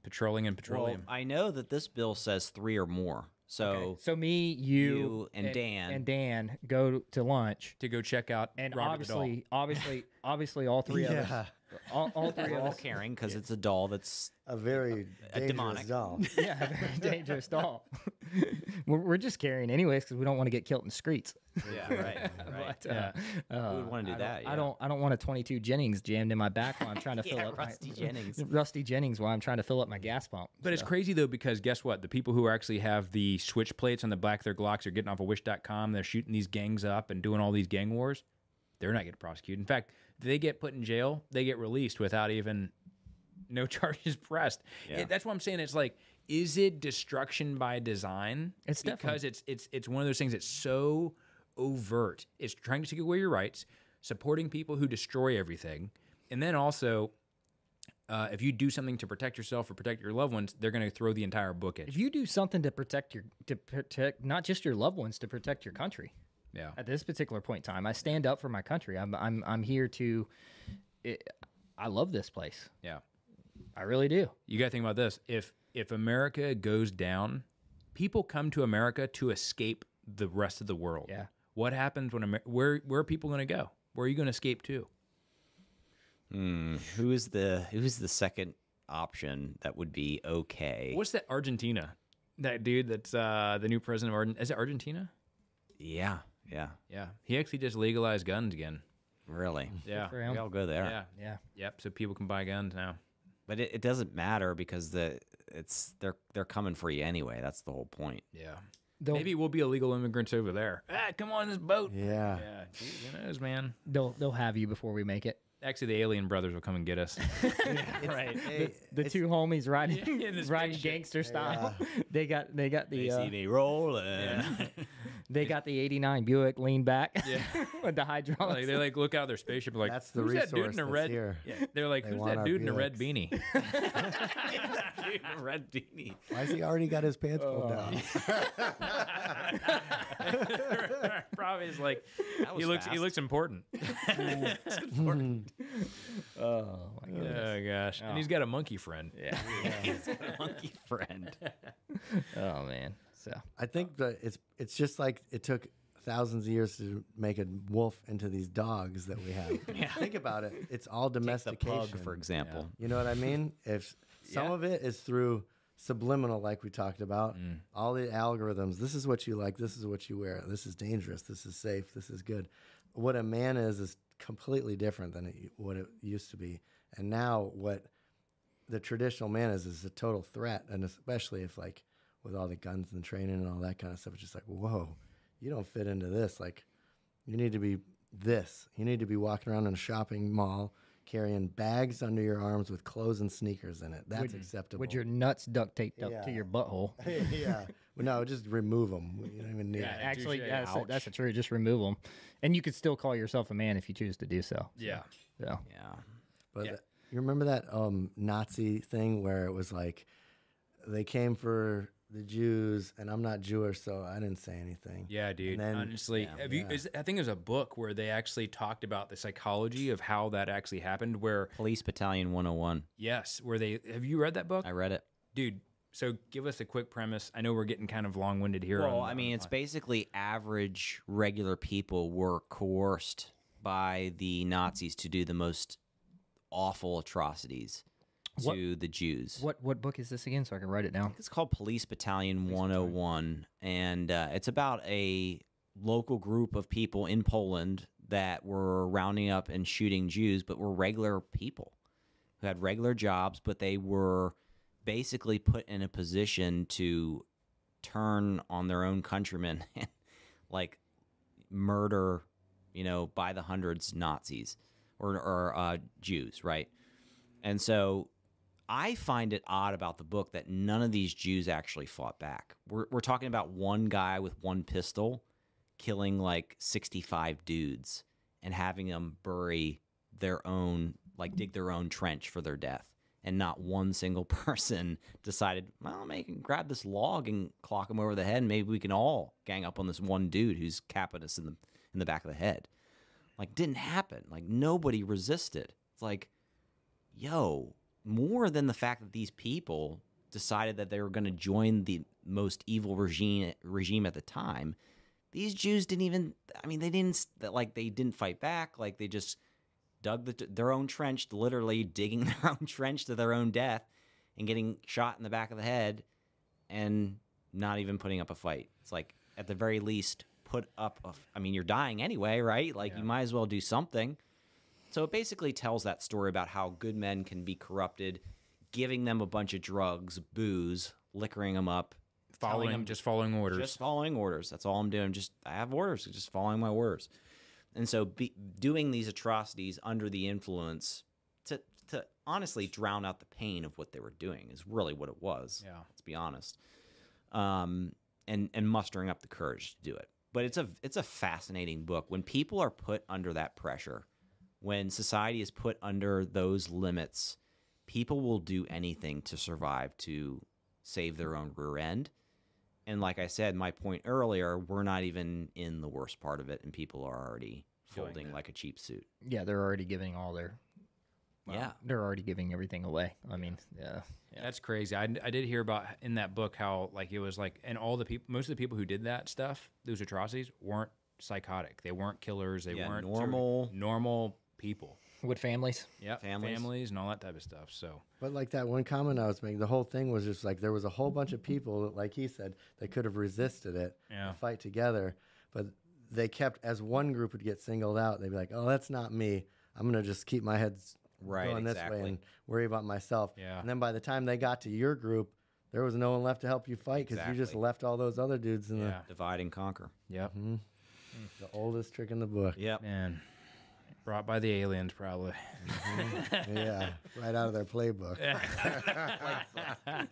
Patrolling and Well, petroleum. I know that this bill says three or more. So Okay. So me, you, you and Dan. and Dan go to lunch, to go check out and Robert the doll. obviously, obviously, obviously, all three of us, all, all [LAUGHS] three we're of all us, carrying because it's a doll that's A very A dangerous demonic. doll. [LAUGHS] yeah, a very [LAUGHS] dangerous doll. we're, we're just caring anyways because we don't want to get killed in the streets. yeah right right. But, uh, uh, Who would wanna do I don't- that, I don't. I don't want a 22 Jennings jammed in my back while I'm trying to fill Yeah, up Rusty my, Jennings. Rusty Jennings while I'm trying to fill up my gas pump. But it's crazy though because guess what? The people who actually have the switch plates on the back of their Glocks are getting off of Wish.com. They're shooting these gangs up and doing all these gang wars. They're not getting prosecuted. In fact, they get put in jail. They get released without even no [LAUGHS] charges pressed. Yeah. It- that's what I'm saying. It's like, is it destruction by design? It's because it's it's it's one of those things that's so overt. It's trying to take away your rights, supporting people who destroy everything, and then also uh, if you do something to protect yourself or protect your loved ones, they're going to throw the entire book at you. If you. you do something to protect your to protect not just your loved ones, to protect your country. Yeah. At this particular point in time, I stand up for my country. I'm I'm I'm here to. It, I love this place. Yeah. I really do. You got to think about this. If if America goes down, people come to America to escape the rest of the world. Yeah. What happens when Amer- where where are people going to go? Where are you going to escape to? Who is the who is the second option that would be okay? What's that Argentina? That dude that's uh, the new president of Argentina. Is it Argentina? Yeah, yeah, Yeah. He actually just legalized guns again. really. Yeah. for. We all go there. Yeah. Yeah. Yep. So people can buy guns now. But it, it doesn't matter because the it's they're they're coming for you anyway. That's the whole point. Yeah. They'll, Maybe we'll be illegal immigrants over there. Ah, come on this boat. Yeah. Yeah. Geez, who knows, man? they'll they'll have you before we make it. Actually, the alien brothers will come and get us. [LAUGHS] [LAUGHS] right. Hey, The two homies riding in this riding spaceship. gangster style. [LAUGHS] they got they got the uh, me rolling. They got the '89 Buick lean back Yeah. [LAUGHS] with the hydraulics. like they like look out of their spaceship like That's the who's that dude in a red here. Yeah, they're like They who's want that our dude in a red Buicks. beanie [LAUGHS] [LAUGHS] Red beanie. Why has he already got his pants Oh. pulled down? probably is like That he was looks he fast. looks important [LAUGHS] oh my god. oh gosh and oh. he's got a monkey friend yeah [LAUGHS] [LAUGHS] Monkey friend. Oh man. So I think that it's it's just like it took thousands of years to make a wolf into these dogs that we have. yeah. Think about it. It's all The domestication. pug, for example. You know what I mean? If some Yeah. of it is through subliminal, like we talked about, mm. all the algorithms. This is what you like. This is what you wear. This is dangerous. This is safe. This is good. What a man is is completely different than it, what it used to be. And now what the traditional man is is a total threat, and especially if like with all the guns and training and all that kind of stuff, it's just like whoa, you don't fit into this. Like you need to be this. You need to be walking around in a shopping mall carrying bags under your arms with clothes and sneakers in it. That's acceptable. with your nuts duct taped up to Yeah. your butthole. [LAUGHS] yeah. Well, no, just remove them. You don't even need. Yeah. it. Actually, touche. that's, Ouch. that's the truth. Just remove them, and you could still call yourself a man if you choose to do so. yeah So Yeah. But Yeah. th- you remember that um, Nazi thing where it was like they came for the Jews, and I'm not Jewish, so I didn't say anything. yeah dude then- honestly yeah. have you is, i think there's a book where they actually talked about the psychology of how that actually happened where Police Battalion 101. yes where they have you read that book I read it. dude so give us a quick premise i know we're getting kind of long-winded here Well, on- I mean, on- it's basically average, regular people were coerced by the Nazis to do the most awful atrocities What- to the Jews. what what book is this again? So I can write it down. It's called Police Battalion 101, and uh, it's about a local group of people in Poland that were rounding up and shooting Jews, but were regular people who had regular jobs, but they were basically put in a position to turn on their own countrymen [LAUGHS] and like murder, you know, by the hundreds Nazis or, or uh, Jews, right? And so I find it odd about the book that none of these Jews actually fought back. We're, we're talking about one guy with one pistol killing like 65 dudes and having them bury their own, like dig their own trench for their death. And not one single [LAUGHS] person decided, well, maybe can grab this log and clock him over the head, and maybe we can all gang up on this one dude who's capping us in the in the back of the head. Like, didn't happen. Like, nobody resisted. It's like, yo, more than the fact that these people decided that they were going to join the most evil regime regime at the time, these Jews didn't even. I mean, they didn't like they didn't fight back. Like they just dug the, their own trench, literally [LAUGHS] digging their own trench to their own death, and getting shot in the back of the head, and not even putting up a fight. It's like at the very least, put up. A, I mean, you're dying anyway, right? Like you might as well do something. So it basically tells that story about how good men can be corrupted, giving them a bunch of drugs, booze, liquoring them up, following them just following orders just following orders. That's all I'm doing. Just I have orders, just following my orders. And so be, doing these atrocities under the influence to to honestly drown out the pain of what they were doing is really what it was. Yeah. Let's be honest. Um, and and mustering up the courage to do it. But it's a it's a fascinating book when people are put under that pressure, when society is put under those limits, people will do anything to survive to save their own rear end. And like I said, my point earlier, we're not even in the worst part of it, and people are already folding like a cheap suit. Yeah, they're already giving all their Yeah. they're already giving everything away. I mean, yeah, yeah. That's crazy. I, I did hear about in that book how like it was like, and all the people, most of the people who did that stuff, those atrocities, weren't psychotic. They weren't killers. They Yeah, weren't normal- normal people. with families. Yeah, Families. families and all that type of stuff. So But like that one comment I was making, the whole thing was just like there was a whole bunch of people, that, like he said, that could have resisted it, Yeah. and fight together, but they kept as one group would get singled out. They'd be like, "Oh, that's not me. I'm gonna just keep my head s- Right, going this way and worry about myself." Yeah. And then by the time they got to your group, there was no one left to help you fight because you just left all those other dudes in yeah, Divide and conquer. yep, the, the oldest trick in the book. Yep. man, brought by the aliens probably. yeah, right out of their playbook. [LAUGHS]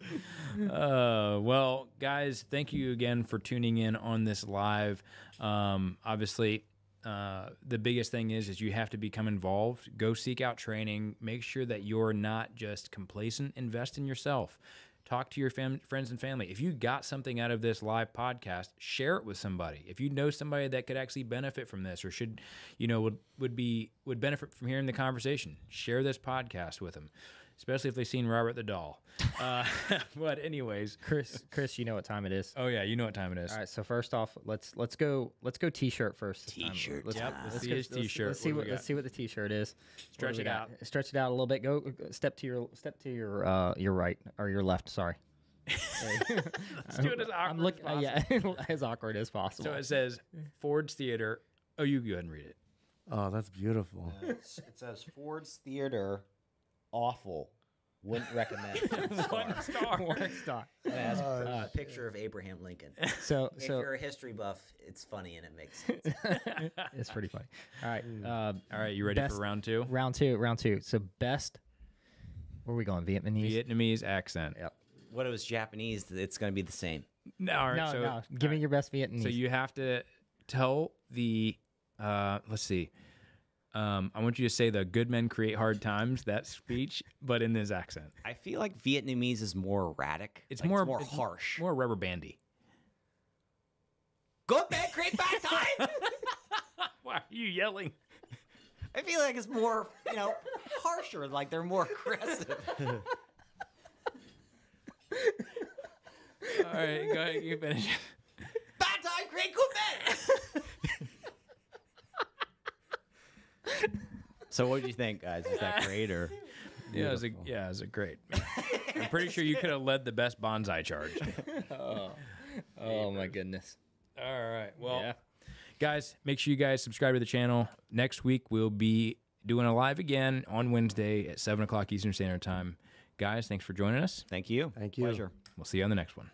Uh, well, guys, thank you again for tuning in on this live. Um, obviously, uh, the biggest thing is is you have to become involved. Go seek out training. Make sure that you're not just complacent. Invest in yourself. Talk to your fam- friends and family. If you got something out of this live podcast, share it with somebody. If you know somebody that could actually benefit from this, or should, you know, would would be would benefit from hearing the conversation, share this podcast with them, especially if they've seen Robert the Doll. [LAUGHS] Uh, [LAUGHS] but anyways, Chris, Chris, you know what time it is. oh yeah, you know what time it is. All right, so first off, let's let's go let's go t-shirt first. T-shirt Let's, Yep, time. let's let's see go- his let's- t-shirt. Let's see What what let's see what the t-shirt is. Stretch do we it got? out. Stretch it out a little bit. Go go- step to your step to your uh your right or your left. Sorry. [LAUGHS] Let's do it as awkward I'm look, as uh, yeah, as awkward as possible. So it says Ford's Theater. Oh, you go ahead and read it. Oh, that's beautiful. it says Ford's Theater, awful. Wouldn't recommend. [LAUGHS] One star. One star. It [LAUGHS] has Oh, a picture of Abraham Lincoln. [LAUGHS] So If so you're a history buff, it's funny and it makes sense. it's pretty funny. All right, uh, All right, you ready Best- for round two? round two. Round two. So best. Where are we going? Vietnamese. Vietnamese accent. Yep. What it was Japanese, it's going to be the same. No, all right. no, so, no. Give all me right, your best Vietnamese. So you have to tell the. Uh, let's see. Um, I want you to say the "Good men create hard times" that speech, but in this accent. I feel like Vietnamese is more erratic. It's Like, more more it's harsh. more rubber bandy. Good man, create bad time. [LAUGHS] Why are you yelling? I feel like it's more, you know, harsher. Like they're more aggressive. [LAUGHS] All right, go ahead. You finish. bad time, create good men. [LAUGHS] so, what do you think, guys? Is that great or? Yeah, it was a, yeah, it was a great. I'm pretty sure you could have led the best banzai charge. [LAUGHS] Oh, oh my goodness. All right. Well, Yeah. guys, make sure you guys subscribe to the channel. Next week, we'll be doing a live again on Wednesday at 7 o'clock Eastern Standard Time. Guys, thanks for joining us. Thank you. Thank you. Pleasure. We'll see you on the next one.